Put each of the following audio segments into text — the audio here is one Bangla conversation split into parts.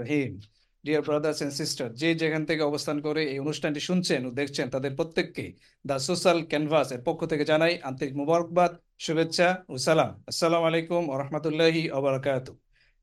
Rahim. Dear brothers and sister যে যেখান থেকে অবস্থান করে এই অনুষ্ঠানটি শুনছেন ও দেখছেন, তাদের প্রত্যেককে দ্য সোশ্যাল ক্যানভাস এর পক্ষ থেকে জানাই আন্তরিক মুবারকবাদ, শুভেচ্ছা ও সালাম। আসসালামু আলাইকুম ও রহমতুল্লাহি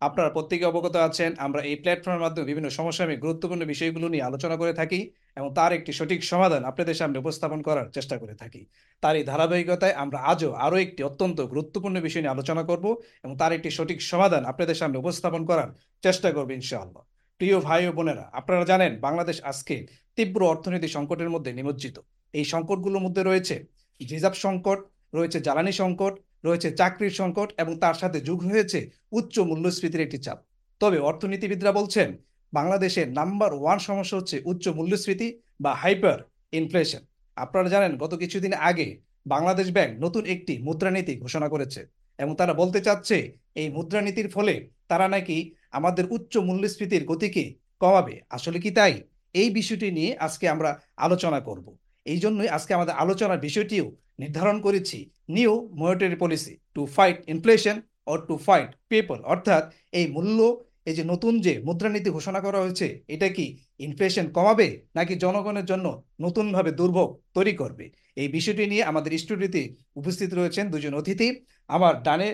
আপনারা প্রত্যেকে অবগত আছেন, আমরা এই প্ল্যাটফর্মের মাধ্যমে বিভিন্ন সমসাময়িক গুরুত্বপূর্ণ বিষয়গুলো নিয়ে আলোচনা করে থাকি এবং তার একটি সঠিক সমাধান আপনাদের সামনে উপস্থাপন করার চেষ্টা করে থাকি। তার এই ধারাবাহিকতায় আমরা আজও আরও একটি অত্যন্ত গুরুত্বপূর্ণ বিষয় নিয়ে আলোচনা করব এবং তার একটি সঠিক সমাধান আপনাদের সামনে উপস্থাপন করার চেষ্টা করবে ইনশাআল্লাহ। প্রিয় ভাই ও বোনেরা, আপনারা জানেন বাংলাদেশ আজকে তীব্র অর্থনৈতিক সংকটের মধ্যে নিমজ্জিত। এই সংকটগুলোর মধ্যে রয়েছে রিজার্ভ সংকট, রয়েছে জ্বালানি সংকট রয়েছে চাকরির সংকট এবং তার সাথে যুগ হয়েছে উচ্চ মূল্যস্ফীতির একটি চাপ। তবে অর্থনীতিবিদরা বলছেন বাংলাদেশের নাম্বার ওয়ান সমস্যা হচ্ছে উচ্চ মূল্যস্ফীতি বা হাইপার ইনফ্লেশন। আপনারা জানেন, গত কিছুদিন আগে বাংলাদেশ ব্যাংক নতুন একটি মুদ্রানীতি ঘোষণা করেছে এবং তারা বলতে চাচ্ছে, এই মুদ্রানীতির ফলে তারা নাকি আমাদের উচ্চ মূল্যস্ফীতির গতিকে কমাবে। আসলে কি তাই? এই বিষয়টি নিয়ে আজকে আমরা আলোচনা করব। এই জন্যই আজকে আমাদের আলোচনার বিষয়টিও নির্ধারণ করেছি new monetary policy to fight inflation or to fight people অর্থাৎ এই মূল্য, এই যে নতুন যে মুদ্রানীতি ঘোষণা করা হয়েছে, এটা কি ইনফ্লেশন কমাবে নাকি জনগণের জন্য নতুনভাবে দুর্ভোগ তৈরি করবে? এই বিষয়টি নিয়ে আমাদের স্টুডিওতে উপস্থিত রয়েছেন দুজন অতিথি। আমার ডানে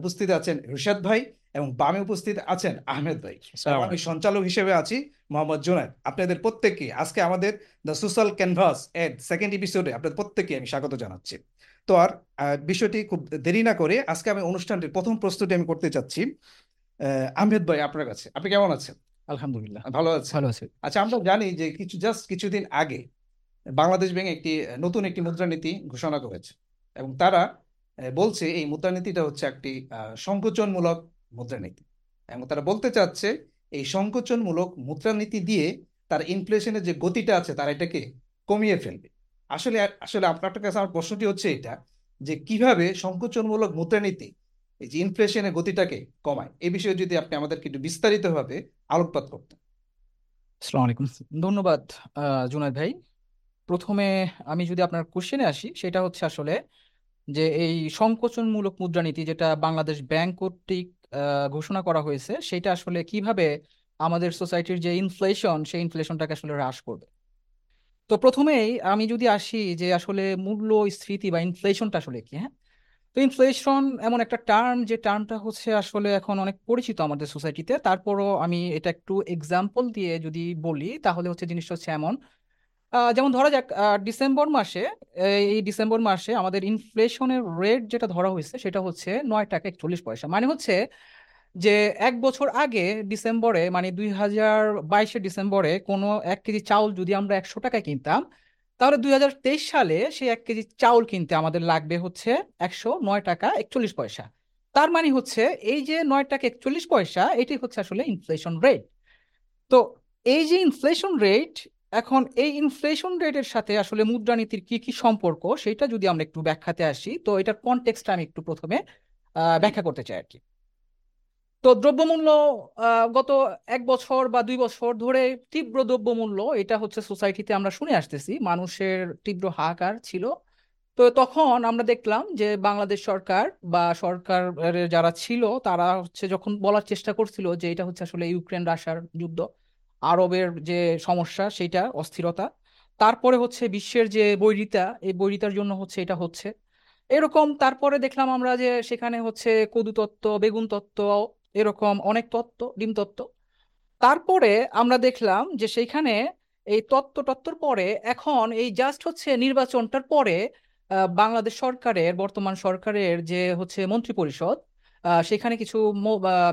উপস্থিত আছেন রিশাদ ভাই এবং বামে উপস্থিত আছেন আহমেদ ভাই। আমি সঞ্চালক হিসেবে আছি মোহাম্মদ জোনায়দ। আপনাদের প্রত্যেককে আজকে আমাদের দ্য সোশ্যাল ক্যানভাস এর সেকেন্ড এপিসোডে আপনাদের প্রত্যেককে আমি স্বাগত জানাচ্ছি। তো আর বিষয়টি খুব দেরি না করে আজকে আমি অনুষ্ঠানটির প্রথম প্রস্তুতি আমি করতে চাচ্ছি আহমেদ ভাই আপনার কাছে। আপনি কেমন আছেন? আলহামদুলিল্লাহ। ভালো আছে ভালো আছে। আচ্ছা আমরা জানি যে কিছু জাস্ট কিছুদিন আগে বাংলাদেশ ব্যাংক একটি নতুন একটি মুদ্রানীতি ঘোষণা করেছে এবং তারা বলছে এই মুদ্রানীতিটা হচ্ছে একটি সংকোচনমূলক মুদ্রানীতি এবং তারা বলতে চাচ্ছে, এই সংকোচনমূলক মুদ্রানীতি দিয়ে তার ইনফ্লেশনের যে গতিটা আছে, তারা এটাকে কমিয়ে ফেলবে। আসলে আসলে আপনার কাছে আমার প্রশ্নটি হচ্ছে এটা, যে কীভাবে সংকোচনমূলক মুদ্রানীতি এই যে ইনফ্লেশনের গতিটাকে কমায়? এ বিষয়ে যদি আপনি আমাদেরকে একটু বিস্তারিতভাবে আলোকপাত করতেন। আসসালামু আলাইকুম। ধন্যবাদ জুনায়দ ভাই। প্রথমে আমি যদি আপনার কোশ্চেনে আসি, সেটা হচ্ছে আসলে যে এই সংকোচনমূলক মুদ্রানীতি যেটা বাংলাদেশ ব্যাংক কর্তৃক ঘোষণা করা হয়েছে, সেটা আসলে কীভাবে আমাদের সোসাইটির যে ইনফ্লেশন, সেই ইনফ্লেশনটাকে আসলে হ্রাস করবে? তো প্রথমেই আমি যদি আসি যে আসলে মূল্যস্ফীতি বা ইনফ্লেশনটা আসলে কি হ্যাঁ? তো ইনফ্লেশন এমন একটা টার্ম যে টার্মটা হচ্ছে আসলে এখন অনেক পরিচিত আমাদের সোসাইটিতে। তারপরও আমি এটা একটু এক্সাম্পল দিয়ে যদি বলি, তাহলে হচ্ছে জিনিসটা হচ্ছে এমন যেমন ধরা যাক ডিসেম্বর মাসে, এই ডিসেম্বর মাসে আমাদের ইনফ্লেশনের রেট যেটা ধরা হয়েছে সেটা হচ্ছে নয় টাকা একচল্লিশ পয়সা। মানে হচ্ছে যে এক বছর আগে ডিসেম্বরে মানে দুই হাজার বাইশে ডিসেম্বরে কোনো এক কেজি চাউল যদি আমরা একশো টাকায় কিনতাম, তাহলে দুই হাজার তেইশ সালে সেই এক কেজি চাউল কিনতে আমাদের লাগবে হচ্ছে একশো নয় টাকা একচল্লিশ পয়সা। তার মানে হচ্ছে এই যে নয় টাকা একচল্লিশ পয়সা, এটি হচ্ছে আসলে ইনফ্লেশন রেট তো এই যে ইনফ্লেশন রেট এখন এই ইনফ্লেশন রেটের সাথে আসলে মুদ্রানীতির কি কি সম্পর্ক সেটা যদি আমরা একটু ব্যাখ্যাতে আসি, তো এটার কনটেক্সটটা আমি একটু প্রথমে ব্যাখ্যা করতে চাই আর কি তো দ্রব্যমূল্য গত এক বছর বা দুই বছর ধরে তীব্র দ্রব্যমূল্য, এটা হচ্ছে সোসাইটিতে আমরা শুনে আসতেছি, মানুষের তীব্র হাহাকার ছিল। তো তখন আমরা দেখলাম যে বাংলাদেশ সরকার বা সরকারের যারা ছিল, তারা হচ্ছে যখন বলার চেষ্টা করছিল যে এটা হচ্ছে আসলে ইউক্রেন রাশিয়ার যুদ্ধ আরবের যে সমস্যা সেটা অস্থিরতা। তারপরে হচ্ছে বিশ্বের যে বৈরিতা, এই বৈরিতার জন্য হচ্ছে এটা হচ্ছে। এরকম তারপরে দেখলাম আমরা যে সেখানে হচ্ছে কদু তত্ত্ব, বেগুন তত্ত্ব, এরকম অনেক তত্ত্ব, ডিম তত্ত্ব। তারপরে আমরা দেখলাম যে সেইখানে এই তত্ত্ব তত্ত্বর পরে এখন এই জাস্ট হচ্ছে নির্বাচনটার পরে বাংলাদেশ সরকারের, বর্তমান সরকারের যে হচ্ছে মন্ত্রী পরিষদ সেখানে কিছু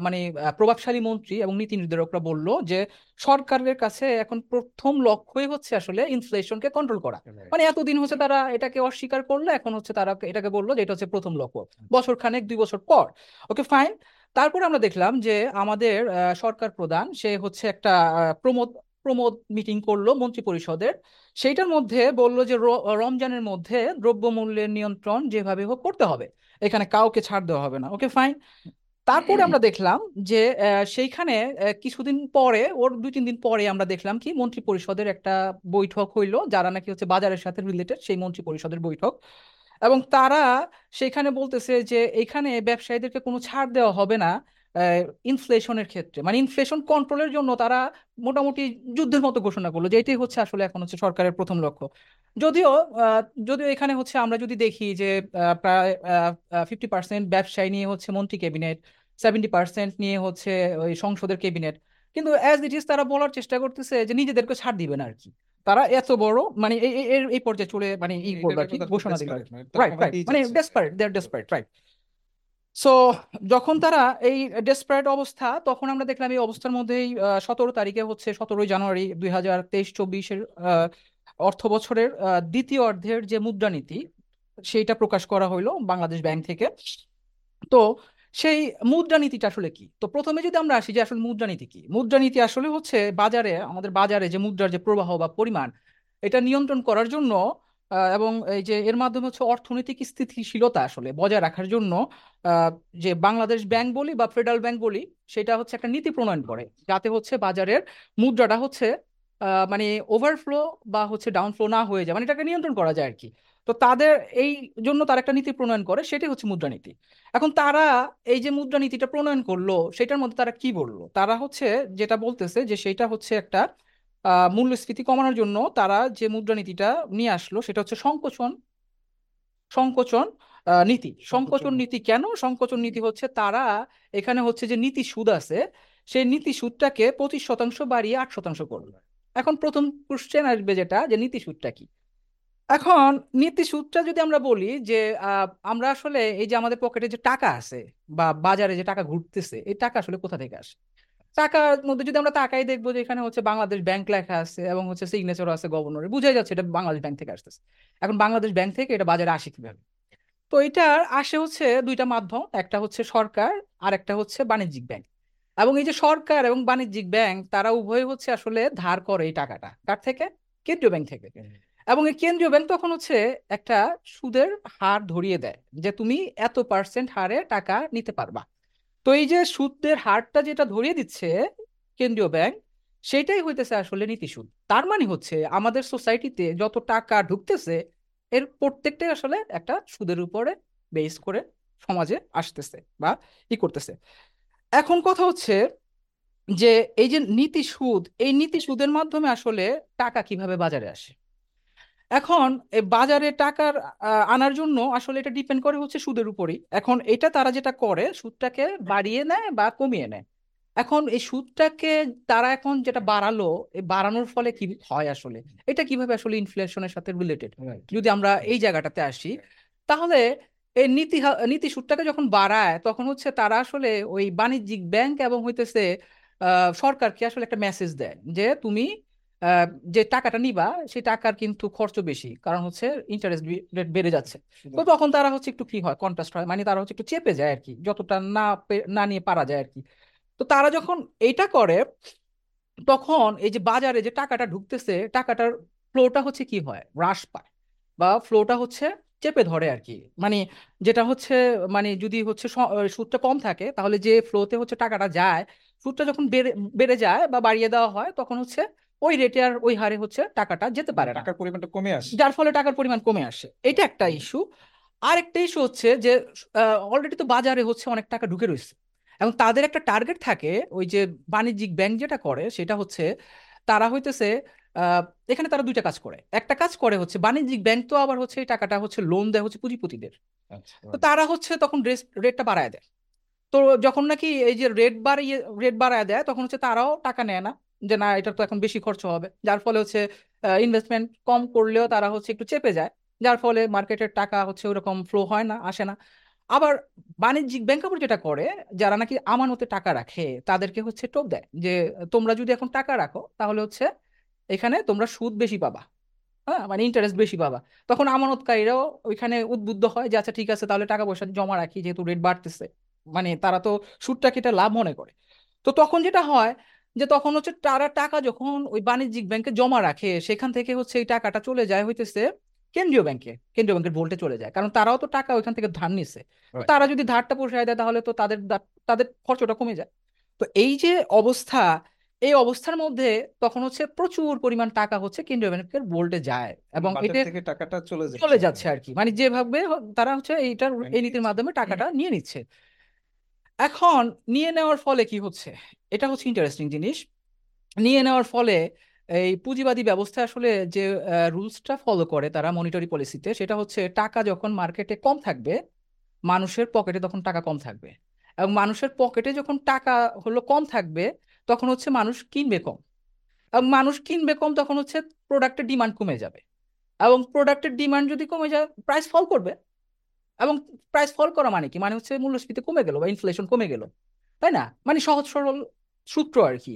মানে প্রভাবশালী মন্ত্রী এবং নীতি নির্ধারকরা বলল যে সরকারের কাছে এখন প্রথম লক্ষ্যই হচ্ছে আসলে ইনফ্লেশনকে কন্ট্রোল করা। মানে এতদিন হচ্ছে তারা এটাকে অস্বীকার করল এখন হচ্ছে তারা এটাকে বলল যে এটা হচ্ছে প্রথম লক্ষ্য। বছর খানেক দুই বছর পর। ওকে ফাইন তারপরে আমরা দেখলাম যে আমাদের সরকার প্রধান সে হচ্ছে একটা প্রমোদ প্রমোদ মিটিং করল মন্ত্রী পরিষদের সেইটার মধ্যে বলল যে রমজানের মধ্যে দ্রব্যমূল্যের নিয়ন্ত্রণ যেভাবে হোক করতে হবে। এখানে কাউকে ছাড় দেওয়া হবে না। ওকে ফাইন তারপরে আমরা দেখলাম যে সেইখানে কিছুদিন পরে, ওর দুই, তিন দিন পরে আমরা দেখলাম কি, মন্ত্রী পরিষদের একটা বৈঠক হইল, যারা নাকি হচ্ছে বাজারের সাথে রিলেটেড সেই মন্ত্রী পরিষদের বৈঠক। এবং তারা সেখানে বলতেছে যে, এখানে ব্যবসায়ীদেরকে কোনো ছাড় দেওয়া হবে না। ইনফ্লেশনের ক্ষেত্রে। মানে ইনফ্লেশন কন্ট্রোলের জন্য তারা মোটামুটি যুদ্ধের মতো ঘোষণা করল যে এটাই হচ্ছে আসলে এখন হচ্ছে সরকারের প্রথম লক্ষ্য। যদিও যদিও এখানে হচ্ছে আমরা যদি দেখি যে প্রায় ফিফটি পার্সেন্ট ব্যবসায়ী নিয়ে হচ্ছে মন্ত্রী ক্যাবিনেট সেভেন্টি পার্সেন্ট নিয়ে হচ্ছে ওই সংসদের ক্যাবিনেট। কিন্তু অ্যাজ ইট ইজ তারা বলার চেষ্টা করতেছে যে নিজেদেরকে ছাড় দিবে না আর কি। তারা এত বড় মানে এই পর্যায়ে চলে মানে ই করবে আর কি ঘোষণা দিবে রাইট রাইট মানে desperate they are desperate right so যখন তারা এই ডেসপারেট অবস্থা, তখন আমরা দেখলাম এই অবস্থার মধ্যেই সতেরো তারিখে হচ্ছে সতেরোই জানুয়ারি দুই হাজার তেইশ চব্বিশের অর্থ বছরের দ্বিতীয় অর্ধের যে মুদ্রানীতি সেইটা প্রকাশ করা হইল বাংলাদেশ ব্যাংক থেকে। তো, সেই মুদ্রানীতিটা আসলে কি? তো প্রথমে যদি আমরা আসি যে আসলে মুদ্রানীতি কি? মুদ্রানীতি আসলে হচ্ছে বাজারে, আমাদের বাজারে যে মুদ্রার যে প্রবাহ বা পরিমাণ, এটা নিয়ন্ত্রণ করার জন্য এবং এই যে এর মাধ্যমে হচ্ছে অর্থনৈতিক স্থিতিশীলতা আসলে বজায় রাখার জন্য যে বাংলাদেশ ব্যাংক বলি বা ফেডারেল ব্যাংক বলি, সেটা হচ্ছে একটা নীতি প্রণয়ন করে। যাতে হচ্ছে বাজারের মুদ্রাটা হচ্ছে মানে ওভারফ্লো বা হচ্ছে ডাউনফ্লো না হয়ে যায় মানে এটাকে নিয়ন্ত্রণ করা যায় আর কি তো তাদের এই জন্য তারা একটা নীতি প্রণয়ন করে, সেটাই হচ্ছে মুদ্রানীতি এখন তারা এই যে মুদ্রানীতিটা প্রণয়ন করল, সেটার মধ্যে তারা কি বলল? তারা হচ্ছে যেটা বলতেছে যে সেটা হচ্ছে একটা মূল্যস্ফীতি কমানোর জন্য তারা যে মুদ্রানীতিটা নিয়ে আসলো সেটা হচ্ছে সংকোচন। সংকোচন নীতি। সংকোচন নীতি কেন? সংকোচন নীতি হচ্ছে তারা এখানে হচ্ছে যে নীতি সুদ আছে সেই নীতি সুদটাকে পঁচিশ শতাংশ বাড়িয়ে আট শতাংশ করল। এখন প্রথম কোশ্চেন আসবে যেটা যে নীতি সুদটা কি? এখন নীতি সুদটা যদি আমরা বলি যে আমরা আসলে এই যে আমাদের পকেটে যে টাকা আছে বা বাজারে যে টাকা ঘুরতেছে এই টাকা আসলে কোথা থেকে আসে? টাকার মধ্যে যদি আমরা তাকাই দেখব যে এখানে হচ্ছে বাংলাদেশ ব্যাংক লেখা আছে এবং হচ্ছে সিগনেচারও আছে গভর্নরের বুঝাই যাচ্ছে এটা বাংলাদেশ ব্যাংক থেকে আসতেছে। এখন বাংলাদেশ ব্যাংক থেকে এটা বাজারে আসে কীভাবে? তো এটার আসে হচ্ছে দুইটা মাধ্যম একটা হচ্ছে সরকার আর একটা হচ্ছে বাণিজ্যিক ব্যাংক এবং এই যে সরকার এবং বাণিজ্যিক ব্যাংক তারা উভয় হচ্ছে আসলে ধার করে এই টাকাটা। কার থেকে? কেন্দ্রীয় ব্যাংক থেকে। এবং এই কেন্দ্রীয় ব্যাংক তখন হচ্ছে একটা সুদের হার ধরিয়ে দেয় যে তুমি এত পার্সেন্ট হারে টাকা নিতে পারবা। তো এই যে সুদের হারটা যেটা ধরিয়ে দিচ্ছে কেন্দ্রীয় ব্যাংক, সেটাই হইতেছে আসলে নীতি সুদ। তার মানে হচ্ছে আমাদের সোসাইটিতে যত টাকা ঢুকতেছে, এর প্রত্যেকটাই আসলে একটা সুদের উপরে বেস করে সমাজে আসতেছে বা ই করতেছে। এখন কথা হচ্ছে যে এই যে নীতি সুদ, এই নীতি সুদের মাধ্যমে আসলে টাকা কীভাবে বাজারে আসে? এখন বাজারে টাকার আনার জন্য আসলে এটা ডিপেন্ড করে হচ্ছে সুদের উপরেই। এখন এটা তারা যেটা করে সুদটাকে বাড়িয়ে নেয় বা কমিয়ে নেয়। এখন এই সুদটাকে তারা এখন যেটা বাড়ালো এই বাড়ানোর ফলে কি হয় আসলে? এটা কীভাবে আসলে ইনফ্লেশনের সাথে রিলেটেড যদি আমরা এই জায়গাটাতে আসি তাহলে এই নীতি নীতি সুদটাকে যখন বাড়ায় তখন হচ্ছে তারা আসলে ওই বাণিজ্যিক ব্যাংক এবং হইতেছে সরকারকে আসলে একটা মেসেজ দেয় যে তুমি যে টাকাটা নিবা সেই টাকার কিন্তু খরচ বেশি। কারণ হচ্ছে ইন্টারেস্ট রেট বেড়ে যাচ্ছে। তো তখন তারা হচ্ছে একটু কি হয় কন্ট্রাস্ট হয়। মানে তারা হচ্ছে একটু চেপে যায় আর কি যতটা না না নিয়ে পারা যায় আর কি তো তারা যখন এইটা করে তখন এই যে বাজারে যে টাকাটা ঢুকতেছে টাকাটার ফ্লোটা হচ্ছে কি হয়? হ্রাস পায়। বা ফ্লোটা হচ্ছে চেপে ধরে আর কি মানে যেটা হচ্ছে মানে যদি হচ্ছে সুদটা কম থাকে তাহলে যে ফ্লোতে হচ্ছে টাকাটা যায় সুদটা যখন বেড়ে বেড়ে যায় বা বাড়িয়ে দেওয়া হয় তখন হচ্ছে ওই রেটে আর ওই হারে হচ্ছে টাকাটা যেতে পারে না। টাকার পরিমাণটা কমে আসে। যার ফলে টাকার পরিমাণ কমে আসে। এটা একটা ইস্যু আর একটা ইস্যু হচ্ছে যে অলরেডি তো বাজারে হচ্ছে অনেক টাকা ঢুকে রয়েছে। এবং তাদের একটা টার্গেট থাকে ওই যে বাণিজ্যিক ব্যাংক যেটা করে সেটা হচ্ছে তারা হইতেছে এখানে তারা দুইটা কাজ করে। একটা কাজ করে হচ্ছে বাণিজ্যিক ব্যাংক তো আবার হচ্ছে এই টাকাটা হচ্ছে লোন দেয় হচ্ছে পুঁজিপতিদের। আচ্ছা, তো তারা হচ্ছে তখন রেটটা বাড়ায় দেয়। তো যখন নাকি এই যে রেট বাড়িয়ে রেট বাড়ায় দেয় তখন হচ্ছে তারাও টাকা নেয় না। যে না এটা তো এখন বেশি খরচ হবে। যার ফলে হচ্ছে ইনভেস্টমেন্ট কম করলেও তারা হচ্ছে একটু চেপে যায়। যার ফলে মার্কেটের টাকা হচ্ছে ওরকম ফ্লো হয় না, আসে না। আবার বাণিজ্যিক ব্যাংক আবার যেটা করে, যারা নাকি আমানতে টাকা রাখে, তাদেরকে হচ্ছে টোপ দেয় যে, তোমরা যদি এখন টাকা রাখো, তাহলে হচ্ছে এখানে তোমরা সুদ বেশি পাবা। হ্যাঁ মানে ইন্টারেস্ট বেশি পাবা। তখন আমানতকারীরাও ওইখানে উদ্বুদ্ধ হয় যে আচ্ছা ঠিক আছে, তাহলে টাকা পয়সা জমা রাখি, যেহেতু রেট বাড়তেছে। মানে তারা তো সুদটাকে এটা লাভ মনে করে। তো তখন যেটা হয় যে তখন হচ্ছে তারা টাকা যখন ওই বাণিজ্যিক ব্যাংকে জমা রাখে সেখান থেকে হচ্ছে এই টাকাটা চলে যায় হইতেছে কেন্দ্রীয় ব্যাংকে। কেন্দ্রীয় ব্যাংকের ভোল্টে চলে যায়। কারণ তারাও তো টাকা ওইখান থেকে ধার নিছে। তারা যদি ধারটা পোষায় দেয় তাহলে তো তাদের তাদের খরচটা কমে যায়। তো এই যে অবস্থা এই অবস্থার মধ্যে তখন হচ্ছে প্রচুর পরিমাণ টাকা হচ্ছে কেন্দ্রীয় ব্যাংকের বোল্টে যায় এবং এটা থেকে টাকাটা চলে যাচ্ছে চলে যাচ্ছে আর কি। মানে যেভাবে তারা হচ্ছে এইটার এই নীতির মাধ্যমে টাকাটা নিয়ে নিচ্ছে। এখন নিয়ে নেওয়ার ফলে কি হচ্ছে? এটা হচ্ছে ইন্টারেস্টিং জিনিস। নিয়ে নেওয়ার ফলে এই পুঁজিবাদী ব্যবস্থা আসলে যে রুলসটা ফলো করে তারা মনিটারি পলিসিতে সেটা হচ্ছে টাকা যখন মার্কেটে কম থাকবে, মানুষের পকেটে তখন টাকা কম থাকবে। এবং মানুষের পকেটে যখন টাকা হলো কম থাকবে, তখন হচ্ছে মানুষ কিনবে কম। এবং মানুষ কিনবে কম, তখন হচ্ছে প্রোডাক্টের ডিমান্ড কমে যাবে। এবং প্রোডাক্টের ডিমান্ড যদি কমে যায় প্রাইস ফল করবে। এবং প্রাইস ফল করা মানে কি? মানে হচ্ছে মূল্যস্ফীতি কমে গেল বা ইনফ্লেশন কমে গেল, তাই না? মানে সহজ সরল সূত্র আর কি।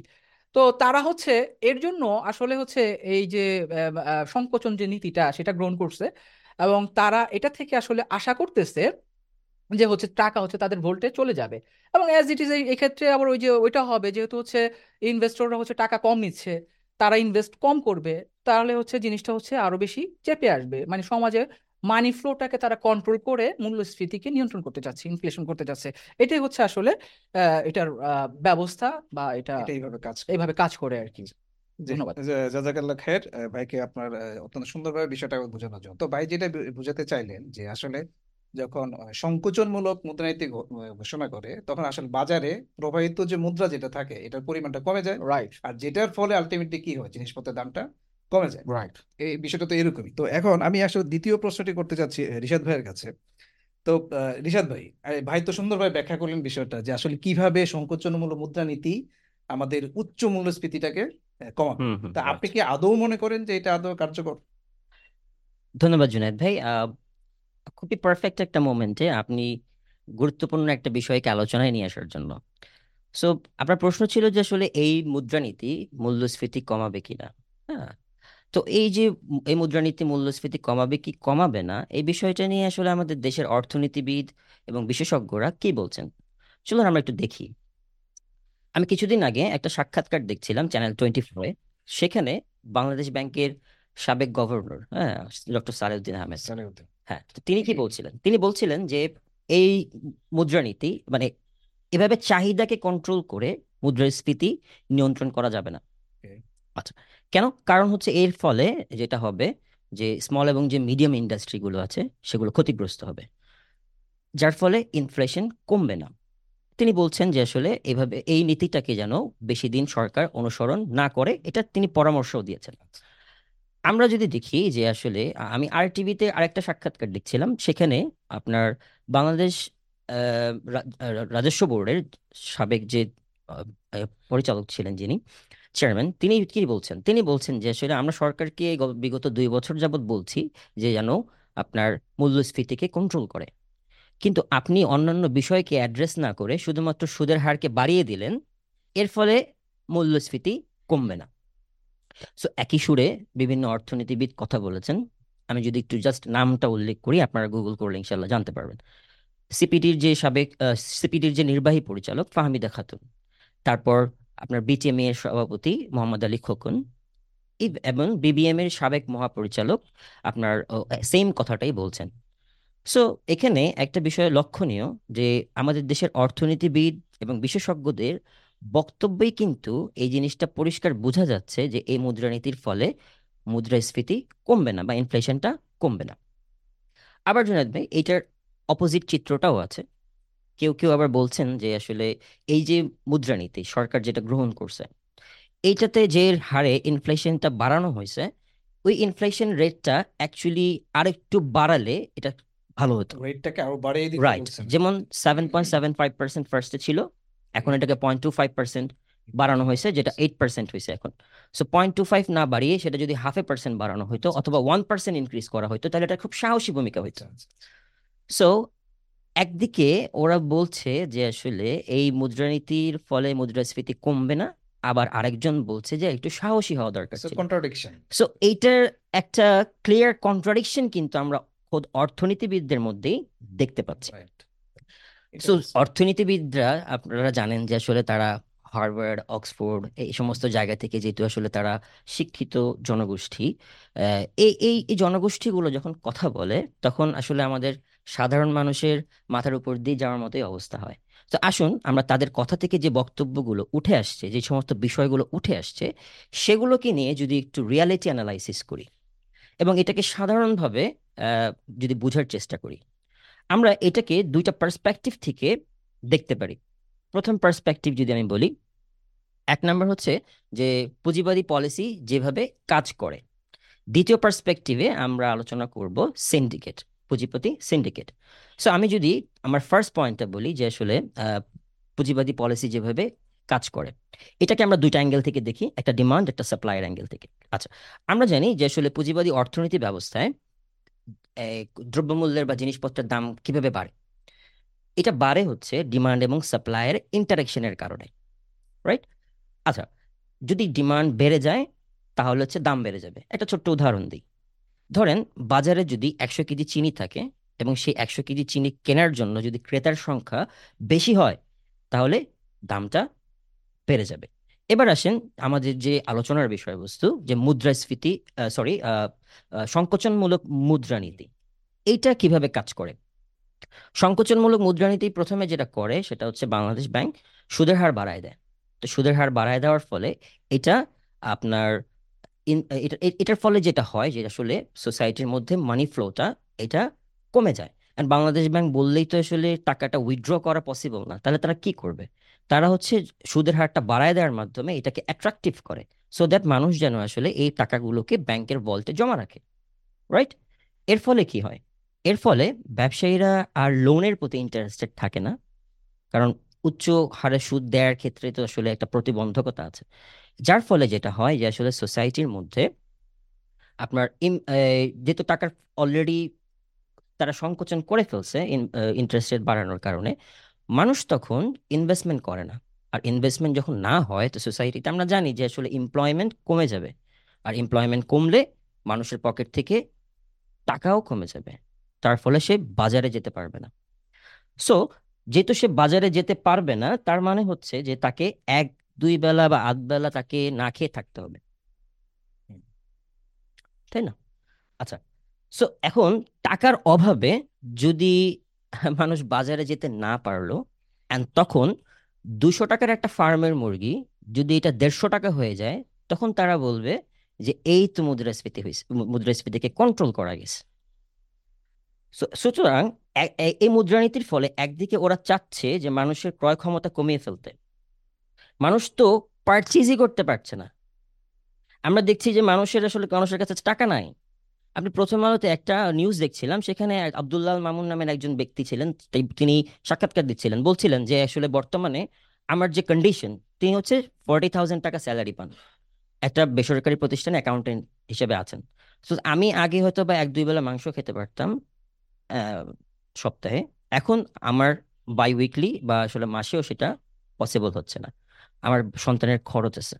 তো তারা হচ্ছে এর জন্য আসলে হচ্ছে এই যে সংকোচন যে নীতিটা সেটা গ্রহণ করছে এবং তারা এটা থেকে আসলে আশা করতেছে যে হচ্ছে টাকা হচ্ছে তাদের ভোল্টে চলে যাবে। এবং অ্যাজ ইট ইজ এই ক্ষেত্রে আবার ওই যে ওইটা হবে যেহেতু হচ্ছে ইনভেস্টররা হচ্ছে টাকা কম নিচ্ছে, তারা ইনভেস্ট কম করবে, তাহলে হচ্ছে জিনিসটা হচ্ছে আরও বেশি চেপে আসবে। মানে সমাজে মানি ফ্লোটাকে তারা কন্ট্রোল করে মূল্যস্ফীতিকে নিয়ন্ত্রণ করতে চাচ্ছে ইনফ্লেশন করতে চাচ্ছে এটাই হচ্ছে আসলে এটার ব্যবস্থা বা এটা এইভাবে কাজ এইভাবে কাজ করে আর কি ধন্যবাদ। জাজাকাল্লাহ খের ভাইকে আপনার অত্যন্ত সুন্দরভাবে বিষয়টা বোঝানোর জন্য। তো ভাই যেটা বুঝাতে চাইলেন যে আসলে যখন সংকোচনমূলক মুদ্রানীতি ঘোষণা করে তখন আসলে বাজারে প্রবাহিত যে মুদ্রা যেটা থাকে এটার পরিমাণটা কমে যায়। রাইট আর যেটার ফলে আলটিমেটলি কি হয়? জিনিসপত্রের দামটা কমে যায়। রাইট এই বিষয়টা তো এরকমই। তো এখন আমি আসলে দ্বিতীয় প্রশ্নটি করতে চাচ্ছি রিশাদ ভাইয়ের কাছে। তো রিশাদ ভাই ভাই তো সুন্দরভাবে ব্যাখ্যা করলেন বিষয়টা যে আসলে কীভাবে সংকোচনমূলক মুদ্রানীতি আমাদের উচ্চ মূল্যস্ফীতিটাকে কমাবে। তা আপনি কি আদৌ মনে করেন যে এটা আদৌ কার্যকর? ধন্যবাদ জুনায়েদ ভাই। আহ, খুবই পারফেক্ট একটা মোমেন্টে আপনি গুরুত্বপূর্ণ একটা বিষয়কে আলোচনায় নিয়ে আসার জন্য। সো আপনার প্রশ্ন ছিল যে আসলে এই মুদ্রানীতি মূল্যস্ফীতি কমাবে কিনা। হ্যাঁ তো এই যে এই মুদ্রানীতি মূল্যস্ফীতি কমাবে কি কমাবে না এই বিষয়টা নিয়ে আসলে আমাদের দেশের অর্থনীতিবিদ এবং বিশেষজ্ঞরা কি বলছেন? চলুন আমরা একটু দেখি। আমি কিছুদিন আগে একটা সাক্ষাৎকার দেখছিলাম চ্যানেল টোয়েন্টি ফোরে সেখানে বাংলাদেশ ব্যাংকের সাবেক গভর্নর হ্যাঁ ডক্টর সালেউদ্দিন আহমেদ হ্যাঁ তো তিনি কি বলছিলেন? তিনি বলছিলেন যে এই মুদ্রানীতি মানে এভাবে চাহিদাকে কন্ট্রোল করে মুদ্রাস্ফীতি নিয়ন্ত্রণ করা যাবে না। আচ্ছা কেন? কারণ হচ্ছে এর ফলে যেটা হবে যে স্মল এবং যে মিডিয়াম ইন্ডাস্ট্রিগুলো আছে, সেগুলো ক্ষতিগ্রস্ত হবে। যার ফলে ইনফ্লেশন কমবে না। তিনি বলছেন যে আসলে এভাবে এই নীতিটাকে যেন বেশি দিন সরকার অনুসরণ না করে, এটা তিনি পরামর্শও দিয়েছেন। আমরা যদি দেখি যে আসলে আমি আর টিভিতে আরেকটা সাক্ষাৎকার দেখছিলাম, সেখানে আপনার বাংলাদেশ রাজস্ব বোর্ডের সাবেক যে পরিচালক ছিলেন যিনি চেয়ারম্যান তিনি কি বলছেন? তিনি বলছেন যে, আসলে আমরা সরকারকে বিগত দুই বছর যাবৎ বলছি যে, যেন আপনার মূল্যস্ফীতিকে কন্ট্রোল করে। কিন্তু আপনি অন্যান্য বিষয়কে অ্যাড্রেস না করে শুধুমাত্র সুদের হারকে বাড়িয়ে দিলেন, এর ফলে মূল্যস্ফীতি কমবে না। সো একই সুরে বিভিন্ন অর্থনীতিবিদ কথা বলেছেন। আমি যদি একটু জাস্ট নামটা উল্লেখ করি, আপনারা গুগল করলে ইনশাল্লাহ জানতে পারবেন। সিপিডির যে সাবেক সিপিডির যে নির্বাহী পরিচালক ফাহমিদা খাতুন, তারপর আপনার বিটিএমএ এর সভাপতি মোহাম্মদ আলী খোকন এবং বিবিএম এর সাবেক মহাপরিচালক আপনার সেম কথাটাই বলছেন। সো এখানে একটা বিষয় লক্ষণীয় যে আমাদের দেশের অর্থনীতিবিদ এবং বিশেষজ্ঞদের বক্তব্যেই কিন্তু এই জিনিসটা পরিষ্কার বোঝা যাচ্ছে যে এই মুদ্রানীতির ফলে মুদ্রাস্ফীতি কমবে না বা ইনফ্লেশনটা কমবে না। আবার জুনায়েদ ভাই এইটার অপোজিট চিত্রটাও আছে। কেউ কেউ আবার বলছেন যে আসলে এই যে মুদ্রানীতি সরকার যেটা গ্রহণ করছে এইটাতে যে হারে ইনফ্লেশনটা বাড়ানো হয়েছে ওই ইনফ্লেশন রেটটা অ্যাকচুয়ালি আরেকটু বাড়ালে এটা ভালো হতো। রেটটাকে আরও বাড়িয়ে দিতে রাইট যেমন seven point seven five percent ফার্স্টে ছিল এখন এটাকে পয়েন্ট টু ফাইভ পার্সেন্ট বাড়ানো হয়েছে যেটা এইট পার্সেন্ট হয়েছে এখন। সো পয়েন্ট টু ফাইভ না বাড়িয়ে সেটা যদি হাফ এ পার্সেন্ট বাড়ানো হতো অথবা ওয়ান পার্সেন্ট ইনক্রিজ করা হতো তাহলে এটা খুব সাহসী ভূমিকা হতো আচ্ছা, আচ্ছা। সো একদিকে ওরা বলছে যে আসলে এই মুদ্রানীতির ফলে মুদ্রাস্ফীতি কমবে না আবার আরেকজন বলছে যে একটু সাহসী হওয়া দরকার contradiction. সো এইটার একটা ক্লিয়ার কন্ট্রাডিকশন কিন্তু আমরা খোদ অর্থনীতিবিদদের মধ্যেই দেখতে পাচ্ছি। সো অর্থনীতিবিদরা আপনারা জানেন যে আসলে তারা হার্ভার্ড অক্সফোর্ড এই সমস্ত জায়গা থেকে যেহেতু আসলে তারা শিক্ষিত জনগোষ্ঠী আহ, এই এই এই জনগোষ্ঠীগুলো যখন কথা বলে তখন আসলে আমাদের সাধারণ মানুষের মাথার উপর দিয়ে যাওয়ার মতোই অবস্থা হয়। তো আসুন আমরা তাদের কথা থেকে যে বক্তব্যগুলো উঠে আসছে, যে সমস্ত বিষয়গুলো উঠে আসছে, সেগুলোকে নিয়ে যদি একটু রিয়ালিটি অ্যানালাইসিস করি এবং এটাকে সাধারণভাবে যদি বোঝার চেষ্টা করি, আমরা এটাকে দুইটা পার্সপেক্টিভ থেকে দেখতে পারি। প্রথম পার্সপেক্টিভ যদি আমি বলি, এক নম্বর হচ্ছে যে পুঁজিবাদী পলিসি যেভাবে কাজ করে। দ্বিতীয় পার্সপেক্টিভে আমরা আলোচনা করব সিন্ডিকেট পুঁজিপতি সিন্ডিকেট সো আমি যদি আমার ফার্স্ট পয়েন্টটা বলি যে আসলে পুঁজিবাদী পলিসি যেভাবে কাজ করে, এটাকে আমরা দুইটা অ্যাঙ্গেল থেকে দেখি, একটা ডিমান্ড একটা সাপ্লাইয়ের অ্যাঙ্গেল থেকে। আচ্ছা আমরা জানি যে আসলে পুঁজিবাদী অর্থনীতি ব্যবস্থায় দ্রব্যমূল্যের বা জিনিসপত্রের দাম কীভাবে বাড়ে? এটা বাড়ে হচ্ছে ডিমান্ড এবং সাপ্লাইয়ের ইন্টারাকশনের কারণে রাইট আচ্ছা যদি ডিমান্ড বেড়ে যায়, তাহলে হচ্ছে দাম বেড়ে যাবে। একটা ছোট্ট উদাহরণ দিই। ধরেন বাজারে যদি একশো কেজি চিনি থাকে এবং সেই একশো কেজি চিনি কেনার জন্য যদি ক্রেতার সংখ্যা বেশি হয়, তাহলে দামটা বেড়ে যাবে। এবার আসেন আমাদের যে আলোচনার বিষয়বস্তু, যে মুদ্রাস্ফীতি সরি সংকোচনমূলক মুদ্রানীতি, এইটা কীভাবে কাজ করে? সংকোচনমূলক মুদ্রানীতি প্রথমে যেটা করে, সেটা হচ্ছে বাংলাদেশ ব্যাংক সুদের হার বাড়ায় দেয়। তো সুদের হার বাড়ায় দেওয়ার ফলে এটা আপনার এটার ফলে যেটা হয় যে আসলে সোসাইটির মধ্যে মানি ফ্লোটা এটা কমে যায়। আর বাংলাদেশ ব্যাংক বললেই তো আসলে টাকাটা উইথড্র করা পসিবল না। তাহলে তারা কি করবে? তারা হচ্ছে সুদের হারটা বাড়ায় দেওয়ার মাধ্যমে এটাকে অ্যাট্রাকটিভ করে সো দ্যাট মানুষ যেন আসলে এই টাকাগুলোকে ব্যাংকের ভল্টে জমা রাখে রাইট এর ফলে কি হয়? এর ফলে ব্যবসায়ীরা আর লোনের প্রতি ইন্টারেস্টেড থাকে না, কারণ উচ্চ হারে সুদ দেওয়ার ক্ষেত্রে তো আসলে একটা প্রতিবন্ধকতা আছে। যার ফলে যেটা হয় যে আসলে সোসাইটির মধ্যে আপনার যেহেতু টাকার অলরেডি তারা সংকোচন করে ফেলছে ইন্টারেস্ট রেট বাড়ানোর কারণে, মানুষ তখন ইনভেস্টমেন্ট করে না। আর ইনভেস্টমেন্ট যখন না হয় তো সোসাইটিতে আমরা জানি যে আসলে এমপ্লয়মেন্ট কমে যাবে। আর এমপ্লয়মেন্ট কমলে মানুষের পকেট থেকে টাকাও কমে যাবে। তার ফলে সে বাজারে যেতে পারবে না। সো যেহেতু সে বাজারে যেতে পারবে না, তার মানে হচ্ছে যে তাকে এক, দুই বেলা বা আধ বেলা তাকে না খেয়ে থাকতে হবে। তাই না? আচ্ছা সো এখন টাকার অভাবে যদি মানুষ বাজারে যেতে না পারল অ্যান্ড তখন দুশো টাকার একটা ফার্মের মুরগি যদি এটা দেড়শো টাকা হয়ে যায়, তখন তারা বলবে যে এই তো মুদ্রাস্ফীতি হয়েছে মুদ্রাস্ফীতিকে কন্ট্রোল করা গেছে। সুতরাং এই মুদ্রানীতির ফলে একদিকে ওরা চাচ্ছে যে মানুষের ক্রয় ক্ষমতা কমিয়ে ফেলতে। মানুষ তো পারচেজই করতে পারছে না। আমরা দেখছি যে মানুষের আসলে মানুষের কাছে টাকা নাই। আপনি প্রথম আলোতে একটা নিউজ দেখছিলাম, সেখানে আব্দুল্লাহ মামুন নামের একজন ব্যক্তি ছিলেন তিনি সাক্ষাৎকার দিচ্ছিলেন, বলছিলেন যে আসলে বর্তমানে আমার যে কন্ডিশন তিনি হচ্ছে ফর্টি থাউজেন্ড টাকা স্যালারি পান। একটা বেসরকারি প্রতিষ্ঠানে অ্যাকাউন্টেন্ট হিসেবে আছেন। তো আমি আগে হয়তো বা এক দুই বেলা মাংস খেতে পারতাম সপ্তাহে। এখন আমার বাই উইকলি বা আসলে মাসেও সেটা পসিবল হচ্ছে না। আমার সন্তানের খরচ আছে।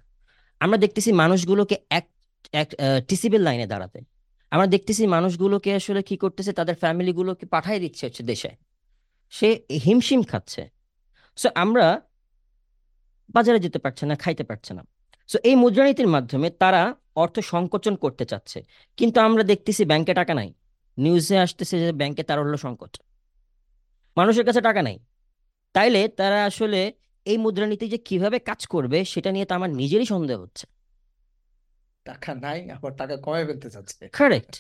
আমরা দেখতেছি মানুষগুলোকে এক এক টিসিবির লাইনে দাঁড়াতে। আমরা দেখতেছি মানুষগুলোকে আসলে কি করতেছে, তাদের ফ্যামিলিগুলোকে পাঠিয়ে দিচ্ছে হচ্ছে দেশে। সে হিমশিম খাচ্ছে। সো আমরা বাজারে যেতে পারছে না, খাইতে পারছে না। সো এই মুদ্রানীতির মাধ্যমে তারা অর্থ সংকোচন করতে চাচ্ছে। কিন্তু আমরা দেখতেছি ব্যাংকে টাকা নাই। নিউজে আসতেছে যে ব্যাংকে তার হলো সংকট। মানুষের কাছে টাকা নাই। তাইলে তারা আসলে এই মুদ্রানীতি যে কীভাবে কাজ করবে সেটা নিয়ে তো আমার নিজেরই সন্দেহ হচ্ছে। টাকা নাই আবার টাকা কমায় ফেলতে চাচ্ছে। কারেক্ট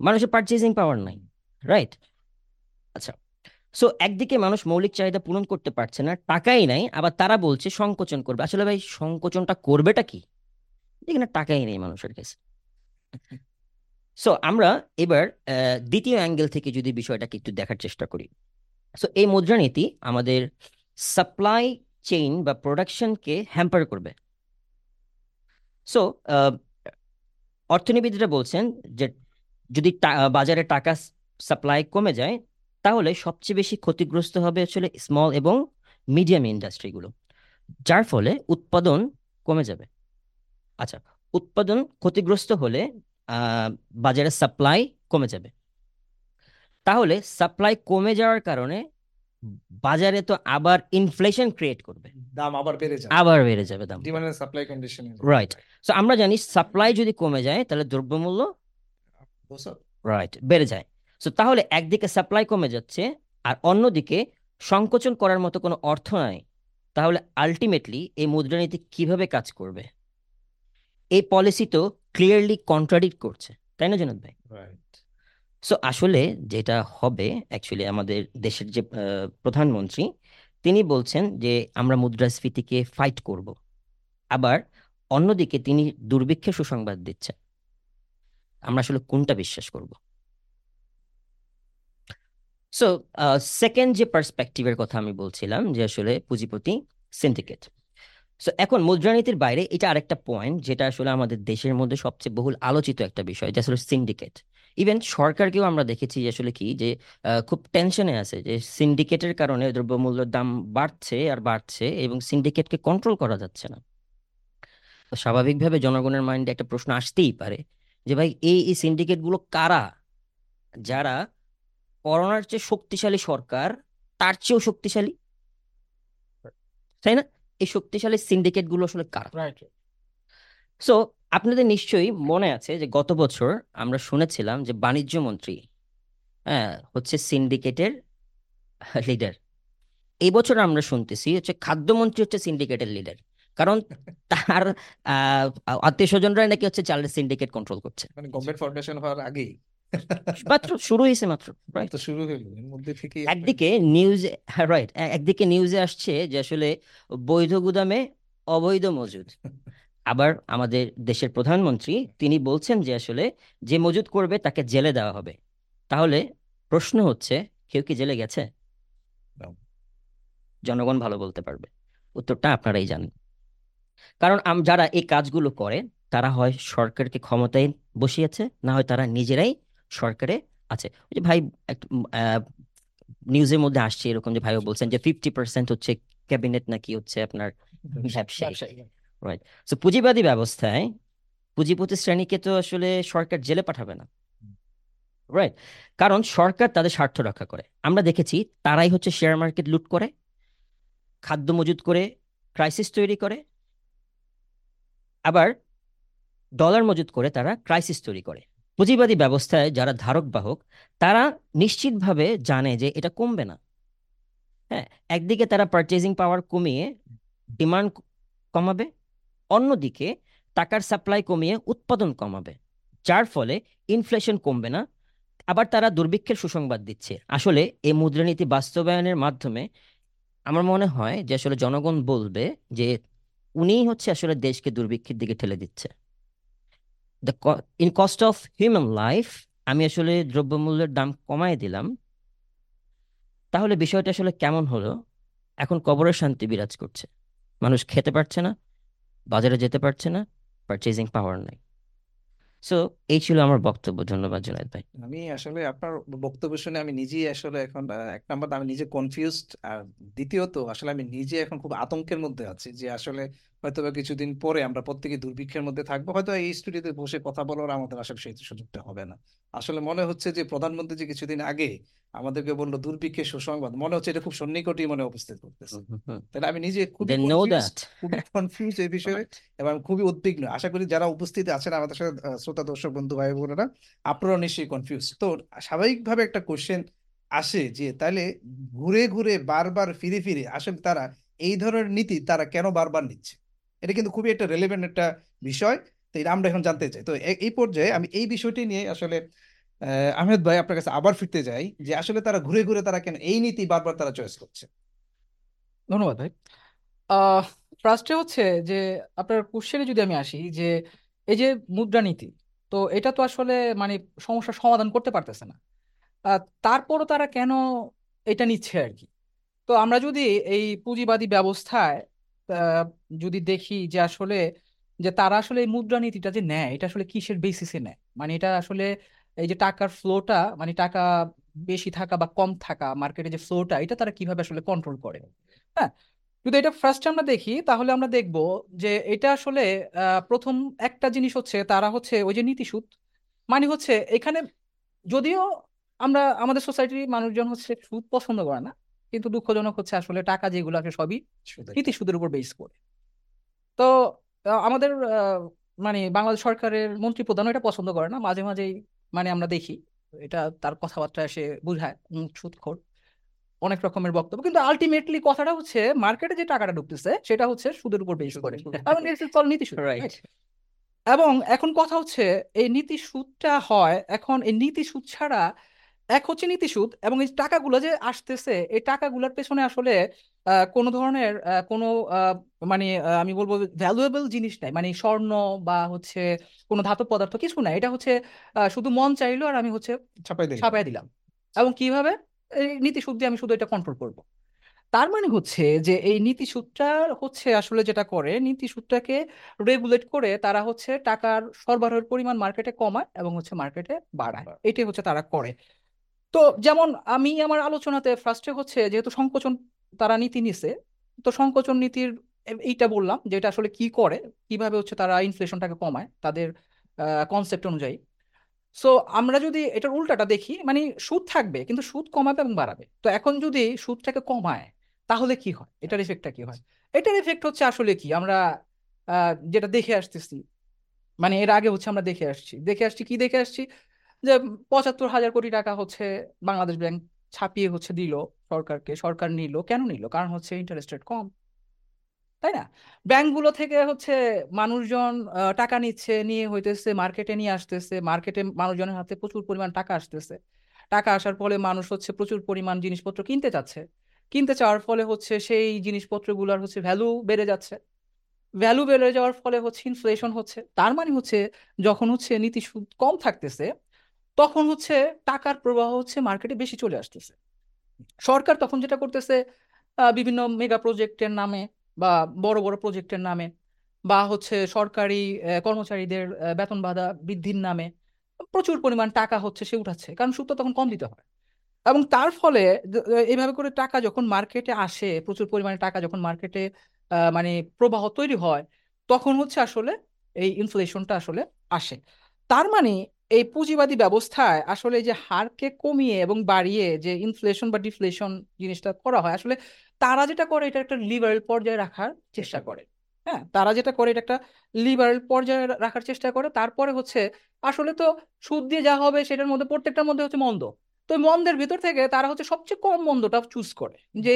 মানুষের পারচেজিং পাওয়ার নাই রাইট আচ্ছা সো একদিকে মানুষ মৌলিক চাহিদা পূরণ করতে পারছে না টাকাই নাই আবার তারা বলছে সংকোচন করবে। আসলে ভাই সংকোচনটা করবেটা কি? যেখানে টাকাই নেই মানুষের কাছে। সো আমরা এবার দ্বিতীয় অ্যাঙ্গেল থেকে যদি বিষয়টাকে একটু দেখার চেষ্টা করি। সো এই মুদ্রানীতি আমাদের সাপ্লাই চেইন বা প্রোডাকশনকে হ্যাম্পার করবে। সো অর্থনীতিবিদরা বলছেন যে যদি বাজারে টাকা সাপ্লাই কমে যায়, তাহলে সবচেয়ে বেশি ক্ষতিগ্রস্ত হবে আসলে স্মল এবং মিডিয়াম ইন্ডাস্ট্রিগুলো যার ফলে উৎপাদন কমে যাবে। আচ্ছা উৎপাদন ক্ষতিগ্রস্ত হলে বাজারে সাপ্লাই কমে যাবে। তাহলে সাপ্লাই কমে যাওয়ার কারণে বাজারে তো আবার ইনফ্লেশন ক্রিয়েট করবে। দাম আবার বেড়ে যাবে। আবার বেড়ে যাবে দাম। Demand and supply condition right so আমরা জানি সাপ্লাই যদি কমে যায় তাহলে দ্রব্যমূল্য রাইট বেড়ে যায়। সো তাহলে একদিকে সাপ্লাই কমে যাচ্ছে আর অন্যদিকে সংকোচন করার মতো কোনো অর্থ নাই। তাহলে আলটিমেটলি এই মুদ্রানীতি কীভাবে কাজ করবে? এই পলিসি তো ক্লিয়ারলি কন্ট্রাডিক্ট করছে তাই না জনাব ভাই? সো আসলে যেটা হবে অ্যাকচুয়ালি আমাদের দেশের যে প্রধানমন্ত্রী তিনি বলছেন যে আমরা মুদ্রাস্ফীতিকে ফাইট করব। আবার অন্যদিকে তিনি দুর্ভিক্ষের সুসংবাদ দিচ্ছেন। আমরা আসলে কোনটা বিশ্বাস করব? সো সেকেন্ড যে পার্সপেক্টিভের কথা আমি বলছিলাম যে আসলে পুঁজিপতি সিন্ডিকেট সো এখন মুদ্রানীতির বাইরে এটা আরেকটা পয়েন্ট যেটা আসলে আমাদের দেশের মধ্যে সবচেয়ে বহুল আলোচিত একটা বিষয়, যে আসলে সিন্ডিকেট ইভেন সরকারকেও আমরা দেখেছি যে আসলে কি, যে খুব টেনশনে আছে যে সিন্ডিকেটের কারণে দ্রব্যমূল্যের দাম বাড়ছে আর বাড়ছে এবং সিন্ডিকেটকে কন্ট্রোল করা যাচ্ছে না। স্বাভাবিকভাবে জনগণের মাইন্ডে একটা প্রশ্ন আসতেই পারে যে ভাই, এই এই সিন্ডিকেটগুলো কারা? যারা করোনার চেয়ে শক্তিশালী সরকার, তার চেয়েও শক্তিশালী? তাই না? এই শক্তিশালী সিন্ডিকেটগুলো আসলে কারা? সো আপনাদের নিশ্চয়ই মনে আছে যে গত বছর আমরা শুনেছিলাম যে বাণিজ্য মন্ত্রী হ্যাঁ হচ্ছে সিন্ডিকেটের লিডার এই বছর আমরা শুনতেছি হচ্ছে খাদ্যমন্ত্রী হচ্ছে সিন্ডিকেটের লিডার কারণ তার আত্মীয় স্বজনরাই নাকি হচ্ছে চালের সিন্ডিকেট কন্ট্রোল করছে। মানে গভর্নমেন্ট ফর্মেশন হওয়ার আগেই। মাত্র শুরু হয়েছে মাত্র? তো শুরু হলো এর মধ্যে থেকে একদিকে নিউজে রাইট একদিকে নিউজে আসছে যে আসলে বৈধ গুদামে অবৈধ মজুদ। আবার আমাদের দেশের প্রধানমন্ত্রী তিনি বলছেন যে আসলে যে মজুদ করবে তাকে জেলে দেওয়া হবে। তাহলে প্রশ্ন হচ্ছে কেউ কি জেলে গেছে? জনগণ ভালো বলতে পারবে। উত্তরটা আপনারাই জানেন। কারণ যারা এই কাজগুলো করে তারা হয় সরকারকে ক্ষমতায় বসিয়েছে না হয় তারা নিজেরাই সরকারে আছে। ওই যে ভাই নিউজের মধ্যে আসছে এরকম যে ভাইও বলছেন যে ফিফটি পার্সেন্ট হচ্ছে ক্যাবিনেট নাকি হচ্ছে আপনার ব্যবসায়ী। সো পুঁজিবাদী ব্যবস্থায় পুঁজিপতি শ্রেণীকে তো আসলে সরকার জেলে পাঠাবে না। রাইট কারণ সরকার তাদের স্বার্থ রক্ষা করে। আমরা দেখেছি তারাই হচ্ছে শেয়ার মার্কেট লুট করে খাদ্য মজুত করে ক্রাইসিস তৈরি করে আবার ডলার মজুত করে তারা ক্রাইসিস তৈরি করে। পুঁজিবাদী ব্যবস্থায় যারা ধারক বাহক, তারা নিশ্চিতভাবে জানে যে এটা কমবে না। হ্যাঁ একদিকে তারা পারচেজিং পাওয়ার কমিয়ে ডিমান্ড কমাবে, অন্যদিকে টাকার সাপ্লাই কমিয়ে উৎপাদন কমাবে, যার ফলে ইনফ্লেশন কমবে না। আবার তারা দুর্ভিক্ষের সুসংবাদ দিচ্ছে। আসলে এই মুদ্রানীতি বাস্তবায়নের মাধ্যমে আমার মনে হয় যে আসলে জনগণ বলবে যে উনিই হচ্ছে আসলে দেশকে দুর্ভিক্ষের দিকে ঠেলে দিচ্ছে। The in cost of human life আমি আসলে দ্রব্যমূল্যের দাম কমায় দিলাম। তাহলে বিষয়টা আসলে কেমন হলো? এখন কবরের শান্তি বিরাজ করছে। মানুষ খেতে পারছে না, বাজারে যেতে পারছে না পারচেজিং পাওয়ার নাই। সো এই ছিল আমার বক্তব্য। ধন্যবাদ জুনায়েদ ভাই। আমি আসলে আপনার বক্তব্য শুনে আমি নিজেই আসলে এখন এক নম্বর, আমি নিজে কনফিউজড আর দ্বিতীয়ত, আসলে আমি নিজে এখন খুব আতঙ্কের মধ্যে আছি যে আসলে হয়তো বা কিছুদিন পরে আমরা প্রত্যেকে দুর্ভিক্ষের মধ্যে থাকব। হয়তো এই স্টুডিওতে বসে কথা বলার আমাদের আসলে সেই সুযোগটা হবে না। আসলে মনে হচ্ছে যে প্রধানমন্ত্রী যে কিছুদিন আগে আমাদেরকে বলল দুর্ভিক্ষের সুসংবাদ মনে হচ্ছে এটা খুব সন্নিকটই মনে উপস্থিত করতেছে। তাহলে আমি নিজে খুবই. খুবই কনফিউজ এই বিষয়ে এবং আমি খুবই উদ্বিগ্ন। আশা করি যারা উপস্থিত আছেন আমাদের সাথে শ্রোতা দর্শক বন্ধু ভাই বোনেরা আপনারাও নিশ্চয়ই কনফিউজ তো স্বাভাবিকভাবে একটা কোশ্চেন আসে যে তাহলে ঘুরে ঘুরে বারবার ফিরে ফিরে আসলে তারা এই ধরনের নীতি তারা কেন বারবার নিচ্ছে? এটা কিন্তু খুবই একটা রেলেভেন্ট একটা বিষয়। তো এটা আমরা এখন জানতে চাই। তো এই পর্যায়ে আমি এই বিষয়টি নিয়ে আসলে আহ, আহমেদ ভাই আপনার কাছে আবার ফিরতে যাই যে আসলে তারা ঘুরে ঘুরে তারা কেন এই নীতি বারবার তারা চয়েস করছে। ধন্যবাদ ভাই। ফার্স্টে হচ্ছে যে আপনার কোশ্চেনে যদি আমি আসি যে এই যে মুদ্রানীতি তো এটা তো আসলে মানে সমস্যার সমাধান করতে পারতেছে না। তারপরও তারা কেন এটা নিচ্ছে আর কি? তো আমরা যদি এই পুঁজিবাদী ব্যবস্থায় যদি দেখি যে আসলে, যে তারা আসলে এই মুদ্রানীতিটা যে নেয়, এটা আসলে কিসের বেসিসে নেয়? মানে এটা আসলে এই যে টাকার ফ্লোটা মানে টাকা বেশি থাকা বা কম থাকা মার্কেটে যে ফ্লোটা এটা তারা কীভাবে আসলে কন্ট্রোল করে? হ্যাঁ? যদি এটা ফার্স্ট আমরা দেখি, তাহলে আমরা দেখব যে এটা আসলে প্রথম একটা জিনিস হচ্ছে, তারা হচ্ছে ওই যে নীতিসূদ মানে হচ্ছে এখানে যদিও আমরা, আমাদের সোসাইটির মানুষজন হচ্ছে সুদ পছন্দ করে না কিন্তু দুঃখজনক হচ্ছে আসলে টাকা যেগুলো আছে সবই শুধু সুদের উপর বেস করে। তো আমাদের মানে বাংলাদেশ সরকারের মন্ত্রী প্রধানও এটা পছন্দ করে না। মাঝে মাঝেই মানে আমরা দেখি এটা তার কথাবার্তা এসে বোঝায় সুদখোর। অনেক রকমের বক্তব্য। কিন্তু আলটিমেটলি কথাটা হচ্ছে মার্কেটে যে টাকাটা ঢুকতেছে সেটা হচ্ছে সুদের উপর বেস করে। নীতি সুদ? এবং এখন কথা হচ্ছে এই নীতি সুদটা হয় এখন এই নীতি সুদ ছাড়া এক হচ্ছে নীতি সুদ এবং এই টাকাগুলো যে আসতেছে এই টাকাগুলোর পেছনে আসলে কোনো ধরনের কোনো মানে আমি বলব ভ্যালুয়েবল জিনিস নাই। মানে স্বর্ণ বা হচ্ছে কোনো ধাতব পদার্থ কিছু নাই। এটা হচ্ছে শুধু মন চাইলো আর আমি হচ্ছে ছাপাই দিলাম। এবং কীভাবে? এই নীতি সুদ দিয়ে আমি শুধু এটা কন্ট্রোল করব। তার মানে হচ্ছে যে এই নীতি সুদটা হচ্ছে আসলে যেটা করে নীতি সুদটাকে রেগুলেট করে তারা হচ্ছে টাকার সরবরাহের পরিমাণ মার্কেটে কমায় এবং হচ্ছে মার্কেটে বাড়ায়। এটাই হচ্ছে তারা করে। তো যেমন আমি আমার আলোচনাতে ফার্স্টে হচ্ছে যেহেতু সংকোচন তারা নীতি নিছে, তো সংকোচন নীতির এইটা বললাম যে এটা আসলে কি করে, কীভাবে হচ্ছে তারা ইনফ্লেশনটাকে কমায়, তাদের কনসেপ্ট অনুযায়ী। সো আমরা যদি এটার উল্টাটা দেখি মানে সুদ থাকবে, কিন্তু সুদ কমাবে এবং বাড়াবে। তো এখন যদি সুদটাকে কমায়, তাহলে কি হয়? এটার এফেক্টটা কি হয়? এটার এফেক্ট হচ্ছে আসলে কি? আমরা যেটা দেখে আসতেছি মানে এর আগে হচ্ছে আমরা দেখে আসছি। দেখে আসছি, কি দেখে আসছি? যে পঁচাত্তর হাজার কোটি টাকা হচ্ছে বাংলাদেশ ব্যাংক ছাপিয়ে হচ্ছে দিল সরকারকে, সরকার নিল, কেন নিল? কারণ হচ্ছে ইন্টারেস্ট রেট কম। তাই না? ব্যাংকগুলো থেকে হচ্ছে মানুষজন টাকা নিচ্ছে, নিয়ে হইতেছে মার্কেটে নিয়ে আসতেছে মার্কেটে মানুষজনের হাতে প্রচুর পরিমাণ টাকা আসতেছে। টাকা আসার ফলে মানুষ হচ্ছে প্রচুর পরিমাণ জিনিসপত্র কিনতে চাচ্ছে। কিনতে চাওয়ার ফলে হচ্ছে সেই জিনিসপত্রগুলোর হচ্ছে ভ্যালু বেড়ে যাচ্ছে। ভ্যালু বেড়ে যাওয়ার ফলে হচ্ছে ইনফ্লেশন হচ্ছে। তার মানে হচ্ছে যখন হচ্ছে নীতি সুদ কম থাকতেছে তখন হচ্ছে টাকার প্রবাহ হচ্ছে মার্কেটে বেশি চলে আসতেছে। সরকার তখন যেটা করতেছে বিভিন্ন মেগা প্রজেক্টের নামে বা বড় বড় প্রজেক্টের নামে বা হচ্ছে সরকারি কর্মচারীদের বেতন ভাতা বৃদ্ধির নামে প্রচুর পরিমাণ টাকা হচ্ছে সে উঠাচ্ছে, কারণ সুদ তখন কম দিতে হয়। এবং তার ফলে এইভাবে করে টাকা যখন মার্কেটে আসে, প্রচুর পরিমাণে টাকা যখন মার্কেটে মানে প্রবাহ তৈরি হয়, তখন হচ্ছে আসলে এই ইনফ্লেশনটা আসলে আসে। তার মানে এই পুঁজিবাদী ব্যবস্থায় আসলে যে হারকে কমিয়ে এবং বাড়িয়ে যে ইনফ্লেশন বা ডিফ্লেশন জিনিসটা করা হয় আসলে তারা যেটা করে এটা একটা লিবারেল পর্যায়ে রাখার চেষ্টা করে। হ্যাঁ তারা যেটা করে এটা একটা লিবারেল পর্যায়ে রাখার চেষ্টা করে। তারপরে হচ্ছে আসলে তো সুদ দিয়ে যা হবে সেটার মধ্যে প্রত্যেকটার মধ্যে হচ্ছে মন্দ। তো মন্দের ভিতর থেকে তারা হচ্ছে সবচেয়ে কম মন্দটা চুজ করে। যে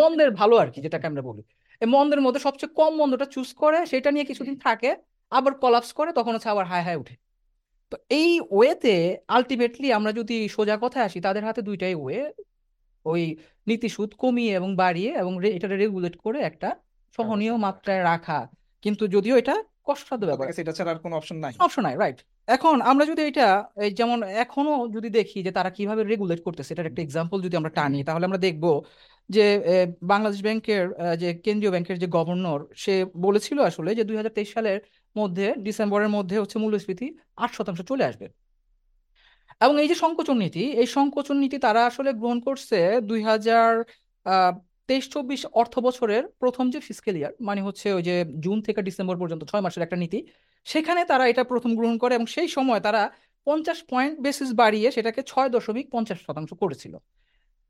মন্দের ভালো আর কি যেটাকে আমরা বলি। মন্দের মধ্যে সবচেয়ে কম মন্দটা চুজ করে সেটা নিয়ে কিছুদিন থাকে আবার কলাপস করে তখন হচ্ছে আবার হাই হাই উঠে। তো এই ওয়েতে আলটিমেটলি আমরা যদি সোজা কথায় আসি তাদের হাতে দুইটাই ওয়ে ওই নীতি সুদ কমিয়ে এবং বাড়িয়ে এবং এটা রেগুলেট করে একটা সহনীয় মাত্রায় রাখা। কিন্তু যদিও এটা কষ্টসাধ্য ব্যাপার। তাদের এটা ছাড়া আর কোনো অপশন নাই। অপশন নাই রাইট এখন আমরা যদি এটা এই যেমন এখনও যদি দেখি যে তারা কীভাবে রেগুলেট করতেছে এটার একটা এক্সাম্পল যদি আমরা টানি তাহলে আমরা দেখব যে বাংলাদেশ ব্যাংকের যে কেন্দ্রীয় ব্যাংকের যে গভর্নর, সে বলেছিল আসলে যে দুই হাজার তেইশ সালের মধ্যে, ডিসেম্বরের মধ্যে হচ্ছে মূল্যস্ফীতি আট শতাংশ চলে আসবে। এবং এই যে সংকোচন নীতি, এই সংকোচন নীতি তারা আসলে গ্রহণ করছে দুই হাজার তেইশ চব্বিশ অর্থ বছরের প্রথম যে ফিসক্যাল ইয়ার মানে হচ্ছে ওই যে জুন থেকে ডিসেম্বর পর্যন্ত, ছয় মাসের একটা নীতি, সেখানে তারা এটা প্রথম গ্রহণ করে এবং সেই সময় তারা পঞ্চাশ পয়েন্ট বেসিস বাড়িয়ে সেটাকে ছয় দশমিক পঞ্চাশ শতাংশ করেছিল।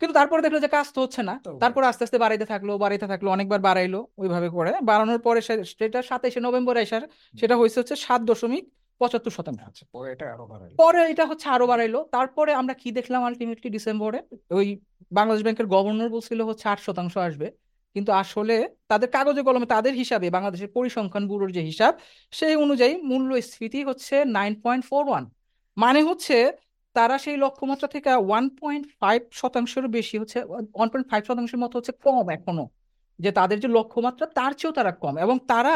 কিন্তু তারপরে দেখল যে কাজ তো হচ্ছে না। তারপরে আস্তে আস্তে বাড়াইতে থাকল বাড়াইতে থাকল অনেকবার বাড়াইলো ওইভাবে করে। বাড়ানোর পরে সেটা সাতাইশে নভেম্বর এসার সেটা হয়েছে হচ্ছে সাত দশমিক পঁচাত্তর শতাংশ। আচ্ছা পরে এটা আরও পরে এটা হচ্ছে আরও বাড়াইলো। তারপরে আমরা কি দেখলাম আলটিমেটলি ডিসেম্বরে? ওই বাংলাদেশ ব্যাংকের গভর্নর বলছিল হচ্ছে আট শতাংশ আসবে। কিন্তু আসলে তাদের কাগজে কলমে তাদের হিসাবে বাংলাদেশের পরিসংখ্যান ব্যুরোর যে হিসাব সেই অনুযায়ী মূল্যস্ফীতি হচ্ছে নাইন পয়েন্ট ফোর ওয়ান মানে হচ্ছে তারা সেই লক্ষ্যমাত্রা থেকে ওয়ান পয়েন্ট ফাইভ শতাংশেরও বেশি হচ্ছে ওয়ান পয়েন্ট ফাইভ শতাংশের মতো হচ্ছে কম এখনও। যে তাদের যে লক্ষ্যমাত্রা তার চেয়েও তারা কম। এবং তারা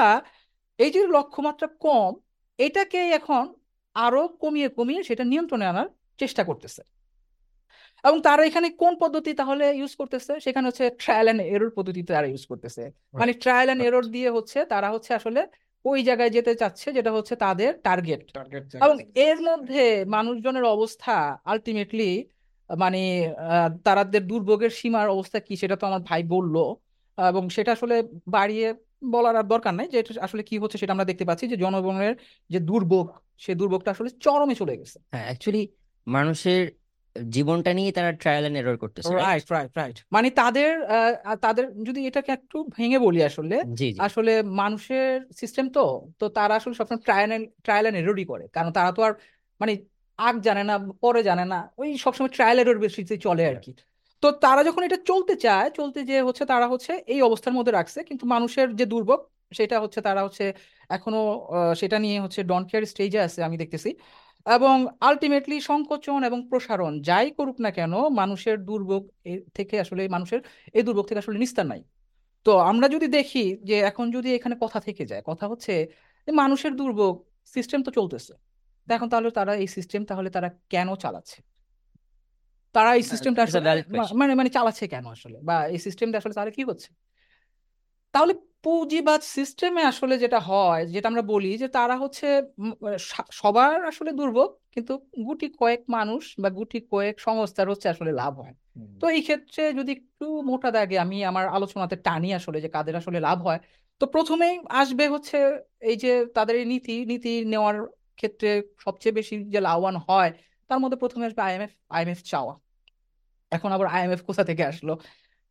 এই যে লক্ষ্যমাত্রা কম এটাকে এখন আরও কমিয়ে কমিয়ে সেটা নিয়ন্ত্রণে আনার চেষ্টা করতেছে। এবং তারা এখানে কোন পদ্ধতি তাহলে ইউজ করতেছে? সেখানে হচ্ছে ট্রায়াল অ্যান্ড এরর পদ্ধতি তারা ইউজ করতেছে। মানে ট্রায়াল অ্যান্ড এরর দিয়ে হচ্ছে তারা হচ্ছে আসলে ওই জায়গায় যেতে চাচ্ছে যেটা হচ্ছে তাদের টার্গেট টার্গেট এবং এর মধ্যে মানুষজনের অবস্থা আলটিমেটলি মানে আহ, তাদের দুর্ভোগের সীমার অবস্থা কি সেটা তো আমার ভাই বলল। এবং সেটা আসলে বাড়িয়ে বলার আর দরকার নাই যে এটা আসলে কি হচ্ছে সেটা আমরা দেখতে পাচ্ছি যে জনগণের যে দুর্ভোগ সেই দুর্ভোগটা আসলে চরমে চলে গেছে। হ্যাঁ অ্যাকচুয়ালি মানুষের জীবনটা নিয়ে তারা ট্রায়াল এন্ড এরর করতেছে রাইট রাইট রাইট মানে তাদের তাদের যদি এটাকে একটু ভেঙে বলি আসলে আসলে মানুষের সিস্টেম তো তো তারা আসলে সবসময় ট্রায়াল এন্ড ট্রায়াল এন্ড এররই করে। কারণ তারা তো আর মানে আগ জানে না পরে জানে না ওই সবসময় ট্রায়াল এরর বেশিতে চলে আর কি। তো তারা যখন এটা চলতে চায় চলতে যে হচ্ছে তারা হচ্ছে এই অবস্থার মধ্যে রাখছে কিন্তু মানুষের যে দুর্ভোগ সেটা হচ্ছে তারা হচ্ছে এখনও আহ, সেটা নিয়ে হচ্ছে ডন কেয়ার স্টেজে আছে আমি দেখতেছি। এবং আলটিমেটলি সংকোচন এবং প্রসারণ যাই করুক না কেন মানুষের দুর্ভোগ থেকে আসলে মানুষের এই দুর্ভোগ থেকে আসলে নিস্তার নাই। তো আমরা যদি দেখি যে এখন যদি এখানে কথা থেকে যায় কথা হচ্ছে যে মানুষের দুর্ভোগ সিস্টেম তো চলতেছে। এখন তাহলে তারা এই সিস্টেম তাহলে তারা কেন চালাচ্ছে? তারা এই সিস্টেমটা question. মানে মানে চালাচ্ছে কেন আসলে? বা এই সিস্টেমটা আসলে তাহলে কি হচ্ছে তাহলে পুঁজিবাদ সিস্টেমে আসলে যেটা হয় যেটা আমরা বলি যে তারা হচ্ছে সবার আসলে দুর্ভোগ কিন্তু গুটি কয়েক মানুষ বা গুটি কয়েক সংস্থার হচ্ছে আসলে লাভ হয়। তো এই ক্ষেত্রে যদি একটু মোটা দাগে আমি আমার আলোচনাতে টানি আসলে যে কাদের আসলে লাভ হয় তো প্রথমেই আসবে হচ্ছে এই যে তাদের এই নীতি নীতি নেওয়ার ক্ষেত্রে সবচেয়ে বেশি যে লাভবান হয় তার মধ্যে প্রথমে আসবে আইএমএফ আইএমএফ চাওয়া। এখন আবার আইএমএফ কোথা থেকে আসলো?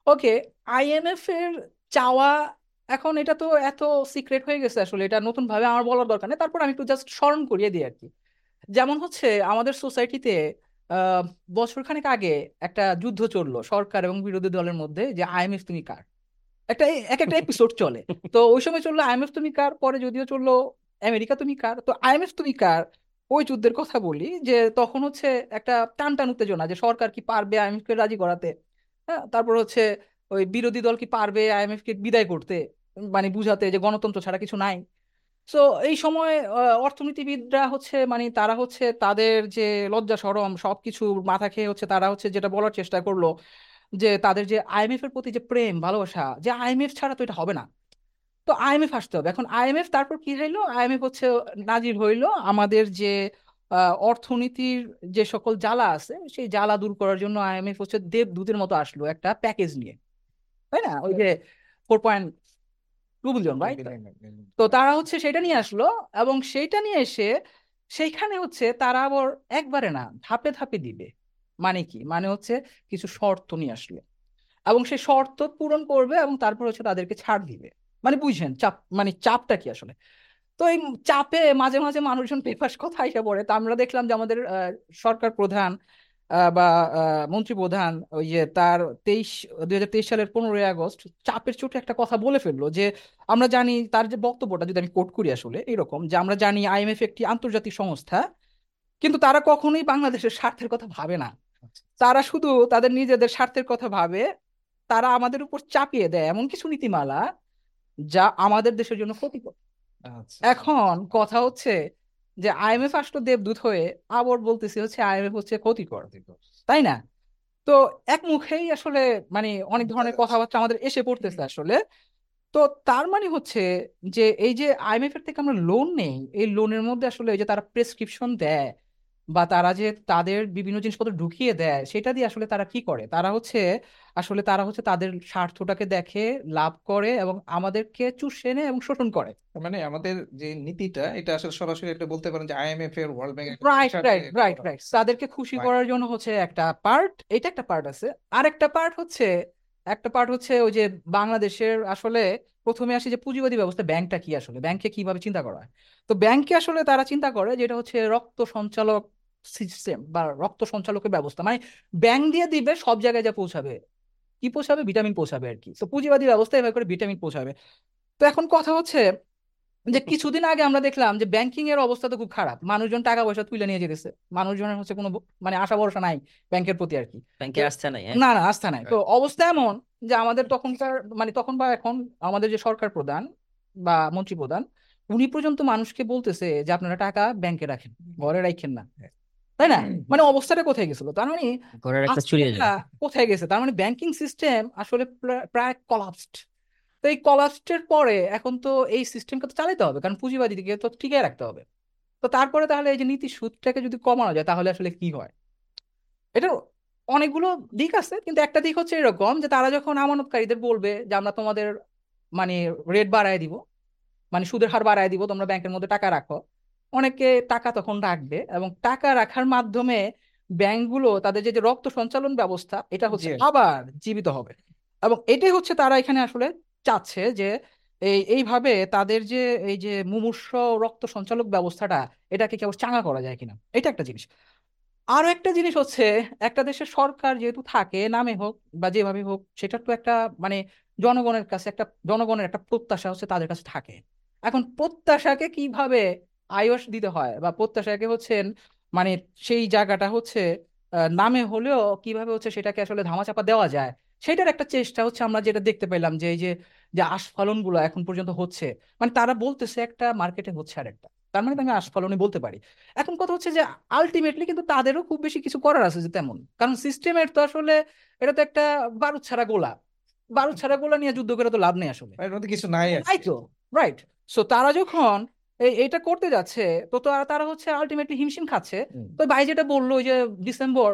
ওকে আইএমএফ এর চাওয়া এখন এটা তো এত সিক্রেট হয়ে গেছে আসলে, এটা নতুন ভাবে আমার বলার দরকার নেই। তারপর আমি একটু জাস্ট স্মরণ করিয়ে দিই আর কি যেমন হচ্ছে আমাদের সোসাইটিতে বছরখানেক আগে একটা যুদ্ধ চলল সরকার এবং বিরোধী দলের মধ্যে যে আইএমএফ তুমি কার? একটা এক একটা এপিসোড চলে। তো ওই সময় চলল আইএমএফ তুমি কার? পরে যদিও চলল আমেরিকা তুমি কার? তো আইএমএফ তুমি কার? ওই যুদ্ধের কথা বলি যে তখন হচ্ছে একটা টান টান উত্তেজনা যে সরকার কি পারবে আইএমএফ কে রাজি করাতে? হ্যাঁ তারপর হচ্ছে ওই বিরোধী দল কি পারবে আইএমএফ কে বিদায় করতে? মানে বুঝাতে যে গণতন্ত্র ছাড়া কিছু নাই। সো এই সময় অর্থনীতিবিদরা হচ্ছে মানে তারা হচ্ছে তাদের যে লজ্জা শরম সবকিছু মাথা খেয়ে হচ্ছে তারা হচ্ছে যেটা বলার চেষ্টা করল, যে তাদের যে আইএমএফ এর প্রতি যে প্রেম, ভালোবাসা, যে আইএমএফ ছাড়া তো এটা হবে না। তো আইএমএফ আসতে হবে। এখন আইএমএফ তারপর কি হইল? আইএমএফ হচ্ছে নাজির হইল আমাদের যে অর্থনীতির যে সকল জ্বালা আছে, সেই জ্বালা দূর করার জন্য আইএমএফ হচ্ছে দেবদূতের মতো আসলো একটা প্যাকেজ নিয়ে। তাই না? ওই যে four point two billion right তো তারা হচ্ছে সেটা নিয়ে আসলো এবং সেইটা নিয়ে এসে সেইখানে হচ্ছে তারা আবার একবারে না ধাপে ধাপে দিবে। মানে কি? মানে হচ্ছে কিছু শর্ত নিয়ে আসলো। এবং সেই শর্ত পূরণ করবে এবং তারপর হচ্ছে তাদেরকে ছাড় দিবে। মানে বুঝছেন চাপ মানে চাপটা কি আসলে? তো এই চাপে মাঝে মাঝে মানুষজন বেফাস কথা এসে পড়ে? তা আমরা দেখলাম যে আমাদের আহ, সরকার প্রধান বা মন্ত্রী প্রধান ওই যে তার তেইশ দুই হাজার তেইশ সালের পনেরোই আগস্ট চাপের চোটে একটা কথা বলে ফেলল যে আমরা জানি তার যে বক্তব্যটা যদি আমি কোট করি আসলে এরকম যে আমরা জানি আইএমএফ একটি আন্তর্জাতিক সংস্থা কিন্তু তারা কখনোই বাংলাদেশের স্বার্থের কথা ভাবে না। তারা শুধু তাদের নিজেদের স্বার্থের কথা ভাবে তারা আমাদের উপর চাপিয়ে দেয় এমন কিছু নীতিমালা যা আমাদের দেশের জন্য ক্ষতিকর। আচ্ছা। এখন কথা হচ্ছে যে আইএমএফ আসলো দেবদূত হয়ে, আবার বলতেছি হচ্ছে আইএমএফ হচ্ছে ক্ষতিকর। তাই না? তো এক মুখেই আসলে মানে অনেক ধরনের কথাবার্তা আমাদের এসে পড়তেছে আসলে। তো তার মানে হচ্ছে যে এই যে আইএমএফ এর থেকে আমরা লোন নেই, এই লোনের মধ্যে আসলে এই যে তারা প্রেসক্রিপশন দেয় বা তারা যে তাদের বিভিন্ন জিনিসপত্র ঢুকিয়ে দেয় সেটা দিয়ে আসলে তারা কি করে? তারা হচ্ছে আসলে তারা হচ্ছে তাদের স্বার্থটাকে দেখে লাভ করে এবং আমাদেরকে চুষে নেয় এবং শোষণ করে। মানে আমাদের যে নীতিটা এটা আসলে সরাসরি এটা বলতে পারেন যে আইএমএফ এর World Bank right right right right তাদেরকে খুশি করার জন্য হচ্ছে একটা পার্ট এটা একটা পার্ট আছে। আর একটা পার্ট হচ্ছে একটা পার্ট হচ্ছে ওই যে বাংলাদেশের আসলে প্রথমে আসি যে পুঁজিবাদী ব্যবস্থা ব্যাংকটা কি আসলে? ব্যাংকে কীভাবে চিন্তা করা হয়? তো ব্যাংকে আসলে তারা চিন্তা করে যেটা হচ্ছে রক্ত সঞ্চালক সিস্টেম বা রক্ত সঞ্চালকের ব্যবস্থা। মানে ব্যাংক দিয়ে দিবে, সব জায়গায় যা পৌঁছাবে। কি পৌঁছাবে? ভিটামিন পৌঁছাবে আর কি। তো পুঁজিবাদী ব্যবস্থা এভাবে করে ভিটামিন পৌঁছাবে। তো এখন কথা হচ্ছে যে কিছুদিন আগে আমরা দেখলাম যে ব্যাংকিং এর অবস্থা তো খুব খারাপ। মানুষজন টাকা পয়সা তুলে নিয়ে যেতেছে। মানুষজনের হচ্ছে কোনো মানে আশা ভরসা নাই ব্যাংকের প্রতি আর কি। ব্যাংকে আসছে নাই হ্যাঁ? না না আস্থা নাই। তো অবস্থা এমন যে আমাদের তখনকার মানে তখন বা এখন আমাদের যে সরকার প্রধান বা মন্ত্রী প্রধান উনি পর্যন্ত মানুষকে বলতেছে যে আপনারা টাকা ব্যাংকে রাখেন ঘরে রাখেন না। তাই না? মানে অবস্থাটা কোথায় গেছিল? তার মানে আস্থা কোথায় গেছে? তার মানে ব্যাংকিং সিস্টেম আসলে প্রায় কলাপসড তো এই কলাস্টের পরে এখন তো এই সিস্টেমকে তো চালাতে হবে কারণ পুঁজিবাদীকে তো টিকিয়ে রাখতে হবে। তো তারপরে তাহলে এই যে নীতি সুদটাকে যদি কমানো যায় তাহলে আসলে কি হয়? এটা অনেকগুলো দিক আছে কিন্তু একটা দিক হচ্ছে এরকম যে তারা যখন আমানতকারীদের বলবে যে আমরা তোমাদের মানে রেট বাড়ায় দিব মানে সুদের হার বাড়ায় দিব তোমরা ব্যাংকের মধ্যে টাকা রাখো অনেকে টাকা তখন রাখবে এবং টাকা রাখার মাধ্যমে ব্যাংকগুলো তাদের যে যে রক্ত সঞ্চালন ব্যবস্থা এটা হচ্ছে। আবার জীবিত হবে। এবং এটাই হচ্ছে তারা এখানে আসলে চাচ্ছে যে এই এইভাবে তাদের যে, এই যে মুমূর্ষ রক্ত সঞ্চালক ব্যবস্থাটা, এটাকে কেবল চাঙ্গা করা যায় কিনা? এটা একটা জিনিস। আরও একটা জিনিস হচ্ছে, একটা দেশের সরকার যেহেতু থাকে, নামে হোক বা যেভাবে হোক, সেটা তো একটা মানে জনগণের কাছে, একটা জনগণের একটা প্রত্যাশা হচ্ছে তাদের কাছে থাকে। এখন প্রত্যাশাকে কীভাবে আয়স দিতে হয় বা প্রত্যাশাকে হচ্ছেন মানে সেই জায়গাটা হচ্ছে নামে হলেও কীভাবে হচ্ছে সেটাকে আসলে ধামাচাপা দেওয়া যায় সেটার একটা চেষ্টা হচ্ছে আমরা যেটা দেখতে পেলাম যে এই যে যে আস্ফালনগুলো এখন পর্যন্ত হচ্ছে মানে তারা বলতেছে একটা মার্কেটে হচ্ছে আর একটা তার মানে আমি আস্ফালনই বলতে পারি। এখন কথা হচ্ছে যে আলটিমেটলি কিন্তু তাদেরও খুব বেশি কিছু করার আছে যে তেমন। কারণ সিস্টেমের তো আসলে এটা তো একটা বারুদ ছাড়া গোলা। বারুদ ছাড়া গোলা নিয়ে যুদ্ধ করে তো লাভ নেই আসলে। কিছু নাই তাই তো রাইট সো তারা যখন এই এটা করতে যাচ্ছে তো তারা তারা হচ্ছে আলটিমেটলি হিমশিম খাচ্ছে। তো ভাই যেটা বলল ওই যে ডিসেম্বর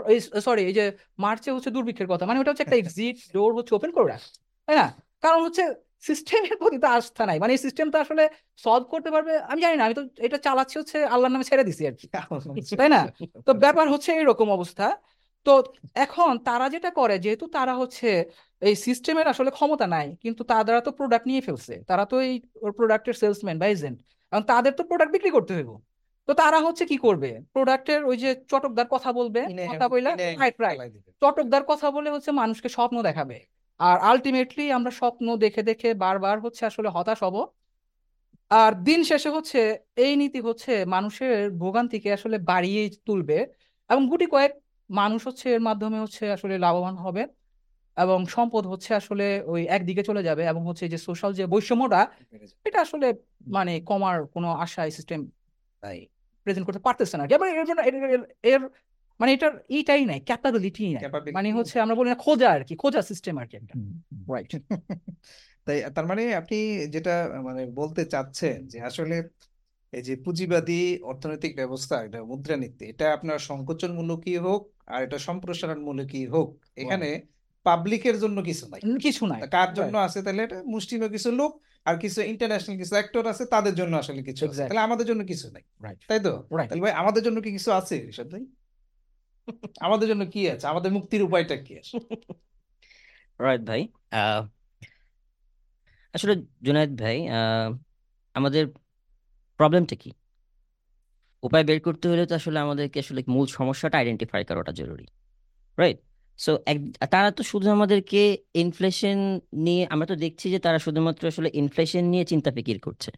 সরি এই যে মার্চে হচ্ছে দুর্ভিক্ষের কথা মানে ওটা হচ্ছে একটা এক্সিট ডোর হচ্ছে ওপেন করে রাখ তাই না? কারণ হচ্ছে সিস্টেমের প্রতি তো আস্থা নাই মানে এই সিস্টেম তো আসলে সলভ করতে পারবে আমি জানি না আমি তো এটা চালাচ্ছি হচ্ছে আল্লাহর নামে ছেড়ে দিছি আর কি তাই না? তো ব্যাপার হচ্ছে এরকম অবস্থা। তো এখন তারা যেটা করে যেহেতু তারা হচ্ছে এই সিস্টেমের আসলে ক্ষমতা নাই কিন্তু তারা তো প্রোডাক্ট নিয়ে ফেলছে তারা তো এই প্রোডাক্টের সেলসম্যান বা এজেন্ট এবং তাদের তো প্রোডাক্ট বিক্রি করতে হইব। তো তারা হচ্ছে কি করবে? প্রোডাক্টের ওই যে চটকদার কথা বলবে কথা রাইট চালাই দিবে। চটকদার কথা বলে হচ্ছে মানুষকে স্বপ্ন দেখাবে। আর আলটিমেটলি আমরা স্বপ্ন দেখে দেখে বারবার হচ্ছে আসলে হতাশ হব। আর দিন শেষে হচ্ছে এই নীতি হচ্ছে মানুষের ভোগান্তিকে আসলে বাড়িয়ে তুলবে এবং গুটি কয়েক মানুষ হচ্ছে এর মাধ্যমে হচ্ছে আসলে লাভবান হবে। এবং সম্পদ হচ্ছে আসলে ওই একদিকে চলে যাবে এবং হচ্ছে যে সোশ্যাল যে বৈষম্যটা এটা আসলে মানে কমার কোনো আশায় সিস্টেম তাই প্রেজেন্ট করতে পারতেছে না এবার এর মানে এটার ইটাই নাই ক্যাপাবিলিটি নাই। মানে হচ্ছে আমরা বলি না খোঁজা আর কি খোঁজা সিস্টেম আর কি একটা। রাইট তাই তার মানে আপনি যেটা মানে বলতে চাচ্ছেন যে আসলে এই যে পুঁজিবাদী অর্থনৈতিক ব্যবস্থা এটা মুদ্রানীতি এটা আপনার সংকোচনমূলকই হোক আর এটা সম্প্রসারণমূলকই হোক এখানে পাবলিকের জন্য কিছু নাই। কিছু নাই। কার জন্য আছে? তাহলে এটা মুষ্টিমেয় কিছু লোক আর কিছু ইন্টারন্যাশনাল কিছু অ্যাক্টর আছে তাদের জন্য আসলে কিছু তাহলে আমাদের জন্য কিছু নাই। তাই তো? তাহলে ভাই আমাদের জন্য কি কিছু আছে? ঋষাদ ভাই আমাদের জন্য কি আছে? আমাদের মুক্তির উপায়টা কি আছে? রাইট ভাই। আহ, আসলে জুনায়েদ ভাই আহ, আমাদের প্রবলেমটা কি? উপায় বের করতে হলে তো আসলে আমাদেরকে আসলে মূল সমস্যাটা আইডেন্টিফাই করাটা জরুরি। রাইট সো তারা তো শুধু আমাদেরকে ইনফ্লেশন নিয়ে আমরা তো দেখছি যে তারা শুধুমাত্র আসলে ইনফ্লেশন নিয়ে চিন্তা ফিকির করছে।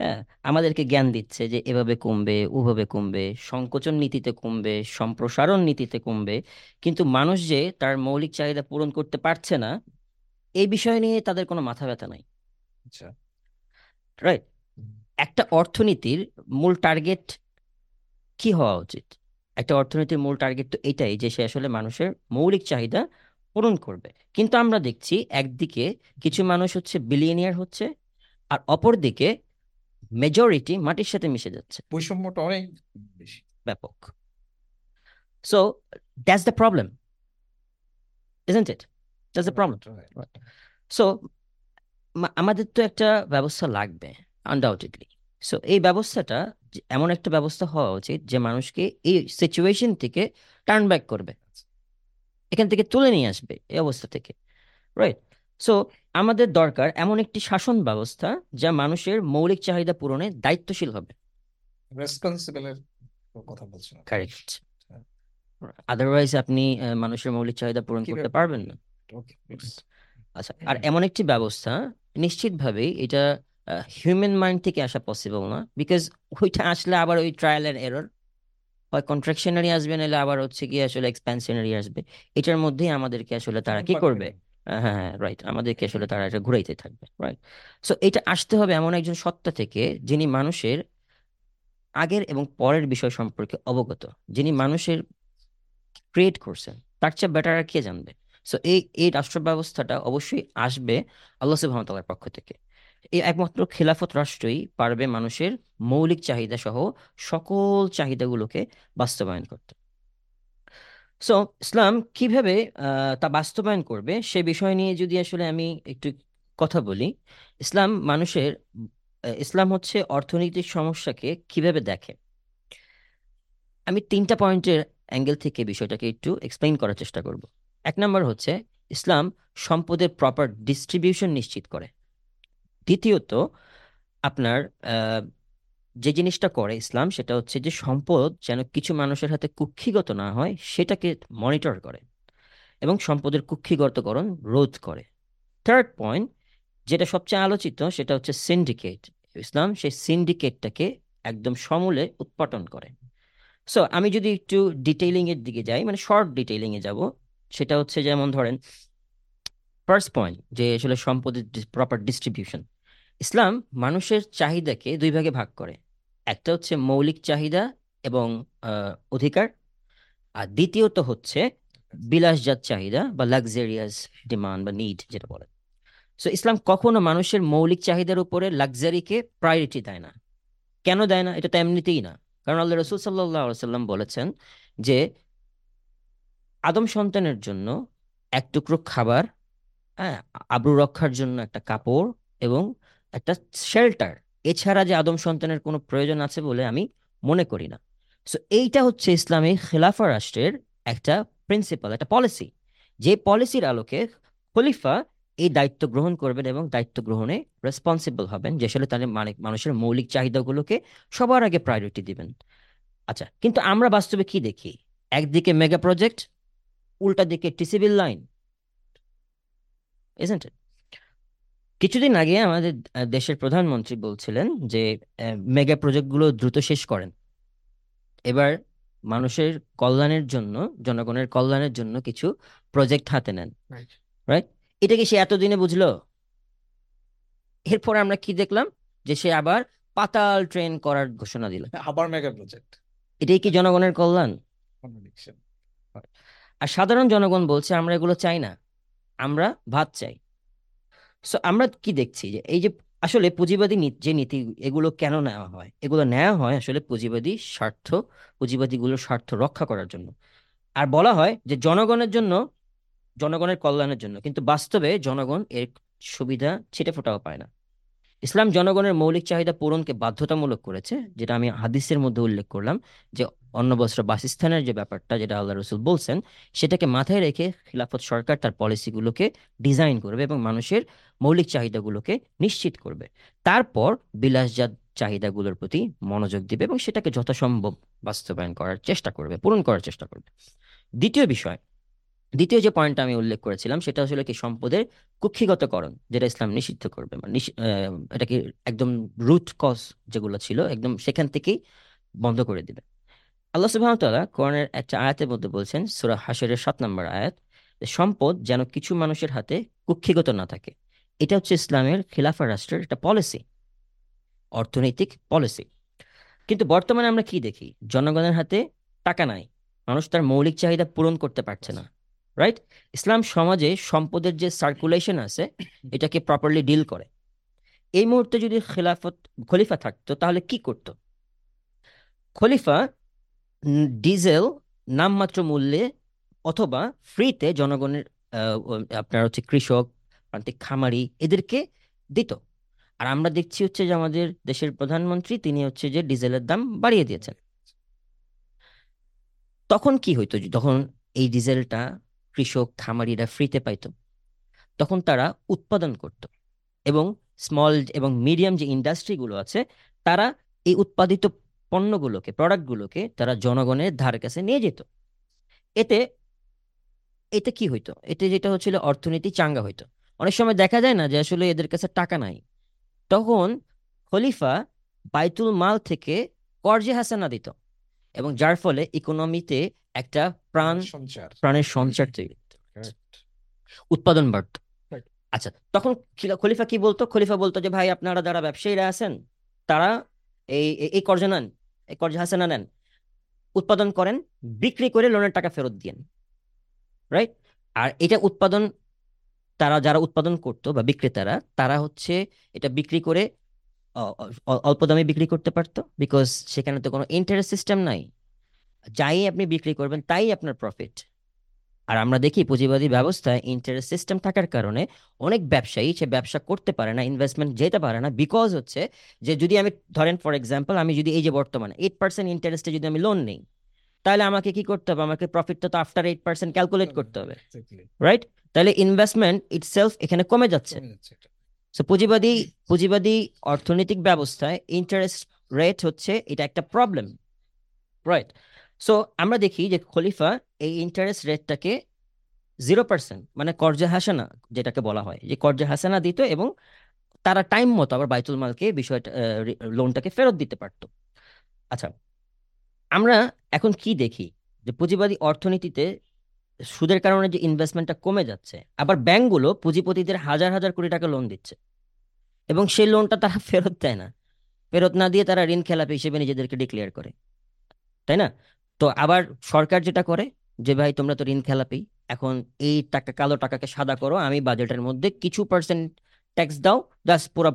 হ্যাঁ আমাদেরকে জ্ঞান দিচ্ছে যে এভাবে কমবে ওভাবে কমবে সংকোচন নীতিতে কমবে সম্প্রসারণ নীতিতে কমবে। কিন্তু মানুষ যে তার মৌলিক চাহিদা পূরণ করতে পারছে না এই বিষয় নিয়ে তাদের কোনো মাথা ব্যথা নাই। আচ্ছা। রাইট একটা অর্থনীতির মূল টার্গেট কি হওয়া উচিত? একটা অর্থনীতির মূল টার্গেট তো এটাই যে সে আসলে মানুষের মৌলিক চাহিদা পূরণ করবে। কিন্তু আমরা দেখছি একদিকে কিছু মানুষ হচ্ছে বিলিয়নিয়ার হচ্ছে আর অপরদিকে মেজরিটি মাটির সাথে মিশে যাচ্ছে। বৈষম্যটা অনেক বেশি। ব্যাপক। So that's the problem isn't it? That's the problem so আমাদের তো একটা ব্যবস্থা লাগবে আনডাউটেডলি সো এই ব্যবস্থাটা এমন একটা ব্যবস্থা হওয়া উচিত যে মানুষকে এই সিচুয়েশন থেকে টার্ন ব্যাক করবে। এখান থেকে তুলে নিয়ে আসবে এই অবস্থা থেকে রাইট সো আমাদের দরকার এমন একটি শাসন ব্যবস্থা যা মানুষের মৌলিক চাহিদা পূরণে দায়িত্বশীল হবে। রেসপন্সিবলের কথা বলছেন কারেক্ট আদারওয়াইজ আপনি মানুষের মৌলিক চাহিদা পূরণ করতে পারবেন না। ওকে আচ্ছা আর এমন একটি ব্যবস্থা নিশ্চিতভাবেই এটা হিউম্যান মাইন্ড থেকে আসা পসিবল না। বিকজ ওইটা আসলে আবার ওই ট্রায়াল এন্ড এরর হয় কন্ট্রাকশনারি আসবে নাহলে আবার হচ্ছে কি আসলে এক্সপ্যানশনারি আসবে। এটার মধ্যেই আমাদেরকে আসলে তারা কি করবে? হ্যাঁ হ্যাঁ রাইট আমাদেরকে আসলে তারা এটা ঘুরাইতে থাকবে রাইট সো এটা আসতে হবে এমন একজন সত্তা থেকে যিনি মানুষের আগের এবং পরের বিষয় সম্পর্কে অবগত যিনি মানুষের ক্রিয়েট করছেন। তার চেয়ে বেটার আর কে জানবে? সো এই এই রাষ্ট্র ব্যবস্থাটা অবশ্যই আসবে আল্লাহ সুবহানাহু পক্ষ থেকে। এই একমাত্র খেলাফত রাষ্ট্রই পারবে মানুষের মৌলিক চাহিদা সহ সকল চাহিদাগুলোকে বাস্তবায়ন করতে। সো ইসলাম কীভাবে তা বাস্তবায়ন করবে সে বিষয় নিয়ে যদি আসলে আমি একটু কথা বলি, ইসলাম মানুষের ইসলাম হচ্ছে অর্থনৈতিক সমস্যাকে কীভাবে দেখে? আমি তিনটা পয়েন্টের অ্যাঙ্গেল থেকে বিষয়টাকে একটু এক্সপ্লেইন করার চেষ্টা করব। এক নম্বর হচ্ছে, ইসলাম সম্পদের প্রপার ডিস্ট্রিবিউশন নিশ্চিত করে। দ্বিতীয়ত, আপনার যে জিনিসটা করে ইসলাম সেটা হচ্ছে যে সম্পদ যেন কিছু মানুষের হাতে কুক্ষিগত না হয়, সেটাকে মনিটর করে এবং সম্পদের কুক্ষিগতকরণ রোধ করে। থার্ড পয়েন্ট যেটা সবচেয়ে আলোচিত সেটা হচ্ছে সিন্ডিকেট ইসলাম সেই সিন্ডিকেটটাকে একদম সমূলে উৎপাটন করে। সো আমি যদি একটু ডিটেইলিং এর দিকে যাই মানে শর্ট ডিটেইলিং এ যাব, সেটা হচ্ছে যেমন ধরেন ফার্স্ট পয়েন্ট যে আসলে সম্পদের প্রপার ডিস্ট্রিবিউশন ইসলাম মানুষের চাহিদাকে দুই ভাগে ভাগ করে। একটা হচ্ছে মৌলিক চাহিদা এবং অধিকার। আর দ্বিতীয়ত হচ্ছে বিলাসজাত চাহিদা বা লাক্সারিয়াস ডিমান্ড বা নিড যেটা বলে। সো ইসলাম কখনো মানুষের মৌলিক চাহিদার উপরে লাক্সারিকে প্রায়োরিটি দেয় না। কেন দেয় না? এটা তো এমনিতেই না। কারণ আল্লাহ রসুল সাল্লাম বলেছেন যে, আদম সন্তানের জন্য এক টুকরো খাবার হ্যাঁ আব্রু রক্ষার জন্য একটা কাপড় এবং একটা শেল্টার এছাড়া যে আদম সন্তানের কোনো প্রয়োজন আছে বলে আমি মনে করি না। সো এইটা হচ্ছে ইসলামী খেলাফা রাষ্ট্রের একটা প্রিন্সিপাল একটা পলিসি যে পলিসির আলোকে খলিফা এই দায়িত্ব গ্রহণ করবেন এবং দায়িত্ব গ্রহণে রেসপন্সিবল হবেন, যে আসলে তাদের মানে মানুষের মৌলিক চাহিদাগুলোকে সবার আগে প্রায়োরিটি দিবেন। আচ্ছা কিন্তু আমরা বাস্তবে কি দেখি? একদিকে মেগা প্রজেক্ট উল্টা দিকে টিসিবিল লাইন it? কিছুদিন আগে আমাদের দেশের প্রধানমন্ত্রী বলছিলেন যে মেগা প্রজেক্টগুলো দ্রুত শেষ করেন। এবার মানুষের কল্যাণের জন্য জনগণের কল্যাণের জন্য কিছু প্রজেক্ট হাতে নেন। রাইট এটা কি সে এতদিনে বুঝলো? এরপর আমরা কি দেখলাম? যে সে আবার পাতাল ট্রেন করার ঘোষণা দিল। আবার মেগা প্রজেক্ট। এটাই কি জনগণের কল্যাণ? আর সাধারণ জনগণ বলছে আমরা এগুলো চাই না। আমরা ভাত চাই। সো আমরা কি দেখছি যে এই যে আসলে পুঁজিবাদী যে নীতি এগুলো কেন নেওয়া হয়? এগুলো নেওয়া হয় আসলে পুঁজিবাদী স্বার্থ, পুঁজিবাদীগুলোর স্বার্থ রক্ষা করার জন্য। আর বলা হয় যে জনগণের জন্য, জনগণের কল্যাণের জন্য। কিন্তু বাস্তবে জনগণ এর সুবিধা ছিটে ফোটাও পায় না। ইসলাম জনগণের মৌলিক চাহিদা পূরণকে বাধ্যতামূলক করেছে, যেটা আমি হাদিসের মধ্যে উল্লেখ করলাম যে অন্ন বস্ত্র বাসস্থানের যে ব্যাপারটা যেটা আল্লাহ রসুল বলছেন, সেটাকে মাথায় রেখে খিলাফত সরকার তার পলিসিগুলোকে ডিজাইন করবে এবং মানুষের মৌলিক চাহিদাগুলোকে নিশ্চিত করবে। তারপর বিলাসজাত চাহিদাগুলোর প্রতি মনোযোগ দিবে এবং সেটাকে যথাসম্ভব বাস্তবায়ন করার চেষ্টা করবে, পূরণ করার চেষ্টা করবে। দ্বিতীয় বিষয়, দ্বিতীয় যে পয়েন্টটা আমি উল্লেখ করেছিলাম, সেটা আসলে কি সম্পদের কুক্ষিগতকরণ, যেটা ইসলাম নিষিদ্ধ করবে। মানে এটাকে একদম রুট কজ যেগুলো ছিল, একদম সেখান থেকেই বন্ধ করে দিবে। আল্লাহ সুবহানাহু ওয়া কোরআনের একটা আয়াতের মধ্যে বলছেন, সূরা হাশরের সাত নম্বর আয়াত সম্পদ যেন কিছু মানুষের হাতে কুক্ষিগত না থাকে। এটা হচ্ছে ইসলামের খিলাফা রাষ্ট্রের একটা পলিসি অর্থনৈতিক পলিসি কিন্তু বর্তমানে আমরা কি দেখি? জনগণের হাতে টাকা নাই। মানুষ তার মৌলিক চাহিদা পূরণ করতে পারছে না রাইট ইসলাম সমাজে সম্পদের যে সার্কুলেশন আছে, এটাকে প্রপারলি ডিল করে। এই মুহূর্তে যদি খেলাফত খলিফা থাকতো, তাহলে কি করতো? খলিফা ডিজেল নামমাত্র মূল্যে অথবা ফ্রিতে জনগণের আপনার হচ্ছে কৃষক, প্রান্তিক খামারি এদেরকে দিত। আর আমরা দেখছি হচ্ছে যে আমাদের দেশের প্রধানমন্ত্রী তিনি হচ্ছে যে ডিজেলের দাম বাড়িয়ে দিয়েছেন। তখন কি হইতো যখন এই ডিজেলটা কৃষক, খামারিরা ফ্রিতে পাইতো, তখন তারা উৎপাদন করত এবং স্মল এবং মিডিয়াম যে ইন্ডাস্ট্রিগুলো আছে, তারা এই উৎপাদিত পণ্যগুলোকে প্রোডাক্টগুলোকে তারা জনগণের ধার কাছে নিয়ে যেত। এতে এতে কি হইতো? এতে যেটা হচ্ছিল অর্থনীতি চাঙ্গা হইতো। অনেক সময় দেখা যায় না যে আসলে এদের কাছে টাকা নাই। তখন খলিফা বাইতুল মাল থেকে কর্জে হাসানা দিত এবং যার ফলে ইকোনমিতে একটা প্রাণ সঞ্চার। প্রাণের সঞ্চার তৈরি উৎপাদন বাড়তো. আচ্ছা তখন খলিফা কি বলতো? খলিফা বলতো যে ভাই আপনারা যারা ব্যবসায়ীরা আছেন তারা এই এই- কর্জ নেন এই কর্জ হাসানা নেন উৎপাদন করেন বিক্রি করে লোনের টাকা ফেরত দিয়েন রাইট আর এটা উৎপাদন তারা যারা উৎপাদন করতো বা বিক্রেতারা তারা হচ্ছে এটা বিক্রি করে অল্প দামে বিক্রি করতে পারতো বিকজ সেখানে তো কোনো ইন্টারেস্ট সিস্টেম নাই। যাই আপনি বিক্রি করবেন তাই আপনার প্রফিট আর আমরা দেখি পুঁজিবাদী ব্যবস্থায় ইন্টারেস্ট সিস্টেম থাকার কারণে অনেক ব্যবসায়ী সে ব্যবসা করতে পারে না ইনভেস্টমেন্ট যেতে পারে না বিকজ হচ্ছে যে যদি আমি ধরেন ফর এক্সাম্পল আমি যদি এই যে বর্তমানে এইট পার্সেন্ট ইন্টারেস্টে যদি আমি লোন নিই তাহলে আমাকে কি করতে হবে? আমাকে প্রফিটটা তো আফটার এইট পার্সেন্ট ক্যালকুলেট করতে হবে। রাইট তাহলে ইনভেস্টমেন্ট ইট সেলফ এখানে কমে যাচ্ছে। সো পুঁজিবাদী পুঁজিবাদী অর্থনৈতিক ব্যবস্থায় ইন্টারেস্ট রেট হচ্ছে এটা একটা প্রবলেম রাইট সো আমরা দেখি যে খলিফা এই ইন্টারেস্ট রেটটাকে জিরো পার্সেন্ট মানে কর্জে হাসানা যেটাকে বলা হয়, যে কর্জে হাসানা দিত এবং তারা টাইম মতো আবার বাইতুল মালকে বিষয়টা লোনটাকে ফেরত দিতে পারতো। আচ্ছা আমরা এখন কি দেখি? যে পুঁজিবাদী অর্থনীতিতে সুদের কারণে যে ইনভেস্টমেন্টটা কমে যাচ্ছে, আবার ব্যাংকগুলো পুঁজিপতিদের হাজার হাজার কোটি টাকা লোন দিচ্ছে এবং সেই লোনটা তারা ফেরত দেয় না। ফেরত না দিয়ে তারা ঋণ খেলাপি হিসেবে নিজেদেরকে ডিক্লেয়ার করে, তাই না? তো আবার সরকার যেটা করে যে ভাই তোমরা তো ঋণ খেলাপি এখন এই টাকা কালো টাকাকে সাদা করো আমি বাজেটের মধ্যে কিছু পার্সেন্ট ট্যাক্স দাও জাস্ট পুরো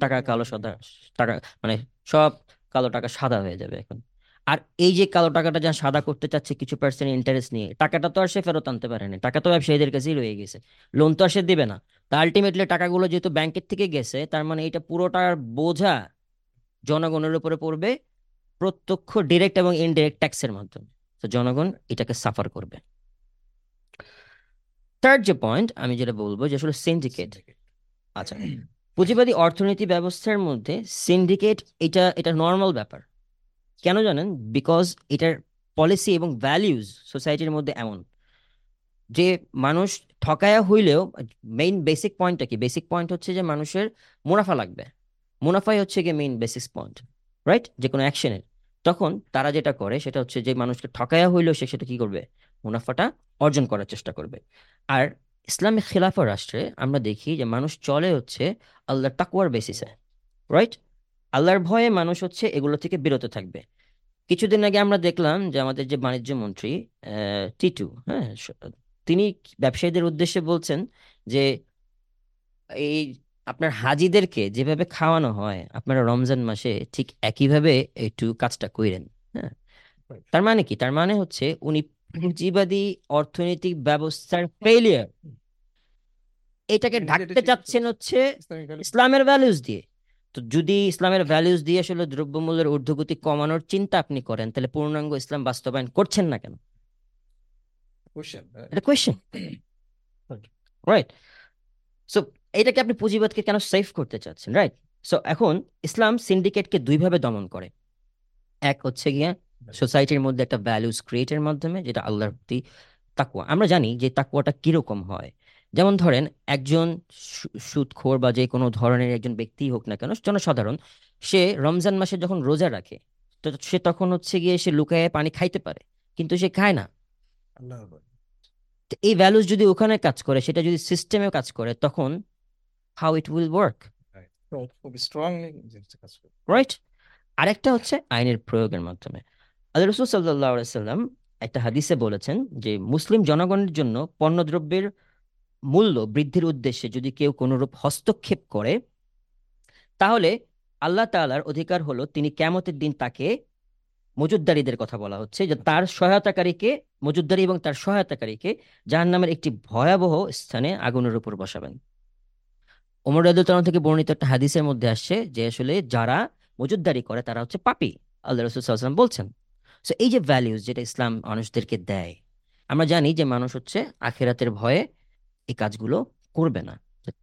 টাকা কালো সাদা টাকা মানে সব কালো টাকা সাদা হয়ে যাবে এখন। আর এই যে কালো টাকাটা যা সাদা করতে চাচ্ছে কিছু পার্সেন্ট ইন্টারেস্ট নিয়ে টাকাটা তো আর সে ফেরত আনতে পারেনি টাকা তো ব্যবসায়ীদের কাছেই রয়ে গেছে লোন তো আর সে দেবে না। তা আলটিমেটলি টাকাগুলো যেহেতু ব্যাংকের থেকে গেছে তার মানে এটা পুরোটার বোঝা জনগণের উপরে পড়বে প্রত্যক্ষ ডিরেক্ট এবং ইনডিরেক্ট ট্যাক্সের মাধ্যমে। তো জনগণ এটাকে সাফার করবে। থার্ড যে পয়েন্ট আমি যেটা বলব যে আসলে সিন্ডিকেট আচ্ছা পুঁজিবাদী অর্থনীতি ব্যবস্থার মধ্যে সিন্ডিকেট এটা এটা নর্মাল ব্যাপার। কেন জানেন? বিকজ এটার পলিসি এবং ভ্যালিউজ সোসাইটির মধ্যে এমন। যে মানুষ ঠকায়া হইলেও মেইন বেসিক পয়েন্টটা কি? বেসিক পয়েন্ট হচ্ছে যে মানুষের মুনাফা লাগবে। মুনাফাই হচ্ছে গিয়ে মেইন বেসিক পয়েন্ট রাইট যে কোনো অ্যাকশনের তখন তারা যেটা করে সেটা হচ্ছে যে মানুষকে ঠকায়া হইলেও সে সেটা কি করবে? মুনাফাটা অর্জন করার চেষ্টা করবে। আর ইসলামিক খিলাফা রাষ্ট্রে আমরা দেখি যে মানুষ চলে হচ্ছে আল্লাহর তাকুয়ার বেসিসে রাইট আল্লাহর ভয়ে মানুষ হচ্ছে এগুলো থেকে বিরত থাকবে। কিছুদিন আগে আমরা দেখলাম যে আমাদের যে বাণিজ্য মন্ত্রী টিটু হ্যাঁ তিনি ব্যবসায়ীদের উদ্দেশ্যে বলছেন যে এই আপনার হাজিদেরকে যেভাবে খাওয়ানো হয় আপনারা রমজান মাসে ঠিক একইভাবে একটু কাজটা কইরেন হ্যাঁ? তার মানে কি? তার মানে হচ্ছে উনি পুঁজিবাদী অর্থনৈতিক ব্যবস্থার ফেলিয়ার এটাকে ঢাকতে চাচ্ছেন হচ্ছে ইসলামের ভ্যালুজ দিয়ে। তো যদি ইসলামের ভ্যালুজ দিয়ে আসলে দ্রব্যমূল্যের ঊর্ধ্বগতি কমানোর চিন্তা আপনি করেন তাহলে পূর্ণাঙ্গ ইসলাম বাস্তবায়ন করছেন না কেন? এটা কোয়েশ্চেন রাইট সো এটাকে আপনি পুঁজিবাদকে কেন সেফ করতে চাচ্ছেন রাইট সো এখন ইসলাম সিন্ডিকেটকে দুইভাবে দমন করে। এক হচ্ছে গিয়ে সোসাইটির মধ্যে একটা ভ্যালুস ক্রিয়েটের মাধ্যমে যেটা আল্লাহর প্রতি তাকুয়া। আমরা জানি যে তাকুয়াটা কীরকম হয়। যেমন ধরেন একজন সুদখোর বা যে কোনো ধরনের একজন ব্যক্তি হোক না কেন জনসাধারণ সে রমজান মাসে যখন রোজা রাখে তো সে তখন হচ্ছে গিয়ে সে লুকায়ে পানি খাইতে পারে কিন্তু সে খায় না। এই ভ্যালুস যদি ওখানে কাজ করে সেটা যদি সিস্টেমে কাজ করে তখন how it will work right আরেকটা হচ্ছে আইনের প্রয়োগের মাধ্যমে। আল্লাহ রসুল সাল্লাহ সাল্লাম একটা হাদিসে বলেছেন যে মুসলিম জনগণের জন্য পণ্যদ্রব্যের মূল্য বৃদ্ধির উদ্দেশ্যে যদি কেউ কোনোরূপ হস্তক্ষেপ করে তাহলে আল্লাহ তাআলার অধিকার হলো তিনি কেয়ামতের দিন তাকে মজুদদারিদের কথা বলা হচ্ছে যে তার সহায়তাকারীকে মজুদদারি এবং তার সহায়তাকারীকে জাহান্নামের একটি ভয়াবহ স্থানে আগুনের উপর বসাবেন। ওমর রাদিয়াল্লাহু থেকে বর্ণিত একটা হাদিসের মধ্যে আসছে যে আসলে যারা মজুদদারি করে তারা হচ্ছে পাপী। আল্লাহ রসুল সাল্লাম বলছেন। সো এই যে ভ্যালিউজ যেটা ইসলাম মানুষদেরকে দেয় আমরা জানি যে মানুষ হচ্ছে আখেরাতের ভয়ে এই কাজগুলো করবে না।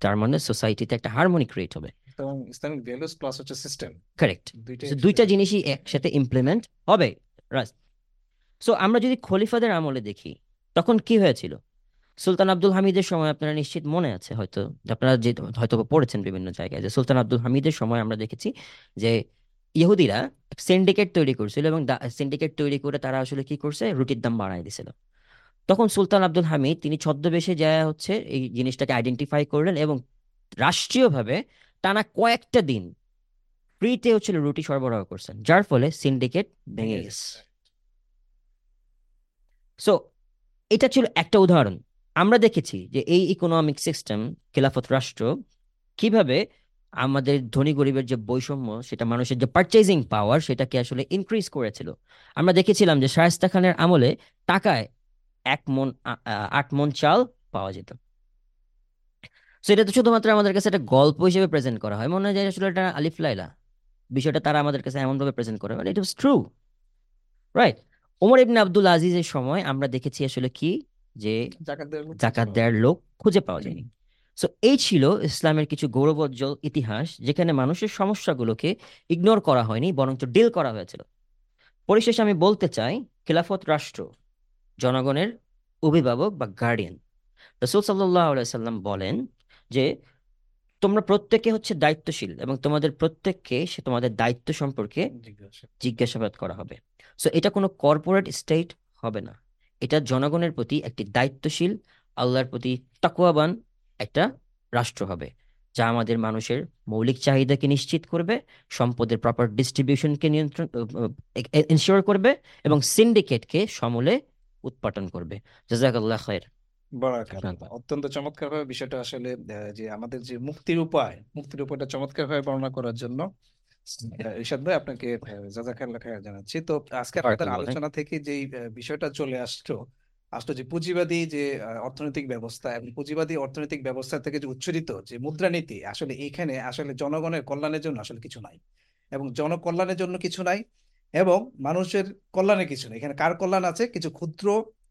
তার মানে সোসাইটিতে একটা হারমোনি ক্রিয়েট হবে। এবং ইসলামিক ভ্যালুস প্লাস হচ্ছে সিস্টেম কারেক্ট দুইটা জিনিসই একসাথে ইমপ্লিমেন্ট হবে। সো আমরা যদি খলিফাদের আমলে দেখি তখন কি হয়েছিল? সুলতান আব্দুল হামিদের সময় আপনারা নিশ্চিত মনে আছে হয়তো আপনারা যে হয়তো পড়েছেন বিভিন্ন জায়গায় যে সুলতান আব্দুল হামিদের সময় আমরা দেখেছি যে ইহুদিরা সিন্ডিকেট তৈরি করছিল এবং সিন্ডিকেট তৈরি করে তারা আসলে কি করছে? রুটির দাম বাড়ায় দিছিল। তখন সুলতান আব্দুল হামিদ তিনি ছদ্মবেশে যায় হচ্ছে এই জিনিসটাকে আইডেন্টিফাই করলেন এবং রাষ্ট্রীয়ভাবে টানা কয়েকটা দিন ফ্রিতে হচ্ছিল রুটি সরবরাহ করছেন যার ফলে সিন্ডিকেট ভেঙে গেছে। সো এটা ছিল একটা উদাহরণ। আমরা দেখেছি যে এই ইকোনমিক সিস্টেম খেলাফত রাষ্ট্র, কীভাবে আমাদের ধনী গরিবের যে বৈষম্য, সেটা মানুষের যে পারচেজিং পাওয়ার সেটাকে আসলে ইনক্রিজ করেছিল। আমরা দেখেছিলাম যে শায়েস্তা খানের আমলে টাকায় এক মন আট মন চাল পাওয়া যেত। সো এটা তো শুধুমাত্র আমাদের কাছে একটা গল্প হিসেবে প্রেজেন্ট করা হয়। মনে হয় যে আসলে এটা আলিফ লাইলা। বিষয়টা তারা আমাদের কাছে এমনভাবে প্রেজেন্ট করে। মানে it was true right Omar ibn Abdul আজিজের সময় আমরা দেখেছি আসলে কি? যে জাকাত দেওয়ার লোক খুঁজে পাওয়া যায়নি। সো এই ছিল ইসলামের কিছু গৌরবোজ্জ্বল ইতিহাস যেখানে মানুষের সমস্যাগুলোকে ইগনোর করা হয়নি বরঞ্চ ডিল করা হয়েছিল। পরিশেষে আমি বলতে চাই খেলাফত রাষ্ট্র জনগণের অভিভাবক বা গার্ডিয়ান রসুল সাল্লাহ সাল্লাম বলেন যে তোমরা প্রত্যেকে হচ্ছে দায়িত্বশীল এবং তোমাদের প্রত্যেককে সে তোমাদের দায়িত্ব সম্পর্কে জিজ্ঞাসাবাদ করা হবে। সো এটা কোনো কর্পোরেট স্টেট হবে না। এটা জনগণের প্রতি একটি দায়িত্বশীল আল্লাহর প্রতি তাকুয়াবান একটা রাষ্ট্র হবে যা আমাদের মানুষের মৌলিক চাহিদাকে নিশ্চিত করবে সম্পদের প্রপার ডিস্ট্রিবিউশনকে নিয়ন্ত্রণ ইনশিওর করবে এবং সিন্ডিকেটকে সমূলে উৎপাটন করবে। জাজাকাল্লাহ খায়ের। অত্যন্ত চমৎকারভাবে বিষয়টা আসলে যে আমাদের যে মুক্তির উপায় মুক্তির উপায়টা চমৎকারভাবে বর্ণনা করার জন্য ভাই আপনাকে আহ, জাজাকাল্লাহ খায়ের জানাচ্ছি। তো আজকে আমাদের আলোচনা থেকে আহ, বিষয়টা চলে আসলো আসলো যে পুঁজিবাদী যে অর্থনৈতিক ব্যবস্থা এবং পুঁজিবাদী অর্থনৈতিক ব্যবস্থা থেকে যে উচ্চারিত যে মুদ্রানীতি আসলে এইখানে আসলে জনগণের কল্যাণের জন্য আসলে কিছু নাই এবং জনকল্যাণের জন্য কিছু নাই এবং মানুষের কল্যাণে কিছু নেই। এখানে কার কল্যাণ আছে? কিছু ক্ষুদ্র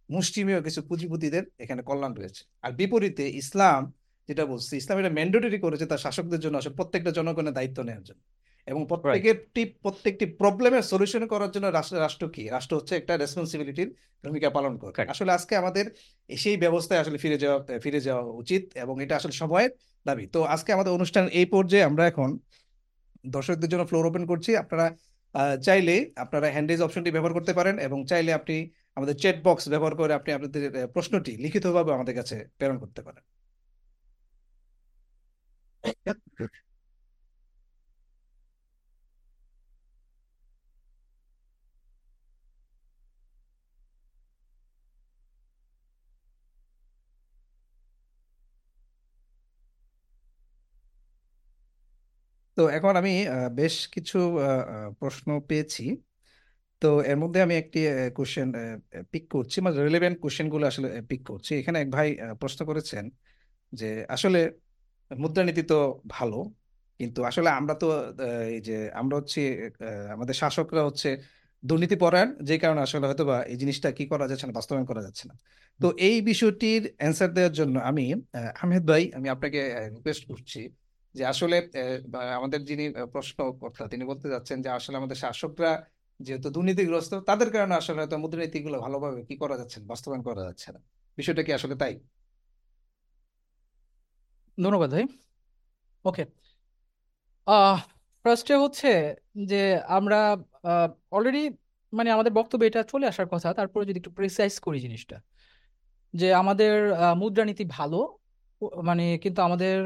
মুষ্টিমেয় কিছু পুঁজিপতিদের এখানে কল্যাণ রয়েছে। আর বিপরীতে ইসলাম যেটা বলছে ইসলাম এটা ম্যান্ডেটরি করেছে তার শাসকদের জন্য আসলে প্রত্যেকটা জনগণের দায়িত্ব নেওয়ার জন্য। এবং প্রত্যেকের প্রত্যেকটি প্রবলেমের সলিউশন করার জন্য রাষ্ট্র রাষ্ট্র কি? রাষ্ট্র হচ্ছে একটা রেসপন্সিবিলিটির ভূমিকা পালন করে। আসলে আজকে আমাদের সেই ব্যবস্থায় আসলে ফিরে যাওয়া ফিরে যাওয়া উচিত এবং এটা আসলে সময়ের দাবি। তো আজকে আমাদের অনুষ্ঠান এই পর্যায়ে আমরা এখন দর্শকদের জন্য ফ্লোর ওপেন করছি। আপনারা আহ, চাইলে আপনারা হ্যান্ডেজ অপশনটি ব্যবহার করতে পারেন এবং চাইলে আপনি আমাদের চ্যাট বক্স ব্যবহার করে আপনি আপনাদের প্রশ্নটি লিখিতভাবে আমাদের কাছে প্রেরণ করতে পারেন। তো এখন আমি আহ, বেশ কিছু আহ, আহ, প্রশ্ন পেয়েছি। তো এর মধ্যে আমি একটি কোশ্চেন পিক করছি মানে রিলেভেন্ট কোশ্চেনগুলো আসলে পিক করছি। এখানে এক ভাই আহ, প্রশ্ন করেছেন যে আসলে মুদ্রানীতি তো ভালো কিন্তু আসলে আমরা তো আহ, এই যে আমরা হচ্ছে আহ, আমাদের শাসকরা হচ্ছে দুর্নীতিপরায়ণ যে কারণে আসলে হয়তো বা এই জিনিসটা কি করা যাচ্ছে না বাস্তবায়ন করা যাচ্ছে না। তো এই বিষয়টির অ্যান্সার দেওয়ার জন্য আমি আহ, আহমেদ ভাই আমি আপনাকে রিকোয়েস্ট করছি যে আসলে আমাদের যিনি আহ, প্রশ্নকর্তা তিনি বলতে যাচ্ছেন যে আসলে আমাদের শাসকরা যেহেতু দুর্নীতিগ্রস্ত তাদের কারণে আসলে হয়তো মুদ্রানীতিগুলো ভালোভাবে কি করা যাচ্ছে বাস্তবায়ন করা যাচ্ছে না। বিষয়টা কি আসলে তাই? ধন্যবাদ ভাই। ওকে ফার্স্টে হচ্ছে যে আমরা অলরেডি মানে আমাদের বক্তব্যে এটা চলে আসার কথা তারপরে যদি একটু প্রিসাইজ করি জিনিসটা। যে আমাদের মুদ্রানীতি ভালো মানে কিন্তু আমাদের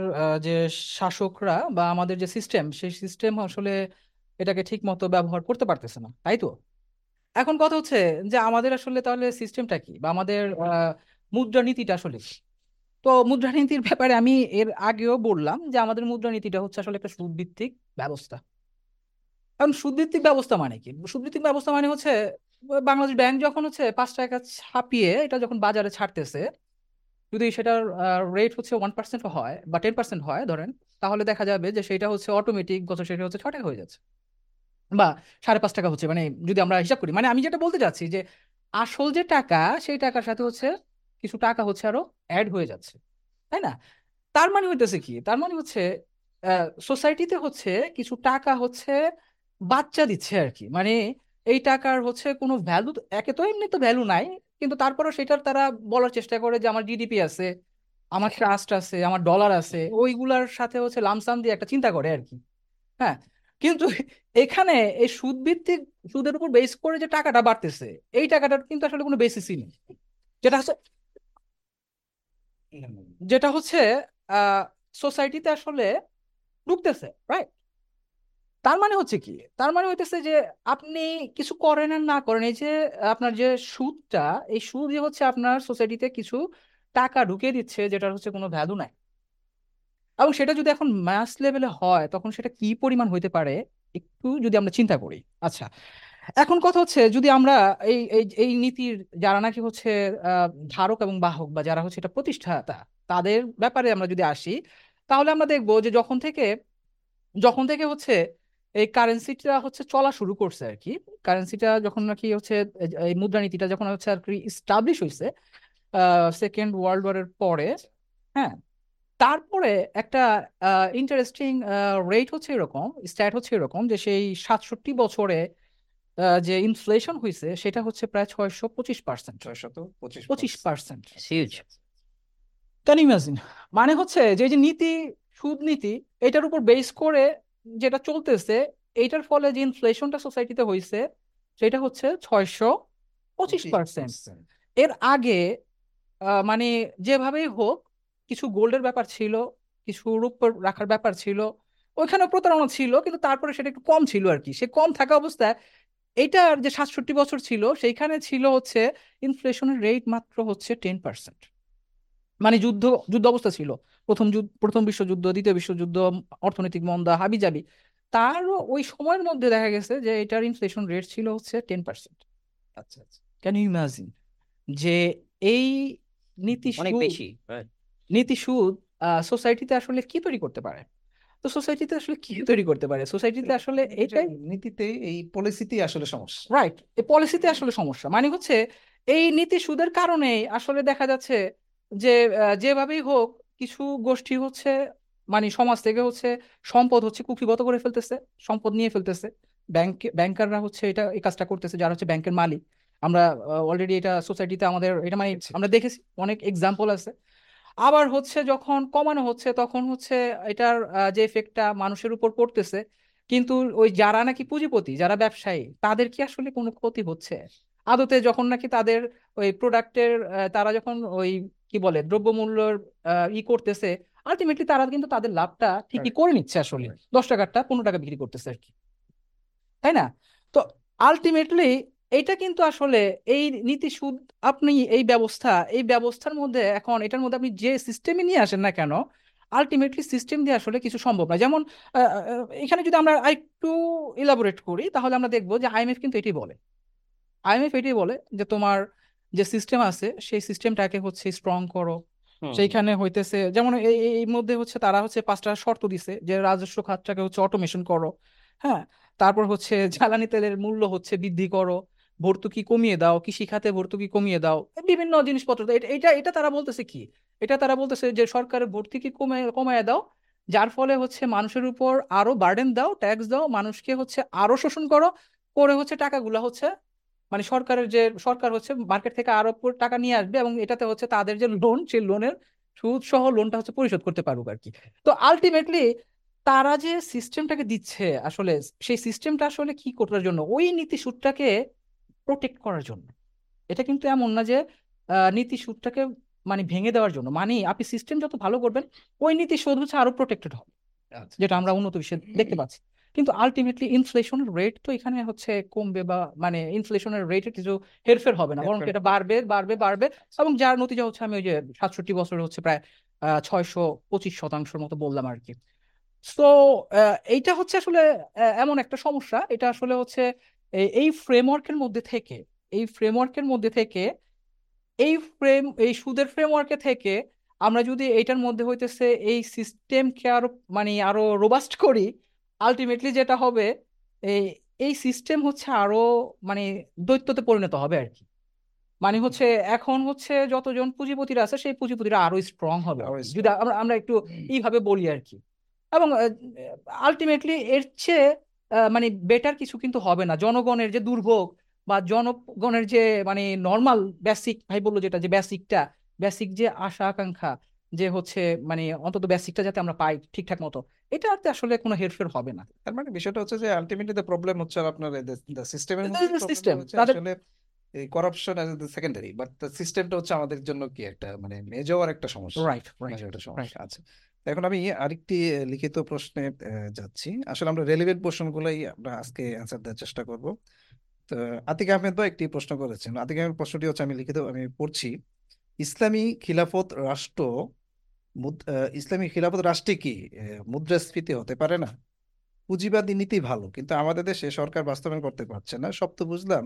যে শাসকরা বা আমাদের যে সিস্টেম সেই সিস্টেম আসলে এটাকে ঠিক মতো ব্যবহার করতে পারতেছে না, তাই তো? এখন কথা হচ্ছে যে আমাদের আসলে তাহলে সিস্টেমটা কি? বা আমাদের মুদ্রানীতিটা আসলে তো মুদ্রানীতির ব্যাপারে আমি এর আগেও বললাম যে আমাদের মুদ্রানীতিটা হচ্ছে আসলে একটা সুদভিত্তিক ব্যবস্থা। কারণ সুদভিত্তিক ব্যবস্থা মানে কি? সুদভিত্তিক ব্যবস্থা মানে হচ্ছে, বাংলাদেশ ব্যাংক যখন হচ্ছে পাঁচ টাকা ছাপিয়ে এটা যখন বাজারে ছাড়তেছে যদি সেটার রেট হচ্ছে ওয়ান পার্সেন্ট হয় বা টেন পার্সেন্ট হয় ধরেন, তাহলে দেখা যাবে যে সেটা হচ্ছে অটোমেটিক গত শেষে হচ্ছে ছ টাকা হয়ে যাচ্ছে। বা সাড়ে পাঁচ টাকা হচ্ছে মানে যদি আমরা হিসাব করি মানে আমি যেটা বলতে চাচ্ছি যে আসল যে টাকা, সেই টাকার সাথে হচ্ছে কিছু টাকা হচ্ছে আরও অ্যাড হয়ে যাচ্ছে, তাই না? তার মানে হইতেছে কি? তার মানে হচ্ছে সোসাইটিতে হচ্ছে কিছু টাকা হচ্ছে বাচ্চা দিচ্ছে আর কি। মানে এই টাকার হচ্ছে কোনো ভ্যালু একে তো এমনি তো ভ্যালু নাই কিন্তু তারপরেও সেটার তারা বলার চেষ্টা করে যে আমার জিডিপি আছে, আমার ট্রাস্ট আছে, আমার ডলার আছে, ওইগুলার সাথে হচ্ছে লামসাম দিয়ে একটা চিন্তা করে আর কি হ্যাঁ কিন্তু এখানে এই সুদ ভিত্তিক সুদের উপর বেস করে যে টাকাটা বাড়তেছে, এই টাকাটার কিন্তু আসলে কোনো বেসিসই নেই। যেটা হচ্ছে যেটা হচ্ছে সোসাইটিতে আসলে ঢুকতেছে রাইট তার মানে হচ্ছে কি? তার মানে হইতেছে যে আপনি কিছু করেন আর না করেন, এই যে আপনার যে সুদটা, এই সুদই হচ্ছে আপনার সোসাইটিতে কিছু টাকা ঢুকিয়ে দিচ্ছে, যেটার হচ্ছে কোনো ভ্যালু নাই। এবং সেটা যদি এখন ম্যাস লেভেলে হয়, তখন সেটা কি পরিমাণ হইতে পারে? একটু যদি আমরা চিন্তা করি। আচ্ছা এখন কথা হচ্ছে যদি আমরা এই এই নীতির যারা নাকি হচ্ছে ধারক এবং বাহক বা যারা হচ্ছে এটা প্রতিষ্ঠাতা, তাদের ব্যাপারে আমরা যদি আসি, তাহলে আমরা দেখব যে যখন থেকে যখন থেকে হচ্ছে এই কারেন্সিটা হচ্ছে চলা শুরু করছে আর কি কারেন্সিটা যখন নাকি হচ্ছে এই- মুদ্রানীতিটা যখন হচ্ছে আর কি ইস্টাবলিশ হয়েছে সেকেন্ড ওয়ার্ল্ড ওয়ারের পরে হ্যাঁ তারপরে একটা ইন্টারেস্টিং রেট হচ্ছে এরকম স্ট্যাট হচ্ছে এরকম যে সেই সাতষট্টি বছরে যে ইনফ্লেশন হয়েছে সেটা হচ্ছে প্রায় ছয়শো পঁচিশ পার্সেন্ট ছয়শত পঁচিশ পার্সেন্ট হিউজ ক্যান ইমাজিন মানে হচ্ছে যে যে নীতি সুদ নীতি এটার উপর বেস করে যেটা চলতেছে এইটার ফলে যে ইনফ্লেশনটা সোসাইটিতে হয়েছে সেটা হচ্ছে ছয়শো পঁচিশ পার্সেন্ট এর আগে মানে যেভাবেই হোক কিছু গোল্ডের ব্যাপার ছিল কিছু রূপ রাখার ব্যাপার ছিল ওইখানে প্রতারণা ছিল কিন্তু তারপরে সেটা একটু কম ছিল আর কি। সে কম থাকা অবস্থায় এইটার যে সাতষট্টি বছর ছিল সেইখানে ছিল হচ্ছে ইনফ্লেশনের রেট মাত্র হচ্ছে টেন পার্সেন্ট মানে যুদ্ধ যুদ্ধ অবস্থা ছিল। প্রথম যুদ্ধ প্রথম বিশ্বযুদ্ধ দ্বিতীয় বিশ্বযুদ্ধ অর্থনৈতিক মন্দা হাবি হাবিজাবি। তার ওই সময়ের মধ্যে দেখা গেছে যে এটার ইনফ্লেশন রেট ছিল হচ্ছে টেন পার্সেন্ট আচ্ছা আচ্ছা। ক্যান ইউ ইমাজিন যে এই নীতি অনেক সুদ বেশি নীতি সুদ সোসাইটিতে আসলে কি তৈরি করতে পারে? তো সোসাইটিতে আসলে কি তৈরি করতে পারে? সোসাইটিতে আসলে এটাই নীতিতে এই পলিসিতেই আসলে সমস্যা। রাইট এই পলিসিতে আসলে সমস্যা। মানে হচ্ছে এই নীতি সুদের কারণেই আসলে দেখা যাচ্ছে যে যেভাবেই হোক কিছু গোষ্ঠী হচ্ছে মানে সমাজ থেকে হচ্ছে সম্পদ হচ্ছে কুক্ষিগত করে ফেলতেছে সম্পদ নিয়ে ফেলতেছে। ব্যাংক ব্যাংকাররা হচ্ছে এটা এই কাজটা করতেছে যারা হচ্ছে ব্যাংকের মালিক। আমরা অলরেডি এটা সোসাইটিতে আমাদের এটা মানে আমরা দেখেছি অনেক এক্সাম্পল আছে। আবার হচ্ছে যখন কমানো হচ্ছে তখন হচ্ছে এটার যে এফেক্টটা মানুষের উপর পড়তেছে কিন্তু ওই যারা নাকি পুঁজিপতি যারা ব্যবসায়ী তাদের কি আসলে কোনো ক্ষতি হচ্ছে? আদতে যখন নাকি তাদের ওই প্রোডাক্টের তারা যখন ওই কি বলে দ্রব্যমূল্যর ই করতেছে আলটিমেটলি তারা কিন্তু তাদের লাভটা ঠিকই করে নিচ্ছে আসলে। দশ টাকারটা পনেরো টাকা বিক্রি করতেছে আর কি। তাই না? তো আলটিমেটলি এটা কিন্তু আসলে এই নীতি সুদ আপনি এই ব্যবস্থা এই ব্যবস্থার মধ্যে এখন এটার মধ্যে আপনি যে সিস্টেমে নিয়ে আসেন না কেন আলটিমেটলি সিস্টেম দিয়ে আসলে কিছু সম্ভব না যেমন এখানে যদি আমরা আরেকটু ইলাবোরেট করি তাহলে আমরা দেখব যে আইএমএফ কিন্তু এটাই বলে। আইএমএফ এটাই বলে যে তোমার যে সিস্টেম আছে সেই সিস্টেমটাকে হচ্ছে স্ট্রং করো। সেইখানে হইতেছে যেমন এই মধ্যে হচ্ছে তারা হচ্ছে পাঁচটা শর্ত দিছে যে রাজস্ব খাতটাকে হচ্ছে অটোমেশন করো হ্যাঁ? তারপর হচ্ছে জ্বালানি তেলের মূল্য হচ্ছে বৃদ্ধি করো ভর্তুকি কমিয়ে দাও কৃষি খাতে ভর্তুকি কমিয়ে দাও বিভিন্ন জিনিসপত্র। এটা এটা এটা তারা বলতেছে কি? এটা তারা বলতেছে যে সরকারের ভর্তুকি কমে কমায় দাও যার ফলে হচ্ছে মানুষের উপর আরও বার্ডেন দাও ট্যাক্স দাও মানুষকে হচ্ছে আরও শোষণ করো করে হচ্ছে টাকাগুলা হচ্ছে মানে সরকারের যে সরকার হচ্ছে মার্কেট থেকে আরও টাকা নিয়ে আসবে এবং এটাতে হচ্ছে তাদের যে লোন সেই লোনের সুদ সহ লোনটা হচ্ছে পরিশোধ করতে পারুক আর কি। তো আলটিমেটলি তারা যে সিস্টেমটাকে দিচ্ছে আসলে সেই সিস্টেমটা আসলে কি করার জন্য? ওই নীতি সুদটাকে প্রোটেক্ট করার জন্য। এটা কিন্তু এমন না যে আহ, নীতি সুদটাকে মানে ভেঙে দেওয়ার জন্য। মানে আপনি সিস্টেম যত ভালো করবেন ওই নীতি সুদ হচ্ছে আরও প্রোটেক্টেড হবে। আচ্ছা যেটা আমরা উন্নত বিশ্বে দেখতে পাচ্ছি। কিন্তু আলটিমেটলি ইনফ্লেশনের রেট তো এখানে হচ্ছে কমবে বা মানে ইনফ্লেশনের রেটে কিছু হেরফের হবে না বরং এটা বাড়বে বাড়বে বাড়বে এবং যার নতিজা হচ্ছে আমি ওই যে সাতষট্টি বছরে হচ্ছে প্রায় ছয়শো পঁচিশ শতাংশের মতো বললাম আর কি। তো এইটা হচ্ছে আসলে এমন একটা সমস্যা। এটা আসলে হচ্ছে এই- ফ্রেমওয়ার্কের মধ্যে থেকে এই ফ্রেমওয়ার্কের মধ্যে থেকে এই ফ্রেম এই সুদের ফ্রেমওয়ার্কে থেকে আমরা যদি এইটার মধ্যে হইতেছে এই সিস্টেমকে আরও মানে আরও রোবাস্ট করি আলটিমেটলি যেটা হবে এই এই সিস্টেম হচ্ছে আরও মানে দৈত্যতে পরিণত হবে আর কি। মানে হচ্ছে এখন হচ্ছে যতজন পুঁজিপতিরা আছে সেই পুঁজিপতিরা আরও স্ট্রং হবে যদি আমরা আমরা একটু এইভাবে বলি আর কি। এবং আলটিমেটলি এর চেয়ে মানে বেটার কিছু কিন্তু হবে না। জনগণের যে দুর্ভোগ বা জনগণের যে মানে নর্মাল বেসিক ভাই বলল যেটা যে বেসিকটা বেসিক যে আশা আকাঙ্ক্ষা যে হচ্ছে মানে অন্তত বেসিকটা যাতে আমরা পাই ঠিকঠাক মতো এটাতে আসলে কোনো হেরফের হবে না। তার মানে বিষয়টা হচ্ছে যে আলটিমেটলি দ্য প্রবলেম হচ্ছে আপনার দ্য সিস্টেমের. হচ্ছে আসলে এই corruption as the secondary but the সিস্টেমটা হচ্ছে আমাদের জন্য কি একটা মানে মেজর একটা সমস্যা রাইট রাইট একটা সমস্যা। আছে এখন আমি আরেকটি লিখিত প্রশ্নে যাচ্ছি। আসলে আমরা রেলিভেন্ট প্রশ্নগুলোই আমরা আজকে অ্যান্সার দেওয়ার চেষ্টা করব। তো আতিক আহমেদ একটি প্রশ্ন করেছেন। আতিক আহমেদ প্রশ্নটি হচ্ছে আমি লিখিত আমি পড়ছি। ইসলামী খিলাফত রাষ্ট্র ইসলামী খিলাফত রাষ্ট্রে কি মুদ্রাস্ফীতি হতে পারে না? পুঁজিবাদী নীতি ভালো, কিন্তু আমাদের দেশে সরকার বাস্তবায়ন করতে পারছে না। সব তো বুঝলাম,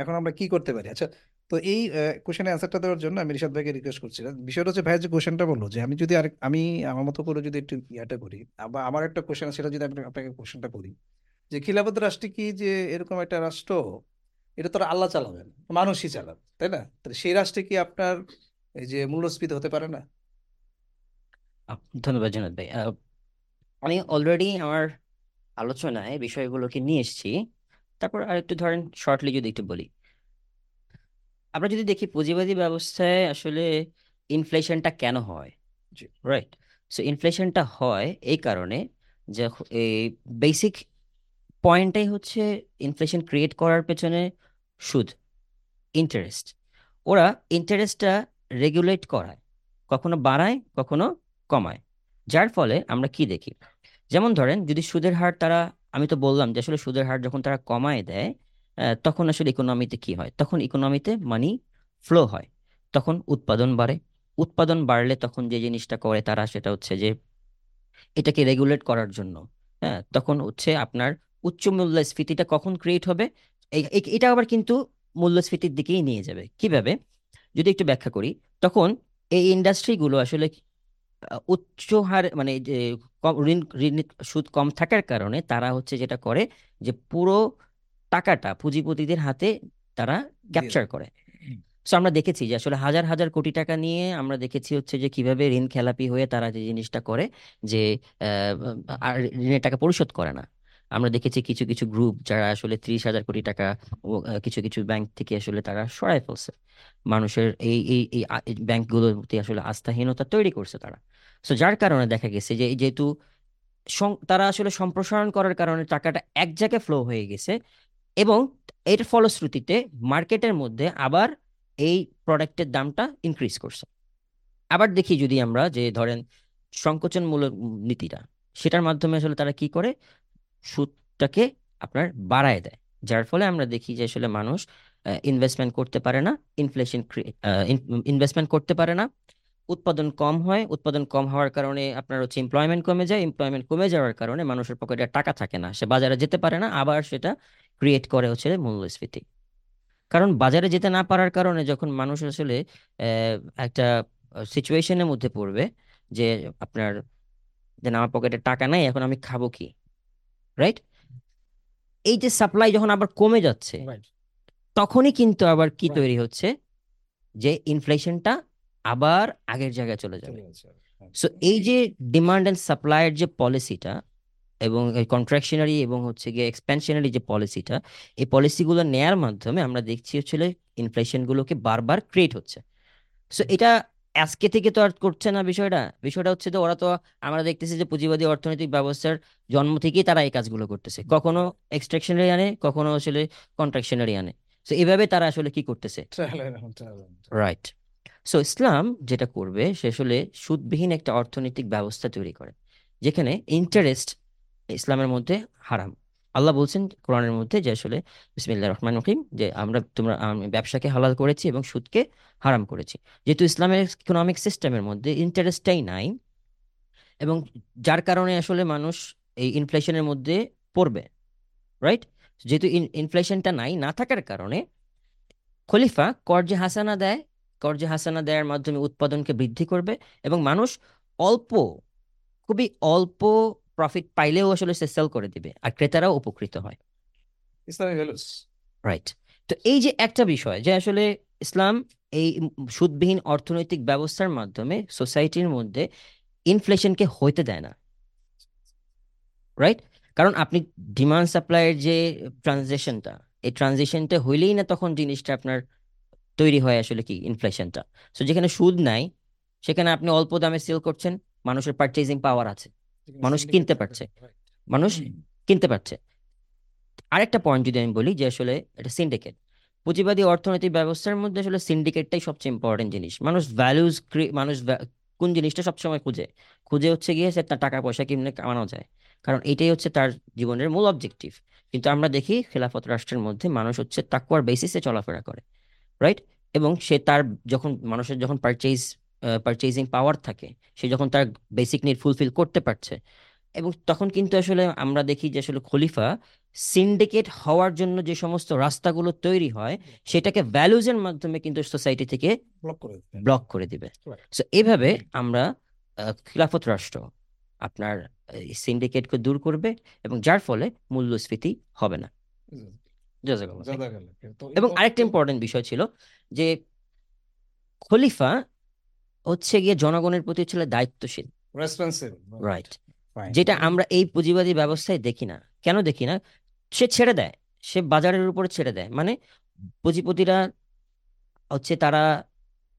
এখন আমরা কি করতে পারি? আচ্ছা তো এই কোশ্চেনের অ্যান্সারটা দেওয়ার জন্য আমি রিশাদ ভাইকে রিকোয়েস্ট করছিলাম বিষয়টা হচ্ছে, ভাই যে কোশ্চেনটা বলল যে, আমি যদি আরেক, আমি আমার মতো করে যদি একটু ইয়াটা করি বা আমার একটা কোশ্চেন সেটা যদি আমি আপনাকে কোশ্চেনটা করি যে খিলাফত রাষ্ট্র কি যে এরকম একটা রাষ্ট্র, এটা তো আর আল্লাহ চালাবেন, মানুষই চালাবে, তাই না? তাহলে সেই রাষ্ট্রে কি আপনার এই যে মূল্যস্ফীতি হতে পারে না? ধন্যবাদ জনাদ ভাই। আমি অলরেডি আমার আলোচনায় বিষয়গুলোকে নিয়ে এসেছি। তারপর আর একটু ধরেন শর্টলি যদি একটু বলি। আমরা যদি দেখি পুঁজিবাদী ব্যবস্থায় আসলে ইনফ্লেশনটা কেন হয়? রাইট সো ইনফ্লেশনটা হয় এই কারণে যে এই বেসিক পয়েন্টটাই হচ্ছে ইনফ্লেশন ক্রিয়েট করার পেছনে সুদ ইন্টারেস্ট ওরা ইন্টারেস্টটা রেগুলেট করায়। কখনো বাড়ায়, কখনো কমায়। যার ফলে আমরা কি দেখি? যেমন ধরেন, যদি সুদের হার তারা, আমি তো বললাম যে আসলে সুদের হার যখন তারা কমায় দেয় তখন আসলে ইকোনমিতে কি হয়? তখন ইকোনমিতে মানি ফ্লো হয়। তখন উৎপাদন বাড়ে। উৎপাদন বাড়লে তখন যে জিনিসটা করে তারা সেটা হচ্ছে যে, এটাকে রেগুলেট করার জন্য। হ্যাঁ তখন হচ্ছে আপনার উচ্চ মূল্যস্ফীতিটা কখন ক্রিয়েট হবে? এটা আবার কিন্তু মূল্যস্ফীতির দিকেই নিয়ে যাবে। কীভাবে? যদি একটু ব্যাখ্যা করি, তখন এই ইন্ডাস্ট্রিগুলো আসলে উচ্চ হারে মানে যে কম ঋণ ঋণের সুদ কম থাকার কারণে তারা হচ্ছে যেটা করে যে পুরো টাকাটা পুঁজিপতিদের হাতে তারা ক্যাপচার করে। সো আমরা দেখেছি যে আসলে হাজার হাজার কোটি টাকা নিয়ে আমরা দেখেছি হচ্ছে যে কীভাবে ঋণ খেলাপি হয়ে তারা যে জিনিসটা করে যে আর ঋণের টাকা পরিশোধ করে না। আমরা দেখেছি কিছু কিছু গ্রুপ যারা আসলে ত্রিশ হাজার কোটি টাকা কিছু কিছু ব্যাংক থেকে আসলে তারা সরায় ফেলছে। মানুষের এই এই এই এই ব্যাংকগুলোর প্রতি আসলে আস্থাহীনতা তৈরি করছে তারা। সো যার কারণে দেখা গেছে যে যেহেতু তারা আসলে সম্প্রসারণ করার কারণে টাকাটা এক জায়গায় ফ্লো হয়ে গেছে এবং এর ফলশ্রুতিতে মার্কেটের মধ্যে আবার এই প্রোডাক্টের দামটা ইনক্রিজ করছে। আবার দেখি যদি আমরা যে, ধরেন সংকোচনমূলক নীতিটা, সেটার মাধ্যমে আসলে তারা কি করে? সুদটাকে আপনার বাড়ায় দেয়। যার ফলে আমরা দেখি যে, আসলে মানুষ ইনভেস্টমেন্ট করতে পারে না ইনফ্লেশন ইনভেস্টমেন্ট করতে পারে না উৎপাদন কম হয় উৎপাদন কম হওয়ার কারণে আপনার হচ্ছে এমপ্লয়মেন্ট কমে যায় এমপ্লয়মেন্ট কমে যাওয়ার কারণে মানুষের পকেটে টাকা থাকে না। সে বাজারে যেতে পারে না আবার সেটা ক্রিয়েট করে হচ্ছে মূল্যস্ফীতি। কারণ বাজারে যেতে না পারার কারণে যখন মানুষ আসলে একটা সিচুয়েশনের মধ্যে পড়বে যে আপনার যে আমার পকেটে টাকা নাই এখন আমি খাব কি? রাইট এই যে সাপ্লাই যখন আবার কমে যাচ্ছে তখনই কিন্তু আবার কি তৈরি হচ্ছে? যে ইনফ্লেশনটা আবার আগের জায়গায় চলে যাবে। সো এই যে ডিমান্ড অ্যান্ড সাপ্লাইয়ের যে পলিসিটা এবং কন্ট্রাকশনারি এবং হচ্ছে গিয়ে এক্সপ্যানশনারি যে পলিসিটা এই পলিসিগুলো নেয়ার মাধ্যমে আমরা দেখছি হচ্ছে ইনফ্লেশনগুলোকে বারবার ক্রিয়েট হচ্ছে। সো এটা আজকে থেকে তো আর করছে না বিষয়টা। বিষয়টা হচ্ছে যে ওরা তো আমরা দেখতেছি যে পুঁজিবাদী অর্থনৈতিক ব্যবস্থার জন্ম থেকেই তারা এই কাজগুলো করতেছে। কখনো এক্সট্রাকশনারি আনে কখনো আসলে কন্ট্রাকশনারি আনে। সো এভাবে তারা আসলে কি করতেছে? রাইট সো ইসলাম যেটা করবে, সে আসলে সুদবিহীন একটা অর্থনৈতিক ব্যবস্থা তৈরি করে, যেখানে ইন্টারেস্ট ইসলামের মধ্যে হারাম। আল্লাহ বলছেন কোরআনের মধ্যে যে আসলে, বিসমিল্লাহির রহমানির রহিম, যে আমরা, তোমরা ব্যবসাকে হালাল করেছি এবং সুদকে হারাম করেছি। যেহেতু ইসলামের ইকোনমিক সিস্টেমের মধ্যে ইন্টারেস্টটাই নাই, এবং যার কারণে আসলে মানুষ এই ইনফ্লেশনের মধ্যে পড়বে রাইট যেহেতু ইনফ্লেশনটা নাই, না থাকার কারণে খলিফা কর্জে হাসানা দেয় কর্জে হাসানা দেওয়ার মাধ্যমে উৎপাদনকে বৃদ্ধি করবে এবং মানুষ অল্প খুবই অল্প প্রফিট পাইলেও আসলে সে সেল করে দিবে আর ক্রেতারাও উপকৃত হয়। ইসলামী ভ্যালুস রাইট তো এই যে একটা বিষয় যে আসলে ইসলাম এই সুদবিহীন অর্থনৈতিক ব্যবস্থার মাধ্যমে সোসাইটির মধ্যে ইনফ্লেশনকে হইতে দেয় না। রাইট কারণ আপনি ডিমান্ড সাপ্লাইয়ের যে ট্রানজেকশনটা এই ট্রানজেকশনটা হইলেই না তখন জিনিসটা আপনার তৈরি হয় আসলে কি ইনফ্লেশনটা সো যেখানে সুদ নাই সেখানে আপনি অল্প দামে সেল করছেন মানুষের পারচেজিং পাওয়ার আছে। মানুষ কিনতে পারছে। মানুষ কিনতে পারছে। আরেকটা পয়েন্ট যদি আমি বলি যে আসলে এটা সিন্ডিকেট পুঁজিবাদী অর্থনৈতিক ব্যবস্থার মধ্যে আসলে সিন্ডিকেটটাই সবচেয়ে ইম্পর্টেন্ট জিনিস। মানুষ ভ্যালুজ মানুষ কোন জিনিসটা সবসময় খুঁজে? খুঁজে হচ্ছে গিয়ে সে তার টাকা পয়সা কেমনে কামানো যায়। কারণ এটাই হচ্ছে তার জীবনের মূল অবজেক্টিভ কিন্তু আমরা দেখি খেলাফত রাষ্ট্রের মধ্যে মানুষ হচ্ছে তাকুয়ার বেসিসে চলাফেরা করে। রাইট এবং সে তার যখন মানুষের যখন পারচেজ পারচেজিং পাওয়ার থাকে সে যখন তার বেসিক নিড ফুলফিল করতে পারছে। এবং তখন কিন্তু আসলে আমরা দেখি যে আসলে খলিফা সিন্ডিকেট হওয়ার জন্য যে সমস্ত রাস্তাগুলো তৈরি হয় সেটাকে ভ্যালুজের মাধ্যমে কিন্তু সোসাইটি থেকে ব্লক করে দিবে. সো এভাবে আমরা খিলাফত রাষ্ট্র আপনার সিন্ডিকেটকে দূর করবে এবং যার ফলে মূল্যস্ফীতি হবে না। এবং আরেকটা ইম্পর্টেন্ট বিষয় ছিল যে খলিফা হচ্ছে গিয়ে জনগণের প্রতি ছিল দায়িত্বশীল। রাইট যেটা আমরা এই পুঁজিবাদী ব্যবস্থায় দেখি না। কেন দেখি না? সে ছেড়ে দেয় সে বাজারের উপরে ছেড়ে দেয়। মানে পুঁজিপতিরা হচ্ছে তারা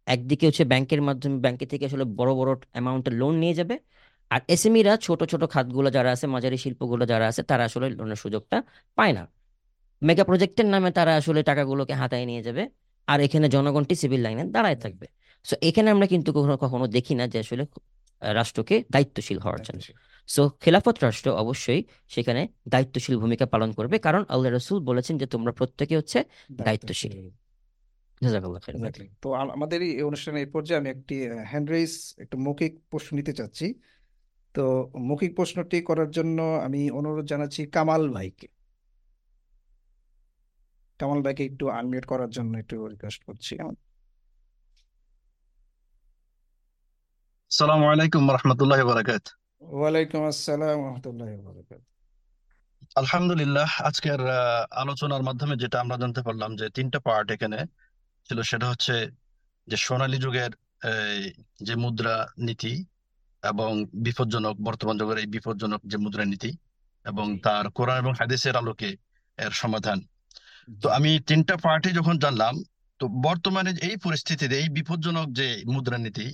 একদিকে হচ্ছে ব্যাংকের মাধ্যমে ব্যাংকে থেকে আসলে বড় বড় অ্যামাউন্টের লোন নিয়ে যাবে। আর এসএমইরা ছোট ছোট খাতগুলো যারা আছে মাঝারি শিল্পগুলো যারা আছে তারা আসলে লোনের সুযোগটা পায় না। মেগা প্রজেক্টের নামে তারা আসলে টাকাগুলোকে হাতায় নিয়ে যাবে। আর এখানে জনগণটি সিভিল লাইনে দাঁড়ায় থাকবে। সো এখানে আমরা কিন্তু কখনো কখনো দেখি না যে আসলে রাষ্ট্রকে দায়িত্বশীল হওয়ার জন্য সো খেলাফত রাষ্ট্র অবশ্যই সেখানে দায়িত্বশীল ভূমিকা পালন করবে। কারণ আল্লাহ রসুল বলেছেন যে তোমরা প্রত্যেকে হচ্ছে দায়িত্বশীল। তো আমাদের এই অনুষ্ঠানের এই পর্যায়ে আমি একটি হ্যান্ড রেইজ একটু মৌখিক প্রশ্ন নিতে চাচ্ছি। তো মৌখিক প্রশ্নটি করার জন্য আমি অনুরোধ জানাচ্ছি কামাল ভাইকে। কামাল ভাইকে একটু আনমিউট করার জন্য একটু রিকোয়েস্ট করছি। আসসালামু আলাইকুম রহমতুল্লাহ বারাকাত ওয়ালাইকুম আসসালাম রহমতুল্লাহ বরকাত আলহামদুলিল্লাহ আজকের আহ, আলোচনার মাধ্যমে যেটা আমরা জানতে পারলাম যে তিনটা পার্ট এখানে ছিল সেটা হচ্ছে যে সোনালী যুগের এই, যে মুদ্রা নীতি এবং বিপজ্জনক বর্তমান যুগের এই বিপজ্জনক যে মুদ্রা নীতি এবং তার কোরআন এবং হাদিসের আলোকে এর সমাধান। তো আমি তিনটা পার্টি যখন জানলাম, তো বর্তমানে এই পরিস্থিতিতে, এই বিপজ্জনক যে মুদ্রানীতি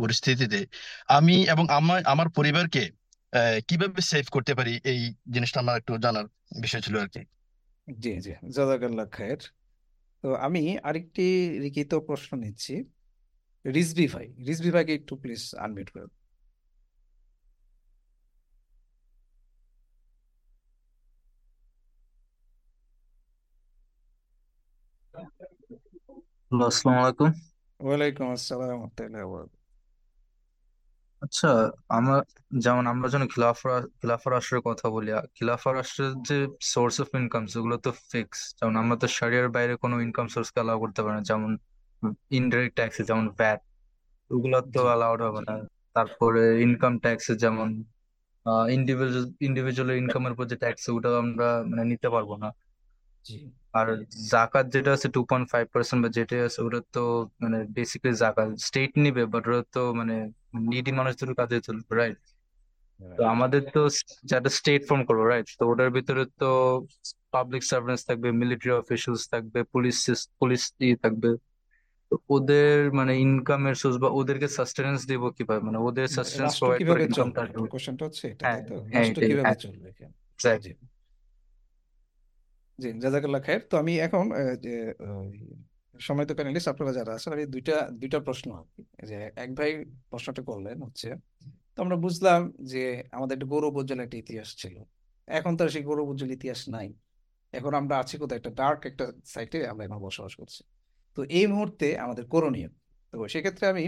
পরিস্থিতিতে আমি এবং আমার আমার পরিবারকে কীভাবে সেভ করতে পারি এই জিনিসটা আমার একটু জানার বিষয় ছিল আর কি। জি জি, জাজাকাল্লাহ খায়ের। তো আমি আরেকটি লিখিত প্রশ্ন নিচ্ছি। রিজভি ভাই, রিজভি ভাইকে একটু প্লিজ আনমিউট করুন। হ্যালো আসসালামু আলাইকুম। ওয়ালাইকুম আসসালাম রহমতুল্লাহ আচ্ছা আমরা যেমন আমরা যখন খিলাফা খিলাফা রাষ্ট্রের কথা বলি আ- খিলাফা রাষ্ট্রের যে সোর্স অফ ইনকাম সেগুলো তো ফিক্স যেমন আমরা তো শরিয়ার বাইরে কোনো ইনকাম সোর্সকে অ্যালাউ করতে পারি না যেমন ইনডাইরেক্ট ট্যাক্সে যেমন ভ্যাট ওগুলো তো জি। অ্যালাউড হবে না। তারপরে ইনকাম ট্যাক্সে যেমন ইন্ডিভিজুয়াল ইন্ডিভিজুয়াল ইনকামের উপর যে ট্যাক্স ওটা আমরা মানে নিতে পারব না। জি। আর জাকাত যেটা আছে টু পয়েন্ট ফাইভ পার্সেন্ট বা যেটা আছে ওটা তো মানে বেসিক্যালি জাকাত স্টেট নিবে বাট ওটা তো মানে নিডি মানুষদের কাজে চলবে রাইট তো আমাদের তো যারা স্টেট ফর্ম করব রাইট তো ওটার ভিতরে তো পাবলিক সার্ভেন্টস থাকবে মিলিটারি অফিসিয়ালস থাকবে পুলিশ পুলিশ থাকবে। তো ওদের মানে ইনকামের সোর্স বা ওদেরকে সাস্টেনেন্স দিব কীভাবে? মানে ওদের সাস্টেনেন্স রাষ্ট্র প্রোভাইড করে কীভাবে ইনকামটা চলবে? কোশ্চেনটা হচ্ছে এটা হ্যাঁ তো? হ্যাঁ রাষ্ট্র এটাই কীভাবে হ্যাঁ। চলবে এক্স্যাক্টলি জি জাজাকাল্লাহ খায়ের। তো আমি এখন যে সম্মানিত প্যানেলিস্ট আপনারা যারা আছেন আমি দুইটা দুইটা প্রশ্ন যে এক ভাই প্রশ্নটা করলেন হচ্ছে তো আমরা বুঝলাম যে আমাদের একটা গৌরব উজ্জ্বল একটা ইতিহাস ছিল। এখন তো সেই গৌরব উজ্জ্বল ইতিহাস নাই। এখন আমরা আছি কোথাও একটা ডার্ক একটা সাইটে আমরা এখন বসবাস করছি। তো এই মুহূর্তে আমাদের করণীয়। তো সেক্ষেত্রে আমি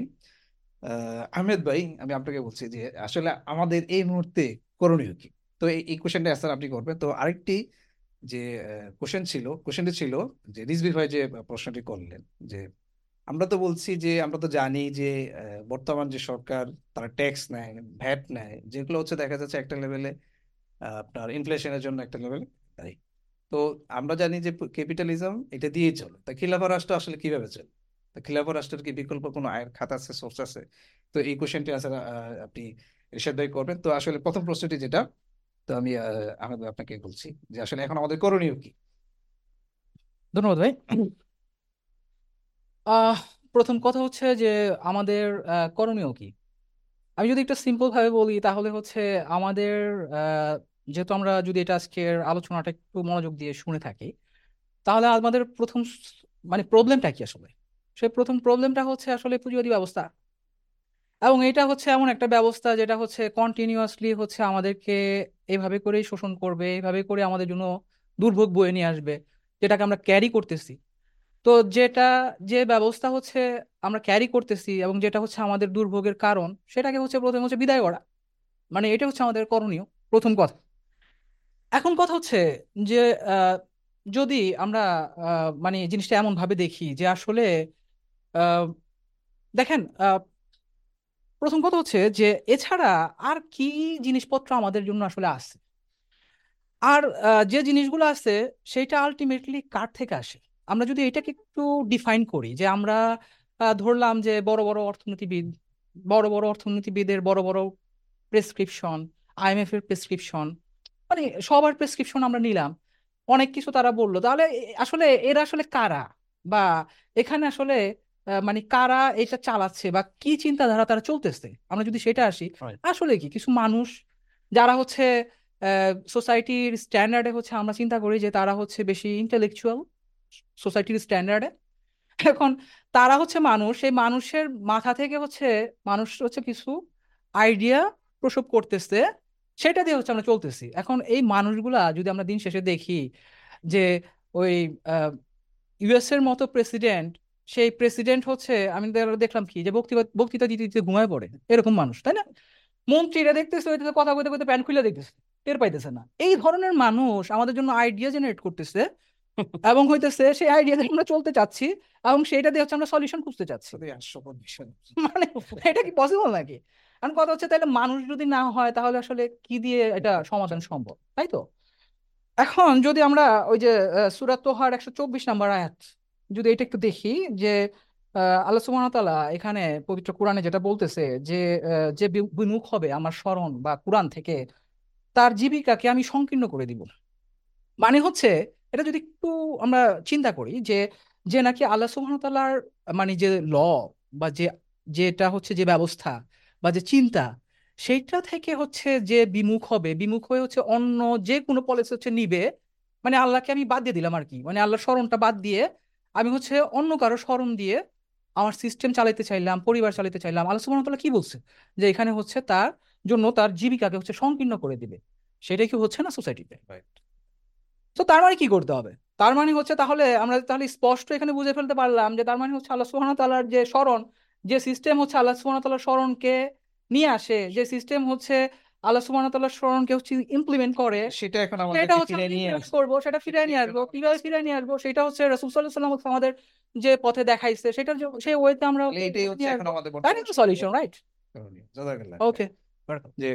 আহ, আহমেদ ভাই আমি আপনাকে বলছি যে আসলে আমাদের এই মুহূর্তে করণীয় কি? তো এই এই কোশ্চেনটা অ্যান্সার আপনি করবেন। তো আরেকটি যে কোশ্চেন ছিল কোশ্চেনটি ছিল যে রিজভি ভাই যে প্রশ্নটি করলেন যে, আমরা তো বলছি যে, আমরা তো জানি যে বর্তমান যে সরকার তারা ট্যাক্স নেয় ভ্যাট নেয়, যেগুলো হচ্ছে দেখা যাচ্ছে একটা লেভেলে আপনার ইনফ্লেশনের জন্য একটা লেভেলে দায়ী। তো আমরা জানি যে ক্যাপিটালিজম এটা দিয়েই চলে। তা খিলাফা রাষ্ট্র আসলে কীভাবে চলে? তা খিলাফা রাষ্ট্রের কি বিকল্প কোনো আয়ের খাত আছে সোর্স আছে? তো এই কোশ্চেনটি আসলে আপনি ইরশাদ ভাই করবেন। তো আসলে প্রথম প্রশ্নটি যেটা তো আমি আহমেদ আপনাকে বলছি যে আসলে এখন আমাদের করণীয় কি? ধন্যবাদ ভাই। প্রথম কথা হচ্ছে যে আমাদের করণীয় কি? আমি যদি একটা সিম্পল ভাবে বলি, তাহলে হচ্ছে আমাদের যেহেতু আমরা যদি এটা আজকের আলোচনাটা একটু মনোযোগ দিয়ে শুনে থাকি, তাহলে আমাদের প্রথম মানে প্রবলেমটা কি আসলে? সেই প্রথম প্রবলেমটা হচ্ছে আসলে পুঁজিবাদী ব্যবস্থা। এবং এটা হচ্ছে এমন একটা ব্যবস্থা যেটা হচ্ছে কন্টিনিউয়াসলি হচ্ছে আমাদেরকে এইভাবে করেই শোষণ করবে এইভাবে করে আমাদের জন্য দুর্ভোগ বয়ে নিয়ে আসবে, যেটাকে আমরা ক্যারি করতেছি। তো যেটা, যে ব্যবস্থা হচ্ছে আমরা ক্যারি করতেছি এবং যেটা হচ্ছে আমাদের দুর্ভোগের কারণ, সেটাকে হচ্ছে প্রথমে হচ্ছে বিদায় করা। মানে এটা হচ্ছে আমাদের করণীয়, প্রথম কথা। এখন কথা হচ্ছে যে যদি আমরা মানে জিনিসটা এমন ভাবে দেখি যে আসলে দেখেন প্রথম কথা হচ্ছে যে, এছাড়া আর কি জিনিসপত্র আমাদের জন্য আসলে আছে আর যে জিনিসগুলো আছে সেটা আলটিমেটলি কার থেকে আসে? আমরা যদি এটাকে একটু ডিফাইন করি যে, আমরা ধরলাম যে, বড় বড় অর্থনীতিবিদ, বড় বড় অর্থনীতিবিদের বড় বড় প্রেসক্রিপশন আইএমএফ এর প্রেসক্রিপশন মানে সবার প্রেসক্রিপশন আমরা নিলাম। অনেক কিছু তারা বলল। তাহলে আসলে এরা আসলে কারা? বা এখানে আসলে মানে কারা এটা চালাচ্ছে বা কি চিন্তাধারা তারা চলতেছে? আমরা যদি সেটা আসি আসলে কি কিছু মানুষ যারা হচ্ছে সোসাইটির স্ট্যান্ডার্ডে হচ্ছে আমরা চিন্তা করি যে তারা হচ্ছে বেশি ইন্টেলেকচুয়াল সোসাইটির স্ট্যান্ডার্ডে এখন তারা হচ্ছে মানুষ সেই মানুষের মাথা থেকে হচ্ছে মানুষ হচ্ছে কিছু আইডিয়া প্রসব করতেছে সেটা দিয়ে হচ্ছে আমরা চলতেছি। এখন এই মানুষগুলা যদি আমরা দিন শেষে দেখি যে ওই ইউএস এর মতো প্রেসিডেন্ট সেই প্রেসিডেন্ট হচ্ছে আমি দেখলাম কি যে বক্তৃতা বক্তৃতা দিতে দিতে ঘুমায় পড়ে এরকম মানুষ তাই না? মন্ত্রীরা দেখতেছে হইতেছে কথা কইতে কইতে প্যান খুলে দেখতেছে টের পাইতেছে না। এই ধরনের মানুষ আমাদের জন্য আইডিয়া জেনারেট করতেছে এবং হইতেছে সেই আইডিয়া দিয়ে আমরা চলতে চাচ্ছি এবং সেইটা দিয়ে হচ্ছে আমরা সলিউশন খুঁজতে চাচ্ছি। মানে এটা কি পসিবল নাকি? কারণ কথা হচ্ছে তাহলে মানুষ যদি না হয় তাহলে আসলে কি দিয়ে এটা সমাধান সম্ভব তাই তো? এখন যদি আমরা ওই যে সূরা তোহার একশো চব্বিশ নাম্বার আয়াত যদি এটা একটু দেখি যে আল্লাহ সুবহানাহু এখানে পবিত্র কোরআনে যেটা বলতেছে যে যে বিমুখ হবে আমার স্মরণ বা কোরআন থেকে, তার জীবিকাকে আমি সংকীর্ণ করে দিব। মানে হচ্ছে, এটা যদি একটু আমরা চিন্তা করি যে যে নাকি আল্লাহ সুবহানাহু মানে যে ল বা যে, যেটা হচ্ছে যে ব্যবস্থা বা যে চিন্তা, সেইটা থেকে হচ্ছে যে বিমুখ হবে, বিমুখ হয়ে হচ্ছে অন্য যে কোনো পলিসি হচ্ছে নিবে মানে আল্লাহকে আমি বাদ দিয়ে দিলাম আর কি। মানে আল্লাহর স্মরণটা বাদ দিয়ে আমি হচ্ছে অন্য কারও স্মরণ দিয়ে আমার সিস্টেম চালাতে চাইলাম পরিবার চালাতে চাইলাম আল্লাহ সুবহানাহু কি বলছে? যে এখানে হচ্ছে তার জন্য তার জীবিকাকে হচ্ছে সংকীর্ণ করে দিবে। সেটাই কি হচ্ছে না সোসাইটিতে তো? তার মানে কি করতে হবে? তার মানে হচ্ছে তাহলে আমরা তাহলে স্পষ্ট এখানে বুঝে ফেলতে পারলাম যে তার মানে হচ্ছে আল্লাহ সুবহানাহু তাআলার যে স্মরণ যে সিস্টেম হচ্ছে আল্লাহ সুবহানাহু তাআলার স্মরণকে নিয়ে আসে যে সিস্টেম হচ্ছে আল্লাহ সুবহানাহু তাআলার স্মরণকে হচ্ছে ইমপ্লিমেন্ট করে সেটা এখন সেটা হচ্ছে করব সেটা ফিরিয়ে নিয়ে আসব। কীভাবে ফিরিয়ে নিয়ে আসব? সেটা হচ্ছে রাসূল সাল্লাল্লাহু আলাইহি আমাদের যে পথে দেখাইছে সেটার সেই ওয়েতে আমরা এটাই হচ্ছে এখন আমাদের তাই না সলিউশন রাইট জাযাকাল্লাহ ওকে যে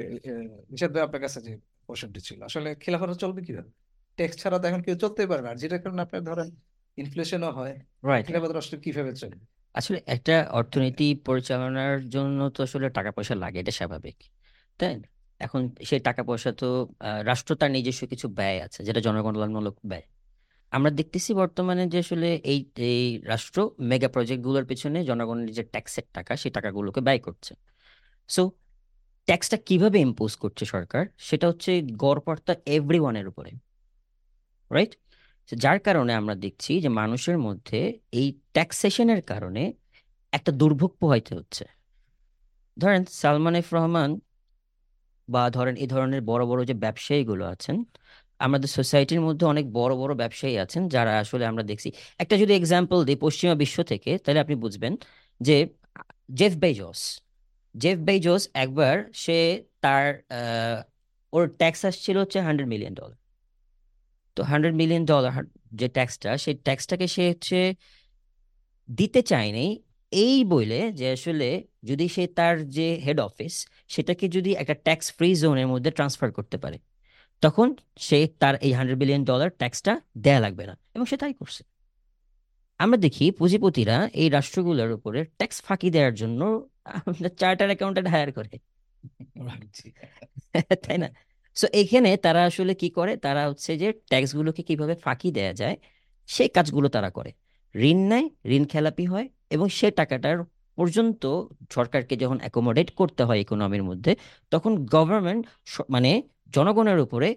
নিষাদ ভাই আপনার কাছে যে কোশ্চেনটি ছিল আসলে খেলাফত চলবে কীভাবে? ট্যাক্স ছাড়া তো এখন কেউ চলতেই পারবে না। আর যেটা কারণে আপনার ধরেন ইনফ্লেশনও হয় রাইট খেলাফত রাষ্ট্র কীভাবে চলবে? আসলে একটা অর্থনীতি পরিচালনার জন্য তো আসলে টাকা পয়সা লাগে এটা স্বাভাবিক তাই না? এখন সেই টাকা পয়সা তো রাষ্ট্র তার নিজস্ব কিছু ব্যয় আছে, যেটা জনকল্যাণমূলক ব্যয়। আমরা দেখতেছি বর্তমানে যে আসলে এই এই রাষ্ট্র মেগা প্রজেক্টগুলোর পেছনে জনগণের যে ট্যাক্সের টাকা, সেই টাকাগুলোকে ব্যয় করছে। সো ট্যাক্সটা কীভাবে ইম্পোজ করছে সরকার? সেটা হচ্ছে গড়পড়তা এভরি ওয়ানের উপরে রাইট যার কারণে আমরা দেখছি যে মানুষের মধ্যে এই ট্যাক্সেশনের কারণে একটা দুর্ভোগ পোহাইতে হচ্ছে। ধরেন সালমান এফ রহমান বা ধরেন এই ধরনের বড় বড় যে ব্যবসায়ীগুলো আছেন, আমাদের সোসাইটির মধ্যে অনেক বড় বড় ব্যবসায়ী আছেন যারা আসলে আমরা দেখছি। একটা যদি এক্সাম্পল দিই পশ্চিমা বিশ্ব থেকে, তাহলে আপনি বুঝবেন যে জেফ বেজোস জেফ বেজোস একবার সে তার ওর ট্যাক্স আসছিল হচ্ছে হান্ড্রেড মিলিয়ন ডলার তো হান্ড্রেড মিলিয়ন ডলার যে ট্যাক্সটা সেই ট্যাক্সটাকে সে হচ্ছে দিতে চায়নি এই বলে যে আসলে যদি সে তার যে হেড অফিস সেটাকে যদি একটা ট্যাক্স ফ্রি জোনের মধ্যে ট্রান্সফার করতে পারে তখন সে তার এই হান্ড্রেড বিলিয়ন ডলার ট্যাক্সটা দেয়া লাগবে না এবং সে তাই করছে। আমরা দেখি পুঁজিপতিরা এই রাষ্ট্রগুলোর উপরে ট্যাক্স ফাঁকি দেওয়ার জন্য চার্টার অ্যাকাউন্টেন্ট হায়ার করে। তাই না? সো এখানে তারা আসলে কি করে? তারা হচ্ছে যে ট্যাক্সগুলোকে কীভাবে ফাঁকি দেয়া যায় সেই কাজগুলো তারা করে। ঋণ নেয় ঋণ খেলাপি হয় এবং সে টাকাটার পর্যন্ত সরকারকে যখন অ্যাকোমোডেট করতে হয় ইকোনমির মধ্যে, তখন গভর্নমেন্ট মানে জনগণের উপরে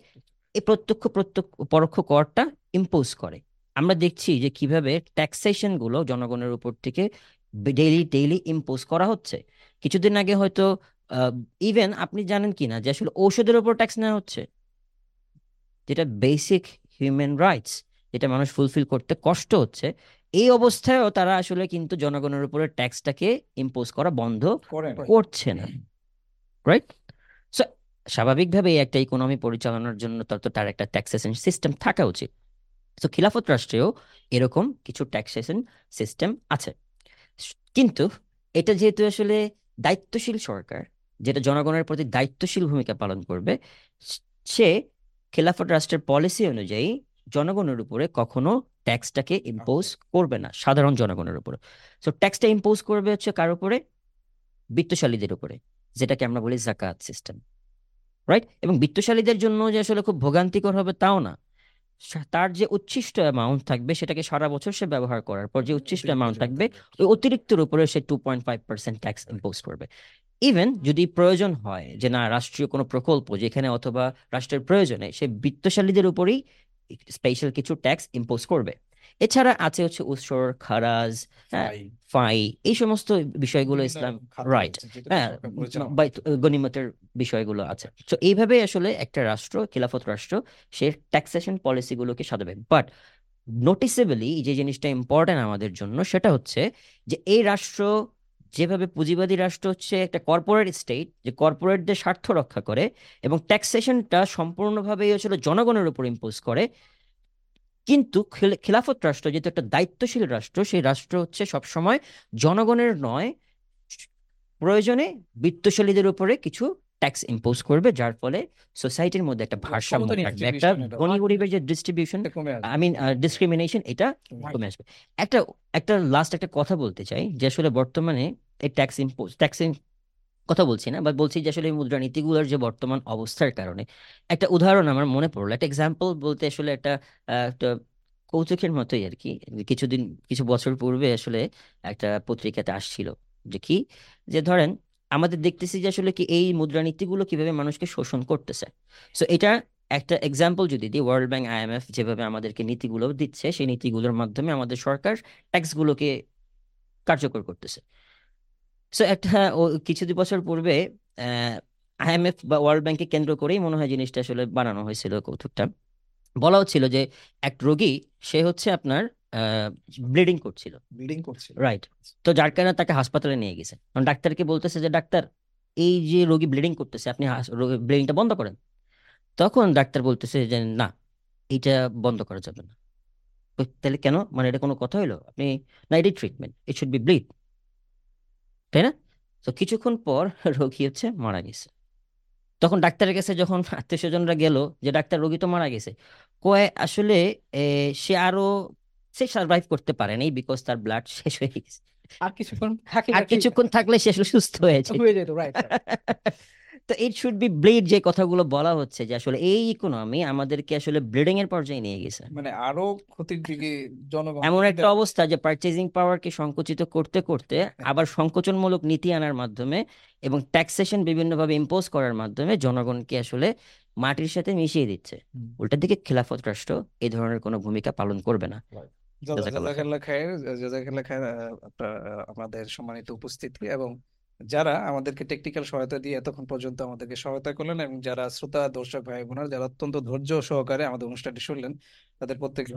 এই প্রত্যক্ষ প্রত্যক্ষ, পরোক্ষ করটা ইম্পোজ করে। আমরা দেখছি যে কীভাবে ট্যাক্সেশনগুলো জনগণের উপর থেকে ডেইলি ডেইলি ইম্পোজ করা হচ্ছে। কিছুদিন আগে হয়তো ইভেন আপনি জানেন কি না যে আসলে ঔষধের উপর ট্যাক্স নেওয়া হচ্ছে। যেটা বেসিক হিউম্যান রাইটস যেটা মানুষ ফুলফিল করতে কষ্ট হচ্ছে। এই অবস্থায়ও তারা আসলে কিন্তু জনগণের উপরে ট্যাক্সটাকে ইম্পোজ করা বন্ধ করছে না রাইট সো স্বাভাবিকভাবে একটা ইকোনমি পরিচালনার জন্য তার তো তার একটা ট্যাক্সেশন সিস্টেম থাকা উচিত। তো খিলাফত রাষ্ট্রেও এরকম কিছু ট্যাক্সেশন সিস্টেম আছে। কিন্তু এটা যেহেতু আসলে দায়িত্বশীল সরকার যেটা জনগণের প্রতি দায়িত্বশীল ভূমিকা পালন করবে সে খেলাফত রাষ্ট্রের পলিসি অনুযায়ী জনগণের উপরে কখনো ট্যাক্সটাকে ইম্পোজ করবে না সাধারণ জনগণের উপরে। সো ট্যাক্সটা ইম্পোজ করবে হচ্ছে কার উপরে? বিত্তশালীদের উপরে যেটাকে আমরা বলি জাকাত সিস্টেম রাইট এবং বিত্তশালীদের জন্য যে আসলে খুব ভোগান্তিকর হবে তাও না। তার যে উচ্ছিষ্ট অ্যামাউন্ট থাকবে সেটাকে সারা বছর সে ব্যবহার করার পর যে উচ্ছিষ্ট অ্যামাউন্ট থাকবে ওই অতিরিক্তর উপরে সে two point five percent tax impose করবে। ইভেন যদি প্রয়োজন হয় যে না রাষ্ট্রীয় কোনো প্রকল্প যেখানে অথবা রাষ্ট্রের প্রয়োজনে সে বিত্তশালীদের উপরেই স্পেশাল কিছু ট্যাক্স ইম্পোজ করবে। এছাড়া আছে হচ্ছে উৎসর খারাজ হ্যাঁ, ফাই, ফাই এই সমস্ত বিষয়গুলো ইসলাম রাইট হ্যাঁ গনিমতের বিষয়গুলো আছে। তো এইভাবে আসলে একটা রাষ্ট্র খিলাফত রাষ্ট্র সে ট্যাক্সেশন পলিসিগুলোকে সাজাবে। বাট নোটিসেবলি যে জিনিসটা ইম্পর্টেন্ট আমাদের জন্য সেটা হচ্ছে যে এই রাষ্ট্র যেভাবে পুঁজিবাদী রাষ্ট্র হচ্ছে একটা কর্পোরেট স্টেট যে কর্পোরেটদের স্বার্থ রক্ষা করে এবং ট্যাক্সেশনটা সম্পূর্ণভাবেই আসলে জনগণের উপর ইম্পোজ করে। কিন্তু খিল- খিলাফত রাষ্ট্র যেহেতু একটা দায়িত্বশীল রাষ্ট্র, সেই রাষ্ট্র হচ্ছে সবসময় জনগণের নয়, প্রয়োজনে বিত্তশালীদের উপরে কিছু ট্যাক্স ইম্পোজ করবে যার ফলে সোসাইটির মধ্যে একটা ভারসাম্য থাকবে। একটা ধনী গরিবের যে ডিস্ট্রিবিউশন আই মিন ডিসক্রিমিনেশন এটা কমে আসবে। একটা একটা লাস্ট একটা কথা বলতে চাই যে আসলে বর্তমানে এই ট্যাক্স ইম্পোজ ট্যাক্সিং কথা বলছি না বাট বলছি যে আসলে এই মুদ্রানীতিগুলোর যে বর্তমান অবস্থার কারণে। একটা উদাহরণ আমার মনে পড়ল একটা এক্সাম্পল বলতে আসলে একটা একটা কৌতুকের মতোই আর কি। কিছুদিন কিছু বছর পূর্বে আসলে একটা পত্রিকাতে আসছিল যে কি? যে ধরেন আমাদের দেখতেছি যে আসলে কি এই মুদ্রানীতিগুলো কীভাবে মানুষকে শোষণ করতেছে। সো এটা একটা এক্সাম্পল যদি দিই ওয়ার্ল্ড ব্যাংক আইএমএফ যেভাবে আমাদেরকে নীতিগুলো দিচ্ছে, সেই নীতিগুলোর মাধ্যমে আমাদের সরকার ট্যাক্সগুলোকে কার্যকর করতেছে। সো একটা ও কিছুদিন বছর পূর্বে আইএমএফ বা ওয়ার্ল্ড ব্যাংকে কেন্দ্র করেই মনে হয় জিনিসটা আসলে বানানো হয়েছিল কৌতুকটা। বলা হচ্ছিল যে এক রোগী, সে হচ্ছে আপনার ব্লিডিং করছিল। ব্লিডিং করছিল। রাইট তো যার কারণে তাকে হাসপাতালে নিয়ে গেছে। কারণ ডাক্তারকে বলতেছে যে ডাক্তার এই যে রোগী ব্লিডিং করতেছে আপনি ব্লিডিংটা বন্ধ করেন। তখন ডাক্তার বলতেছে যে না এটা বন্ধ করা যাবে না। তাহলে কেন? মানে এটা কোনো কথা হলো আপনি না এটাই treatment it should be bleed তাই না? তো কিছুক্ষণ পর রোগী হচ্ছে মারা গেছে। তখন ডাক্তারের কাছে যখন আত্মীয় স্বজনরা গেল যে ডাক্তার রোগী তো মারা গেছে। কয় আসলে এ, সে আরও সে সার্ভাইভ করতে পারেনি বিকজ তার ব্লাড শেষ হয়ে গেছে। আর কিছুক্ষণ থাকি আর কিছুক্ষণ থাকলে সে সুস্থ হয়ে যেত রাইট তো ইট শুড বি ব্লিড যে কথাগুলো বলা হচ্ছে যে আসলে এই ইকোনমি আমাদেরকে আসলে ব্লিডিং এর পর্যায়ে নিয়ে গেছে। মানে আরও ক্ষতির দিকে জনগণ এমন একটা অবস্থা যে পারচেজিং পাওয়ারকে সংকুচিত করতে করতে আবার সংকোচনমূলক নীতি আনার মাধ্যমে এবং ট্যাক্সেশন বিভিন্নভাবে ইম্পোজ করার মাধ্যমে জনগণকে আসলে মাটির সাথে মিশিয়ে দিচ্ছে। উল্টার দিকে খেলাফত রাষ্ট্র এই ধরনের কোনো ভূমিকা পালন করবে না। জাজাকাল্লাহ খায়ের। জাজাকাল্লাহ খায়ের জাজাকাল্লাহ খায়ের আহ, আপনার আমাদের সম্মানিত উপস্থিতি এবং যারা আমাদেরকে টেকনিক্যাল সহায়তা দিয়ে এতক্ষণ পর্যন্ত আমাদেরকে সহায়তা করলেন এবং যারা শ্রোতা দর্শক ভাই বোনেরা যারা অত্যন্ত ধৈর্য সহকারে আমাদের অনুষ্ঠানটি শুনলেন তাদের প্রত্যেককে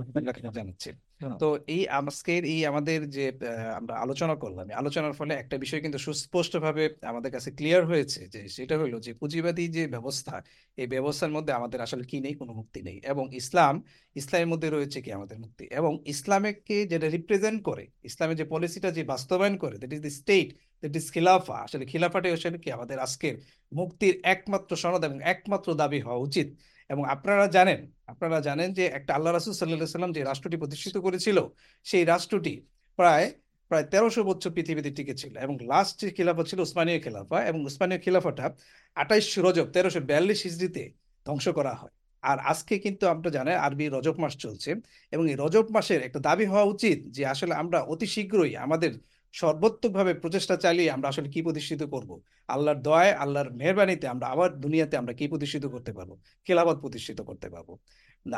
জানাচ্ছি। তো এই আজকের এই আমাদের যে আমরা আলোচনা করলাম আলোচনার ফলে একটা বিষয় কিন্তু সুস্পষ্টভাবে আমাদের কাছে ক্লিয়ার হয়েছে যে সেটা হলো যে পুঁজিবাদী যে ব্যবস্থা এই ব্যবস্থার মধ্যে আমাদের আসলে কি নেই কোনো মুক্তি নেই এবং ইসলাম ইসলামের মধ্যে রয়েছে কি আমাদের মুক্তি এবং ইসলামকে যেটা রিপ্রেজেন্ট করে ইসলামের যে পলিসিটা যে বাস্তবায়ন করে that is the state that is খিলাফা। আসলে খিলাফাটাই আসলে কি? আমাদের আজকের মুক্তির একমাত্র সনদ এবং একমাত্র দাবি হওয়া উচিত। এবং আপনারা জানেন আপনারা জানেন যে একটা আল্লাহ রাসূল সাল্লাল্লাহু সাল্লাম যে রাষ্ট্রটি প্রতিষ্ঠিত করেছিল, সেই রাষ্ট্রটি প্রায় প্রায় তেরোশো বছর পৃথিবীতে টিকে ছিল। এবং লাস্ট যে খিলাফা ছিল উসমানীয় খিলাফা। এবং উসমানীয় খিলাফাটা আঠাইশ রজব, তেরোশো বিয়াল্লিশ হিজড়িতে ধ্বংস করা হয়। আর আজকে কিন্তু আমরা জানেন, আরবি রজব মাস চলছে। এবং এই রজব মাসের একটা দাবি হওয়া উচিত যে আসলে আমরা অতি শীঘ্রই আমাদের সর্বোত্তকভাবে প্রচেষ্টা চালিয়ে আমরা আসলে কি প্রতিষ্ঠিত করব? আল্লাহর দয়ায় আল্লাহর মেহরবানিতে আমরা আবার দুনিয়াতে আমরা কি প্রতিষ্ঠিত করতে পারব? খেলাফত প্রতিষ্ঠিত করতে পারব।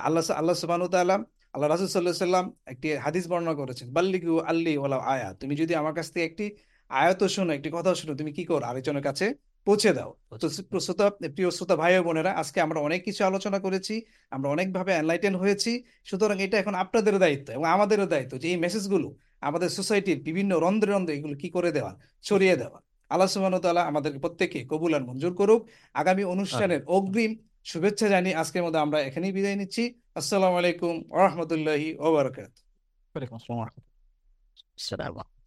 আল্লাহ আল্লাহ ওয়া আল্লাহ রাসূল আলাইহি সাল্লাম একটি হাদিস বর্ণনা করেছেন বাল্লিগু আল্লি ওয়ালা আয়া তুমি যদি আমার কাছ থেকে একটি আয়াত শোনো একটি কথা শোনো তুমি কি করো? আরেকজনের কাছে পৌঁছে দাও। তো শ্রোতা প্রিয় শ্রোতা ভাই বোনেরা আজকে আমরা অনেক কিছু আলোচনা করেছি আমরা অনেকভাবে এনলাইটেন হয়েছি সুতরাং এটা এখন আপনাদেরও দায়িত্ব এবং আমাদেরও দায়িত্ব যে এই মেসেজগুলো আমাদের সোসাইটির বিভিন্ন রন্ধ্রে রন্ধ্রে এগুলো কি করে দেওয়া? ছড়িয়ে দেওয়া। আল্লাহ ওয়া আমাদের প্রত্যেককে কবুল আর মঞ্জুর করুক। আগামী অনুষ্ঠানের অগ্রিম শুভেচ্ছা জানিয়ে আজকের মধ্যে আমরা এখানেই বিদায় নিচ্ছি। আসসালামু আলাইকুম আহমতুল্লাহ ওবরাকাত ওয়া বারাকাতুহু। ওয়ালাইকুম আসসালাম সালাম